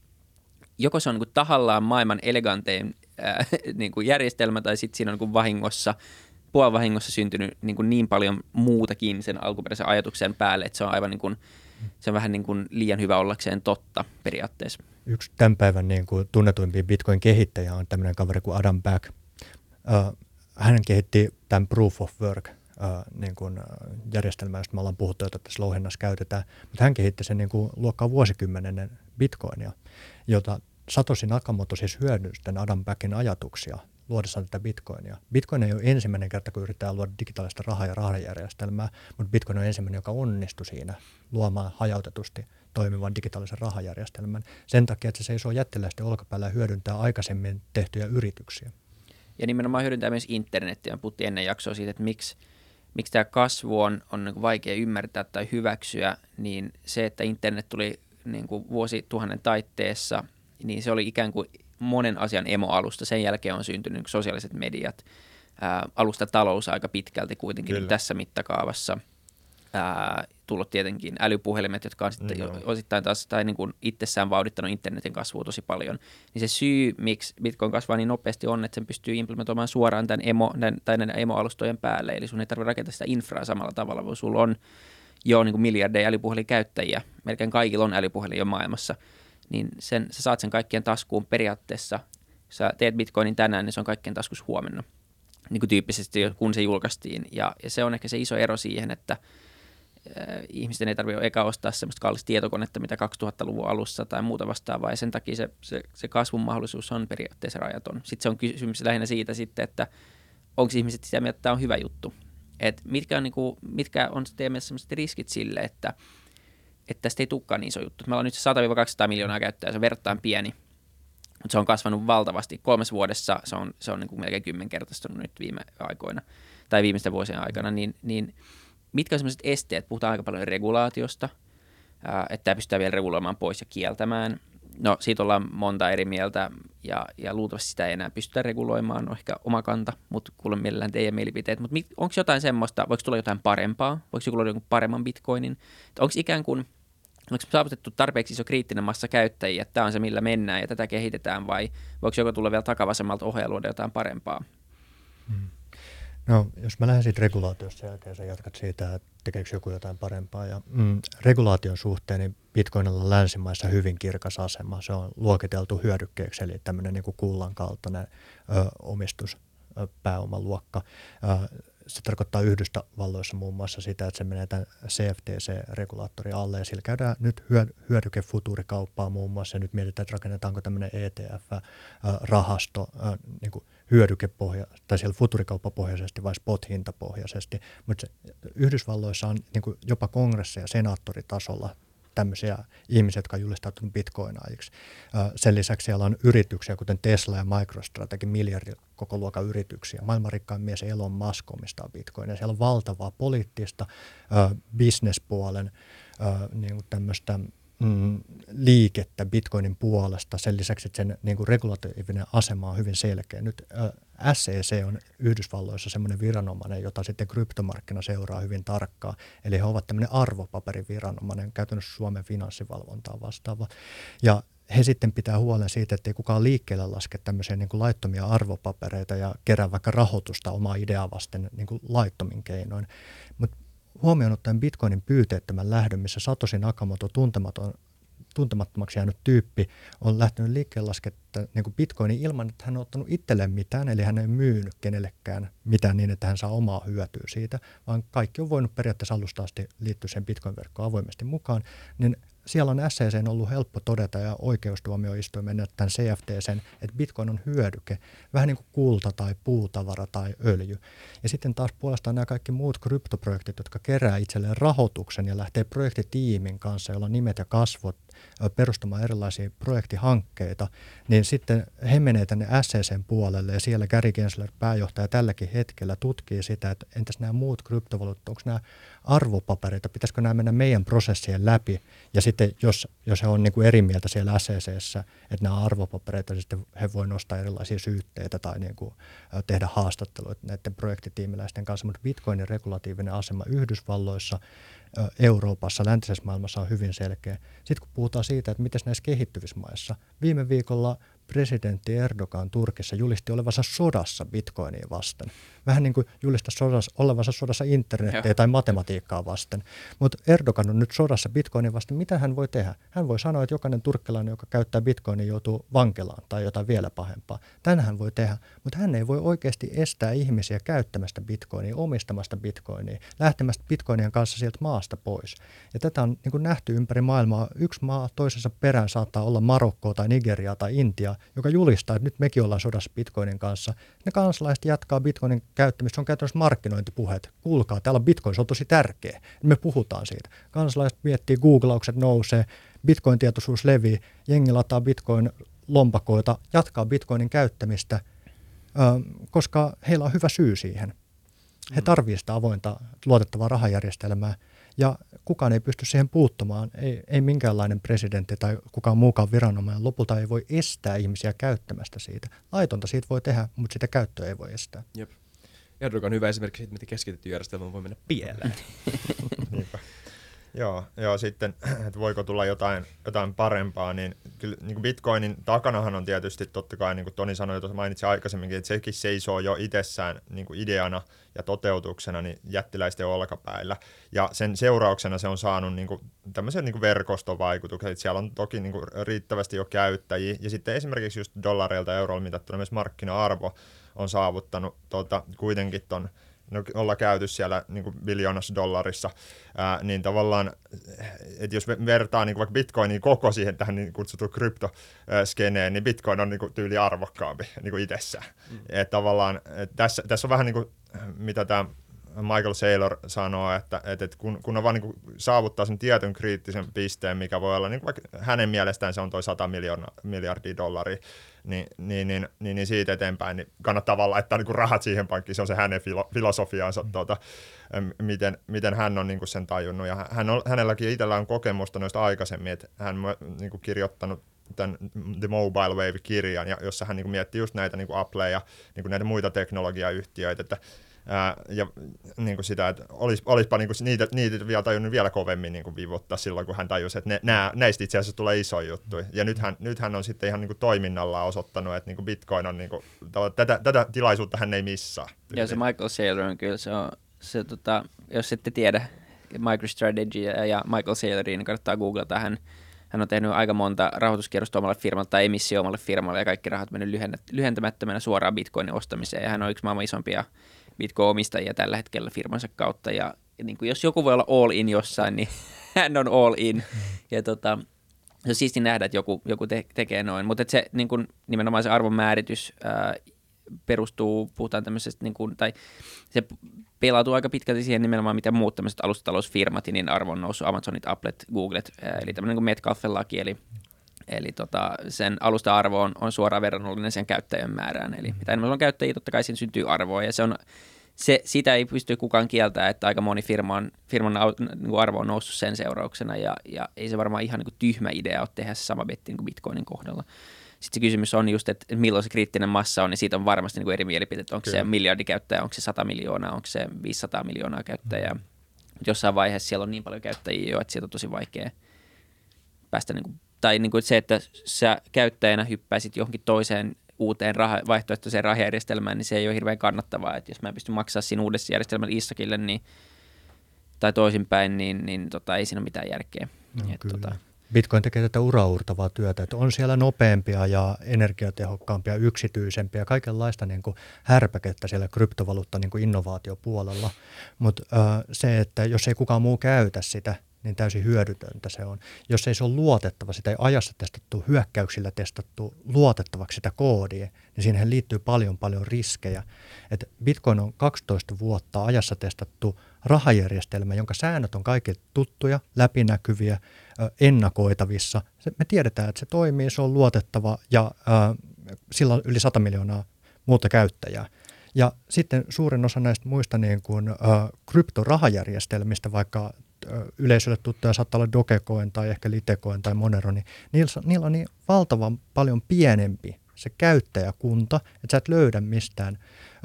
joko se on niin kuin tahallaan maailman elegantein ää, niin kuin järjestelmä, tai sitten siinä on niin kuin vahingossa, puolivahingossa syntynyt niin, kuin niin paljon muutakin sen alkuperäisen ajatuksen päälle, että se on aivan niin kuin, se on vähän niin kuin liian hyvä ollakseen totta periaatteessa. Yksi tämän päivän niin kuin tunnetuimpia Bitcoin-kehittäjä on tämmöinen kaveri kuin Adam Back. Hän kehitti tämän Proof of Work niin kuin, järjestelmää, josta me ollaan puhuttu, jota tässä louhennassa käytetään. Mutta hän kehitti sen niin kuin luokkaa vuosikymmenen Bitcoinia, jota Satoshi Nakamoto siis hyödynsi Adam Backin ajatuksia luodessaan tätä bitcoinia. Bitcoin ei ole ensimmäinen kerta, kun yritetään luoda digitaalista rahaa ja rahajärjestelmää, mutta bitcoin on ensimmäinen, joka onnistui siinä luomaan hajautetusti toimivan digitaalisen rahajärjestelmän. Sen takia, että se seisoo jättiläisten olkapäällä ja hyödyntää aikaisemmin tehtyjä yrityksiä. Ja nimenomaan hyödyntää myös internetiä. Puhuttiin ennen jaksoa siitä, että miksi, miksi tämä kasvu on, on niin vaikea ymmärtää tai hyväksyä, niin se, että internet tuli niin kuin vuosituhannen taitteessa, niin se oli ikään kuin monen asian emoalusta. Sen jälkeen on syntynyt sosiaaliset mediat, ää, alusta talous aika pitkälti kuitenkin Kyllä. tässä mittakaavassa. Ää, tullut tietenkin älypuhelimet, jotka on sitten no. osittain taas tai niin kuin itsessään vauhdittanut internetin kasvua tosi paljon. Niin se syy, miksi Bitcoin kasvaa niin nopeasti on, että sen pystyy implementoimaan suoraan tämän emo, tämän, tai näiden emoalustojen päälle. Eli sun ei tarvitse rakentaa sitä infraa samalla tavalla, vaan sulla on jo niin kuin miljardeja älypuhelinkäyttäjiä. Melkein kaikilla on älypuhelin jo maailmassa – niin sen, sä saat sen kaikkien taskuun periaatteessa. Sä teet bitcoinin tänään, niin se on kaikkien taskussa huomenna. Niin kuin tyyppisesti, kun se julkaistiin. Ja, ja se on ehkä se iso ero siihen, että ihmisten ei tarvitse eka ostaa sellaista kallista tietokonetta, mitä 2000-luvun alussa tai muuta vastaavaa, ja sen takia se, se, se kasvun mahdollisuus on periaatteessa rajaton. Sitten se on kysymys lähinnä siitä sitten, että onko ihmiset sitä mieltä, että tämä on hyvä juttu. Et mitkä on, niin kuin, mitkä on teidän mielestä riskit sille, että – että tästä ei tulekaan niin iso juttu. Meillä on nyt 100-200 miljoonaa käyttäjää, se on verrattain pieni, mutta se on kasvanut valtavasti. Kolmessa vuodessa se on, se on niin kuin melkein kymmenkertaistunut nyt viime aikoina tai viimeisten vuosien aikana, niin, niin mitkä on sellaiset esteet? Puhutaan aika paljon regulaatiosta, että tämä pystytään vielä reguloimaan pois ja kieltämään. No siitä ollaan monta eri mieltä ja, ja luultavasti sitä ei enää pystytä reguloimaan, on ehkä oma kanta, mutta kuulen mielellään teidän mielipiteet. Mutta onko jotain semmoista, voiko tulla jotain parempaa? Voiko joku luoda paremman bitcoinin? Onko ikään kuin – onko saavutettu tarpeeksi iso kriittinen massa käyttäjiä, että tämä on se, millä mennään ja tätä kehitetään, vai voiko joko tulla vielä takavasemmalta ohjaa jotain parempaa? Hmm. No, jos mä lähden siitä regulaatiosta jälkeen, sä jatkat siitä, että tekeekö joku jotain parempaa. Ja, mm, regulaation suhteen niin Bitcoinilla on länsimaissa hyvin kirkas asema. Se on luokiteltu hyödykkeeksi, eli tämmöinen niin kullan kaltainen ö, omistuspääomaluokka. Ö, se tarkoittaa Yhdysvalloissa muun muassa sitä, että se menee tämän CFTC-regulaattori alle ja sillä käydään nyt hyödykefutuurikauppaa muun muassa ja nyt mietitään, että rakennetaanko tämmöinen ETF-rahasto niin kuin hyödykepohja, tai siellä futurikauppapohjaisesti vai spot-hintapohjaisesti, mutta Yhdysvalloissa on niin kuin jopa kongressi- ja senaattoritasolla tämmöisiä ihmisiä, jotka on julistautunut bitcoinaajiksi. Sen lisäksi siellä on yrityksiä, kuten Tesla ja MicroStrategy, miljardin koko luokan yrityksiä. Maailman rikkain mies Elon Musk omistaa bitcoinia. Siellä on valtavaa poliittista, bisnespuolen, niin tämmöistä mm, liikettä bitcoinin puolesta. Sen lisäksi, että sen niin kuin regulatiivinen asema on hyvin selkeä. Nyt äh, SEC on Yhdysvalloissa semmoinen viranomainen, jota sitten kryptomarkkina seuraa hyvin tarkkaan. Eli he ovat tämmöinen arvopaperiviranomainen, käytännössä Suomen finanssivalvontaa vastaava. Ja he sitten pitää huolen siitä, että ei kukaan liikkeelle laske tämmöisiä niin kuin laittomia arvopapereita ja kerää vaikka rahoitusta omaa ideaa vasten niin kuin laittomin keinoin. Mutta huomioon ottaen Bitcoinin pyyteettömän lähdön, missä Satoshi Nakamoto tuntematon tuntemattomaksi jäänyt tyyppi on lähtenyt liikkeelle lasketta niin kuin bitcoinin ilman, että hän on ottanut itselleen mitään, eli hän ei myynyt kenellekään mitään niin, että hän saa omaa hyötyä siitä, vaan kaikki on voinut periaatteessa alusta asti liittyä sen bitcoin-verkkoon avoimesti mukaan, niin siellä on SEC ollut helppo todeta ja oikeustuomioistuimen tämän CFTCn, että bitcoin on hyödyke, vähän niin kuin kulta tai puutavara tai öljy. Ja sitten taas puolestaan nämä kaikki muut kryptoprojektit, jotka kerää itselleen rahoituksen ja lähtee projektitiimin kanssa, jolla nimet ja kasvot perustamaan erilaisia projektihankkeita, niin sitten he menee tänne SCCn puolelle ja siellä Gary Gensler, pääjohtaja tälläkin hetkellä tutkii sitä, että entäs nämä muut kryptovaluutat, onko nämä arvopapereita, pitäisikö nämä mennä meidän prosessien läpi? Ja sitten jos, jos he on niin kuin eri mieltä siellä SCCssä, että nämä arvopapereita, niin sitten he voi nostaa erilaisia syytteitä tai niin kuin tehdä haastatteluita näiden projektitiimiläisten kanssa, mutta Bitcoinin regulatiivinen asema Yhdysvalloissa Euroopassa, läntisessä maailmassa on hyvin selkeä. Sitten kun puhutaan siitä, että miten näissä kehittyvissä maissa, viime viikolla presidentti Erdogan Turkissa julisti olevansa sodassa bitcoinia vasten. Vähän niin kuin julista sodassa, olevansa sodassa internetiä tai matematiikkaa vasten. Mutta Erdogan on nyt sodassa bitcoinin vasten. Mitä hän voi tehdä? Hän voi sanoa, että jokainen turkkilainen, joka käyttää bitcoinia, joutuu vankilaan tai jotain vielä pahempaa. Tänään hän voi tehdä, mutta hän ei voi oikeasti estää ihmisiä käyttämästä bitcoinia, omistamasta bitcoinia, lähtemästä bitcoinien kanssa sieltä maasta pois. Ja tätä on niin kuin nähty ympäri maailmaa. Yksi maa toisensa perään saattaa olla Marokko tai Nigeria tai Intia, joka julistaa, että nyt mekin ollaan sodassa bitcoinin kanssa. Ne kansalaiset jatkaa bitcoinin käyttämistä, se on käytännössä markkinointipuheet. Kuulkaa, täällä bitcoin, se on tosi tärkeä. Me puhutaan siitä. Kansalaiset miettii, googlaukset nousee, bitcoin-tietoisuus levii, jengi lataa bitcoin lompakoita, jatkaa bitcoinin käyttämistä, koska heillä on hyvä syy siihen. He mm. tarvitsevat sitä avointa, luotettavaa rahajärjestelmää – ja kukaan ei pysty siihen puuttumaan, ei, ei minkäänlainen presidentti tai kukaan muukaan viranomainen lopulta ei voi estää ihmisiä käyttämästä siitä. Laitonta siitä voi tehdä, mutta sitä käyttöä ei voi estää. Jep. Erdogan on hyvä esimerkki siitä, miten keskitetty järjestelmä voi mennä pieleen. Joo, joo, sitten, että voiko tulla jotain, jotain parempaa, niin kyllä niin kuin Bitcoinin takanahan on tietysti totta kai, niin kuin Toni sanoi, jo mainitsi aikaisemminkin, että sekin seisoo jo itsessään niin kuin ideana ja toteutuksena niin jättiläisten olkapäillä. Ja sen seurauksena se on saanut niin kuin, tämmöisen niin kuin verkostovaikutuksen, että siellä on toki niin kuin, riittävästi jo käyttäjiä, ja sitten esimerkiksi just dollareilta ja euroilla mitattuna myös markkina-arvo on saavuttanut tota, kuitenkin ton no, olla käyty siellä niin kuin biljoonassa dollarissa, ää, niin tavallaan, että jos vertaa niin kuin vaikka bitcoinin koko siihen tähän niin kutsuttuun kryptoskeneen, niin bitcoin on niin kuin tyyli arvokkaampi niin kuin itsessään. Mm. Et tavallaan, et tässä, tässä on vähän niin kuin, mitä tämä Michael Saylor sanoo, että, että, että kun, kun on vaan niin saavuttaa sen tietyn kriittisen pisteen, mikä voi olla, niin vaikka hänen mielestään se on toi 100 miljoona, miljardia dollaria, niin, niin, niin, niin, niin siitä eteenpäin niin kannattaa vaan laittaa niin rahat siihen pankkiin, se on se hänen filo, filosofiaansa, mm. tuota, miten, miten hän on niin kuin sen tajunnut. Ja hän on, hänelläkin itsellä on kokemusta noista aikaisemmin, että hän on niin kuin kirjoittanut tämän The Mobile Wave-kirjan, jossa hän niin kuin miettii just näitä niin kuin Apple ja niin kuin näitä muita teknologiayhtiöitä, että Ää, ja niin kuin sitä, että olis, olispa niin kuin niitä, niitä vielä tajunnut vielä kovemmin niin kuin vivuttaa silloin, kun hän tajusi, että ne, nää, näistä itse asiassa tulee iso juttu. Ja nythän, nythän on sitten ihan niin kuin toiminnalla osoittanut, että niin kuin Bitcoin on, niin kuin, tätä, tätä tilaisuutta hän ei missaa. Ja se Michael Saylor on kyllä, se on, se, tota, jos ette tiedä MicroStrategy ja Michael Saylorin, niin kannattaa googlata. Hän, hän on tehnyt aika monta rahoituskierrosta omalle firmalle tai emissio omalle firmalle ja kaikki rahat mennyt lyhentämättömänä suoraan Bitcoinin ostamiseen. Ja hän on yksi maailman isompia Bitcoin-omistajia tällä hetkellä firmansa kautta. Ja, ja niin kuin jos joku voi olla all in jossain, niin hän on all in. Ja tota, se on siisti nähdä, että joku, joku te, tekee noin. Mutta se niin kuin, nimenomaan se arvonmääritys ää, perustuu, puhutaan tämmöisestä, niin kuin, tai se pelautuu aika pitkälti siihen nimenomaan, mitä muut tämmöiset alustatalousfirmat, niin arvon noussut, Amazonit, Applet, Googlet, ää, eli tämmöinen niin Metcalfen-laki, eli Eli tota, sen alusta-arvo on, on suoraan verrannollinen sen käyttäjän määrään. Eli mitä enemmän on käyttäjiä, totta kai siinä syntyy arvoa. Ja se on, se, sitä ei pysty kukaan kieltämään, että aika moni firman, firman niin arvo on noussut sen seurauksena. Ja, ja ei se varmaan ihan niin tyhmä idea ole tehdä se sama betti niin Bitcoinin kohdalla. Sitten se kysymys on just, että milloin se kriittinen massa on, niin siitä on varmasti niin kuin eri mielipiteet. Onko Kyllä. se miljardi käyttäjää, onko se 100 miljoonaa, onko se 500 miljoonaa käyttäjää. Mm. Jossain vaiheessa siellä on niin paljon käyttäjiä jo, että siitä on tosi vaikea päästä niin kuin tai niin kuin se, että sä käyttäjänä hyppäisit johonkin toiseen uuteen raha, vaihtoehtoiseen rahajärjestelmään, niin se ei ole hirveän kannattavaa. Että jos mä pystyn maksaa siinä uudessa järjestelmässä Issakille niin, tai toisinpäin, niin, niin tota, ei siinä ole mitään järkeä. No, Et, tota, Bitcoin tekee tätä uraurtavaa työtä, että on siellä nopeampia ja energiatehokkaampia, yksityisempiä, kaikenlaista niin kuin härpäkettä siellä kryptovaluutta niin kuin innovaatiopuolella. Mutta se, että jos ei kukaan muu käytä sitä, niin täysin hyödytöntä se on. Jos ei se ole luotettava, sitä ei ajassa testattu, hyökkäyksillä testattu luotettavaksi sitä koodia, niin siihen liittyy paljon paljon riskejä. Et Bitcoin on 12 vuotta ajassa testattu rahajärjestelmä, jonka säännöt on kaikille tuttuja, läpinäkyviä, ennakoitavissa. Me tiedetään, että se toimii, se on luotettava ja ää, sillä on yli 100 miljoonaa muuta käyttäjää. Ja sitten suurin osa näistä muista niin kuin, ä, kryptorahajärjestelmistä, vaikka yleisölle tuttuja saattaa olla Dogecoin tai ehkä Litecoin tai Monero, niin niillä, niillä on niin valtavan paljon pienempi se käyttäjäkunta, että sä et löydä mistään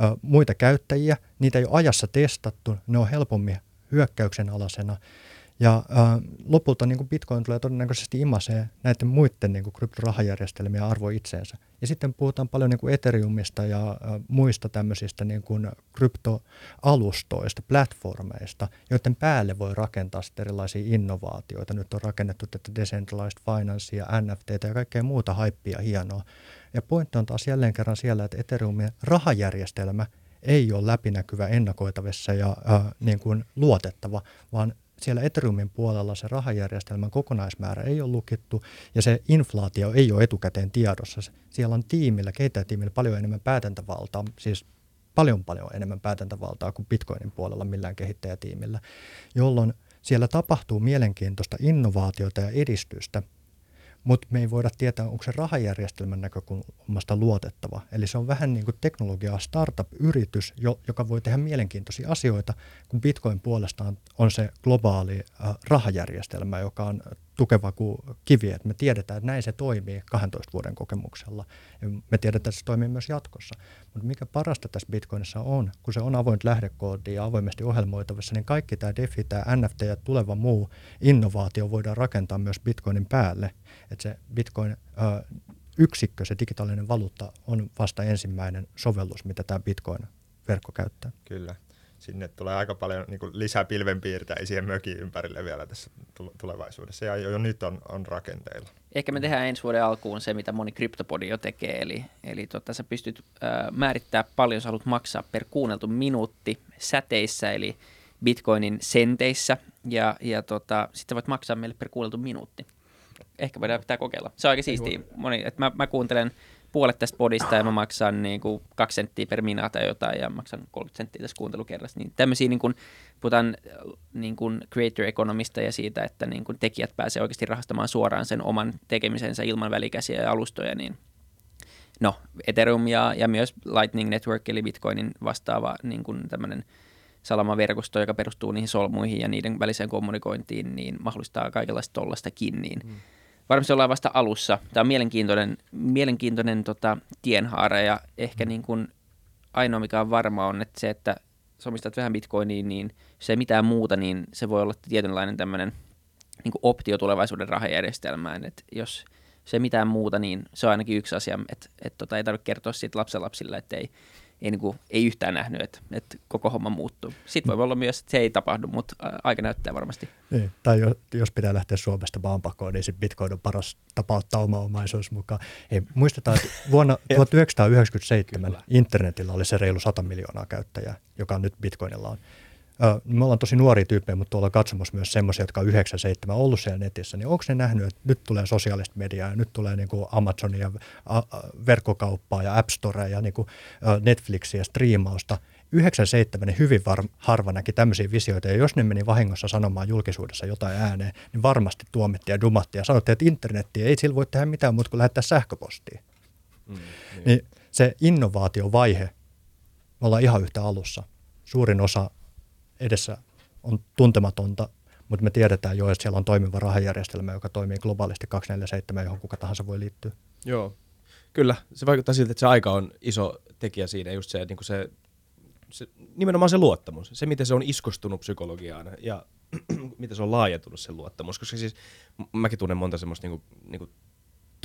ö, muita käyttäjiä, niitä ei ole ajassa testattu, ne on helpommin hyökkäyksen alasena. Ja äh, lopulta niin kuin Bitcoin tulee todennäköisesti imasee näiden muiden niin kuin kryptorahajärjestelmien arvo itseensä. Ja sitten puhutaan paljon niin kuin Ethereumista ja äh, muista tämmöisistä niin kuin kryptoalustoista, platformeista, joiden päälle voi rakentaa sitten erilaisia innovaatioita. Nyt on rakennettu tätä decentralized financea, NFT ja kaikkea muuta haippia hienoa. Ja pointti on taas jälleen kerran siellä, että Ethereumin rahajärjestelmä ei ole läpinäkyvä, ennakoitavissa ja äh, niin kuin luotettava, vaan siellä Ethereumin puolella se rahajärjestelmän kokonaismäärä ei ole lukittu ja se inflaatio ei ole etukäteen tiedossa. Siellä on tiimillä, kehittäjätiimillä paljon enemmän päätäntävaltaa, siis paljon paljon enemmän päätäntävaltaa kuin Bitcoinin puolella millään kehittäjätiimillä, jolloin siellä tapahtuu mielenkiintoista innovaatiota ja edistystä – mutta me ei voida tietää, onko se rahajärjestelmän näkökulmasta luotettava. Eli se on vähän niin kuin teknologiaa startup-yritys, joka voi tehdä mielenkiintoisia asioita, kun Bitcoin puolestaan on se globaali äh, rahajärjestelmä, joka on tukeva kuin kivi, että me tiedetään, että näin se toimii 12 vuoden kokemuksella. Ja me tiedetään, että se toimii myös jatkossa. Mutta mikä parasta tässä Bitcoinissa on, kun se on avoin lähdekoodi ja avoimesti ohjelmoitavissa, niin kaikki tämä DeFi, tämä NFT ja tuleva muu innovaatio voidaan rakentaa myös Bitcoinin päälle. Että se Bitcoin ö, yksikkö, se digitaalinen valuutta, on vasta ensimmäinen sovellus, mitä tämä Bitcoin-verkko käyttää. Kyllä sinne tulee aika paljon niin kuin lisää pilvenpiirtäjiä siihen mökin ympärille vielä tässä tulevaisuudessa, ja jo, jo nyt on, on rakenteilla. Ehkä me tehdään ensi vuoden alkuun se, mitä moni kryptopodi jo tekee, eli, eli tota, sä pystyt äh, määrittää paljon sä haluat maksaa per kuunneltu minuutti säteissä, eli bitcoinin senteissä, ja, ja tota, sitten voit maksaa meille per kuunneltu minuutti. Ehkä voidaan pitää kokeilla. Se on aika siistiä. Moni, että mä, mä kuuntelen puolet tästä podista ja mä maksan niin kuin kaksi senttiä per minä tai jotain ja maksan 30 senttiä tässä kuuntelukerrasta. Niin tämmöisiä, niin kuin, puhutaan niin kuin creator economista ja siitä, että niin kuin tekijät pääsee oikeasti rahastamaan suoraan sen oman tekemisensä ilman välikäsiä ja alustoja, niin no, Ethereum ja, ja myös Lightning Network eli Bitcoinin vastaava niin kuin tämmöinen salamaverkosto, joka perustuu niihin solmuihin ja niiden väliseen kommunikointiin, niin mahdollistaa kaikenlaista tollastakin, niin mm varmasti ollaan vasta alussa. Tämä on mielenkiintoinen, mielenkiintoinen tota, tienhaara ja ehkä mm. niin kuin ainoa mikä on varma on, että se, että sä omistat vähän bitcoiniin, niin jos ei mitään muuta, niin se voi olla tietynlainen tämmöinen niin kuin optio tulevaisuuden rahajärjestelmään. Että jos se ei mitään muuta, niin se on ainakin yksi asia, että, että tota, ei tarvitse kertoa siitä lapsenlapsille, että ei, ei, niin kuin, ei yhtään nähnyt, että, että koko homma muuttuu. Sitten voi olla myös, että se ei tapahdu, mutta aika näyttää varmasti. Niin, tai jos pitää lähteä Suomesta vaan pakoon, niin sitten Bitcoin on paras tapa ottaa oma omaisuus mukaan. Ei, muistetaan, että vuonna 1997 internetillä oli se reilu 100 miljoonaa käyttäjää, joka nyt Bitcoinilla on me ollaan tosi nuoria tyyppejä, mutta tuolla katsomassa myös semmoisia, jotka on 97 ollut siellä netissä, niin onko ne nähnyt, että nyt tulee sosiaalista mediaa ja nyt tulee niin kuin Amazonia, verkkokauppaa ja App Storea ja niin kuin Netflixiä ja striimausta. 97 niin hyvin var- harva näki tämmöisiä visioita, ja jos ne meni vahingossa sanomaan julkisuudessa jotain ääneen, niin varmasti tuomittiin ja dumattiin ja sanottiin, että internetti ei sillä voi tehdä mitään muuta kuin lähettää sähköpostia. Mm, niin. niin se innovaatiovaihe, me ollaan ihan yhtä alussa. Suurin osa edessä on tuntematonta, mutta me tiedetään jo, että siellä on toimiva rahajärjestelmä, joka toimii globaalisti 247, johon kuka tahansa voi liittyä. Joo, kyllä. Se vaikuttaa siltä, että se aika on iso tekijä siinä, just se, niin kuin se, se nimenomaan se luottamus, se miten se on iskostunut psykologiaan ja miten se on laajentunut se luottamus, koska siis mäkin tunnen monta semmoista niin kuin, niin kuin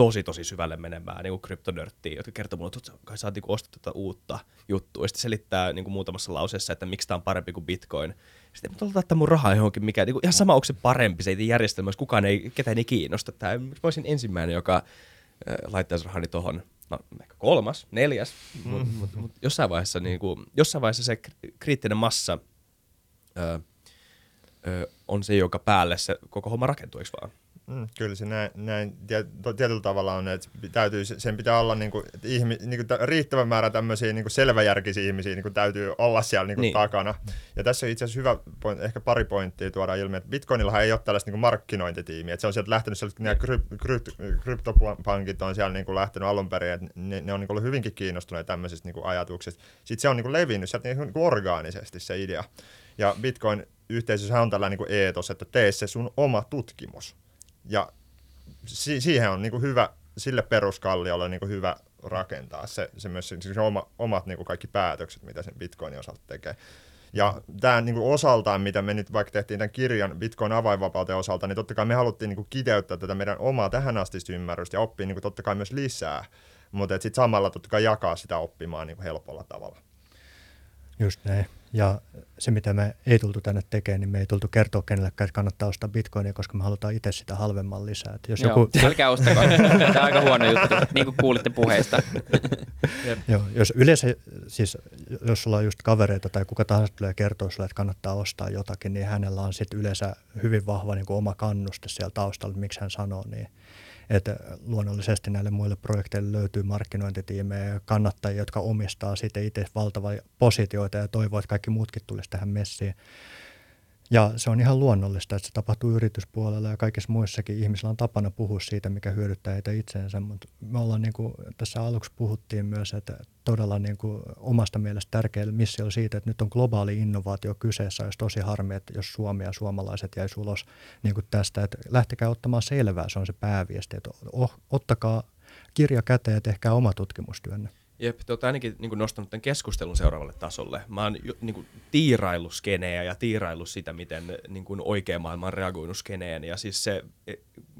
tosi tosi syvälle menemään niin kryptonörttiä, jotka kertoo mulle, että kai sä oot niin ostettu tätä uutta juttua. Ja sitten selittää niin kuin muutamassa lauseessa, että miksi tämä on parempi kuin Bitcoin. Sitten mutta laittaa mun rahaa johonkin, mikä niin kuin, ihan sama onko se parempi, se ei järjestelmä, jos kukaan ei, ketään ei kiinnosta. Tämä, mä olisin ensimmäinen, joka äh, laittaisi rahani tuohon no ehkä kolmas, neljäs, mm. mutta mut, mut jossain, vaiheessa, niin kuin, jossain vaiheessa se kriittinen massa ö, ö, on se, joka päälle se koko homma rakentuu, eikö vaan? Mm, kyllä se näin, näin tietyllä tavalla on, että täytyy, sen pitää olla niin kuin, että ihmi, niin kuin riittävän määrä tämmöisiä niin kuin selväjärkisiä ihmisiä niin kuin täytyy olla siellä niin kuin niin. takana. Ja tässä on itse asiassa hyvä, point, ehkä pari pointtia tuoda ilmi, että Bitcoinilla ei ole tällaista niin kuin markkinointitiimiä, että se on sieltä lähtenyt, sieltä, nämä kryp, kryp, kryptopankit on siellä niin kuin lähtenyt alun perin, että ne, ne on niin kuin ollut hyvinkin kiinnostuneita tämmöisistä niin kuin ajatuksista. Sitten se on niin kuin levinnyt sieltä niin kuin orgaanisesti se idea. Ja Bitcoin yhteisössä on tällainen niin eetos, että tee se sun oma tutkimus. Ja si- siihen on niin kuin hyvä, sille peruskalliolle niin kuin hyvä rakentaa se, se myös se, se oma, omat niin kuin kaikki päätökset, mitä sen Bitcoinin osalta tekee. Ja tämä niin kuin osaltaan, mitä me nyt vaikka tehtiin tämän kirjan Bitcoin avainvapauteen osalta, niin totta kai me haluttiin niin kuin kiteyttää tätä meidän omaa tähän asti ymmärrystä ja oppia niin kuin totta kai myös lisää, mutta sitten samalla totta kai jakaa sitä oppimaan niin kuin helpolla tavalla. Just näin. Ja se, mitä me ei tultu tänne tekemään, niin me ei tultu kertoa kenellekään, että kannattaa ostaa bitcoinia, koska me halutaan itse sitä halvemman lisää. Että jos Joo, joku... älkää ostako. Tämä on aika huono juttu, niin kuin kuulitte puheesta. Joo, jos yleensä, siis jos sulla on just kavereita tai kuka tahansa tulee kertoa sulle, että kannattaa ostaa jotakin, niin hänellä on sitten yleensä hyvin vahva niin kuin oma kannuste siellä taustalla, miksi hän sanoo niin että luonnollisesti näille muille projekteille löytyy markkinointitiimejä ja kannattajia, jotka omistaa sitten itse valtavia positioita ja toivoo, että kaikki muutkin tulisi tähän messiin. Ja se on ihan luonnollista, että se tapahtuu yrityspuolella ja kaikissa muissakin. Ihmisillä on tapana puhua siitä, mikä hyödyttää heitä itseensä, mutta me ollaan niin kuin tässä aluksi puhuttiin myös, että todella niin kuin omasta mielestä tärkeä missio siitä, että nyt on globaali innovaatio kyseessä, olisi tosi harmi, että jos Suomi ja suomalaiset jäisi ulos niin kuin tästä, että lähtekää ottamaan selvää, se on se pääviesti, että ottakaa kirja käteen ja tehkää oma tutkimustyönne. Jep, te olette ainakin niin nostanut tämän keskustelun seuraavalle tasolle. Mä oon niin kuin, tiiraillut skeneä ja tiiraillut sitä, miten niin kuin, oikea maailma on reagoinut skeneen. Ja siis se,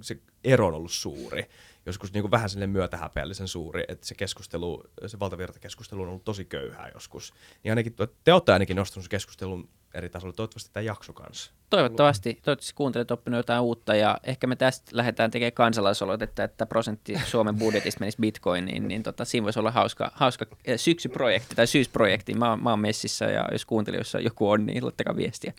se ero on ollut suuri. Joskus niin kuin, vähän sille myötähäpeällisen suuri, että se keskustelu, se valtavirtakeskustelu on ollut tosi köyhää joskus. Niin ainakin, te olette ainakin nostanut keskustelun eri tasolla. Toivottavasti tämä jakso kanssa. Toivottavasti. Toivottavasti kuuntelet oppinut jotain uutta ja ehkä me tästä lähdetään tekemään kansalaisoloitetta, että prosentti Suomen budjetista menisi bitcoiniin, niin tota, siinä voisi olla hauska, hauska eh, syksyprojekti tai syysprojekti. Mä, mä oon messissä ja jos kuuntelijoissa joku on, niin laittakaa viestiä.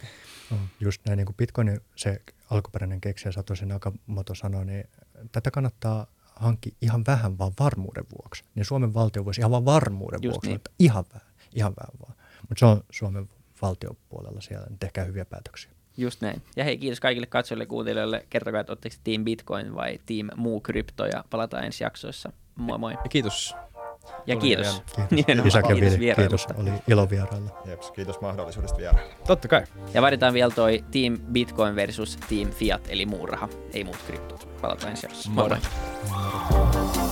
Just näin, niin kuin bitcoin, se alkuperäinen keksijä Satoshi Nakamoto sanoi, niin tätä kannattaa hankki ihan vähän vaan varmuuden vuoksi. Niin Suomen valtio voisi ihan vaan varmuuden Just vuoksi, niin. ihan vähän, ihan vähän vaan. Mutta se on Suomen valtiopuolella siellä, niin tehkää hyviä päätöksiä. Just näin. Ja hei, kiitos kaikille katsojille ja kuuntelijoille. Kertokaa, että oletteko Team Bitcoin vai Team Muu Krypto ja palataan ensi jaksoissa. Moi moi. Ja kiitos. Ja kiitos. Kiitos. Isak ja kiitos, kiitos. Oli ilo vierailla. Jeps, kiitos mahdollisuudesta vierailla. Totta kai. Ja vaaditaan vielä toi Team Bitcoin versus Team Fiat, eli muu raha, ei muut kryptot. Palataan ensi jaksossa. Moi moi. moi.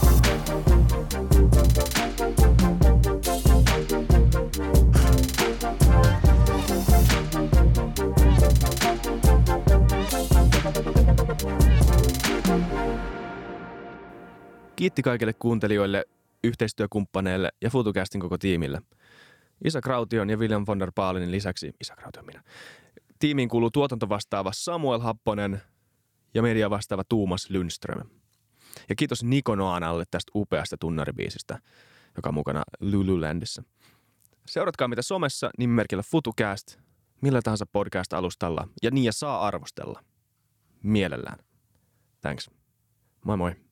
Kiitti kaikille kuuntelijoille, yhteistyökumppaneille ja FutuCastin koko tiimille. Isa Kraution ja William von der Baalinin lisäksi, Isa Kraution minä, tiimiin kuuluu tuotantovastaava Samuel Happonen ja media vastaava Tuumas Lundström. Ja kiitos Niko Noanalle tästä upeasta tunnaribiisistä, joka on mukana Lululandissa. Seuratkaa mitä somessa nimimerkillä FutuCast, millä tahansa podcast-alustalla ja niin ja saa arvostella. Mielellään. Thanks. Moi moi.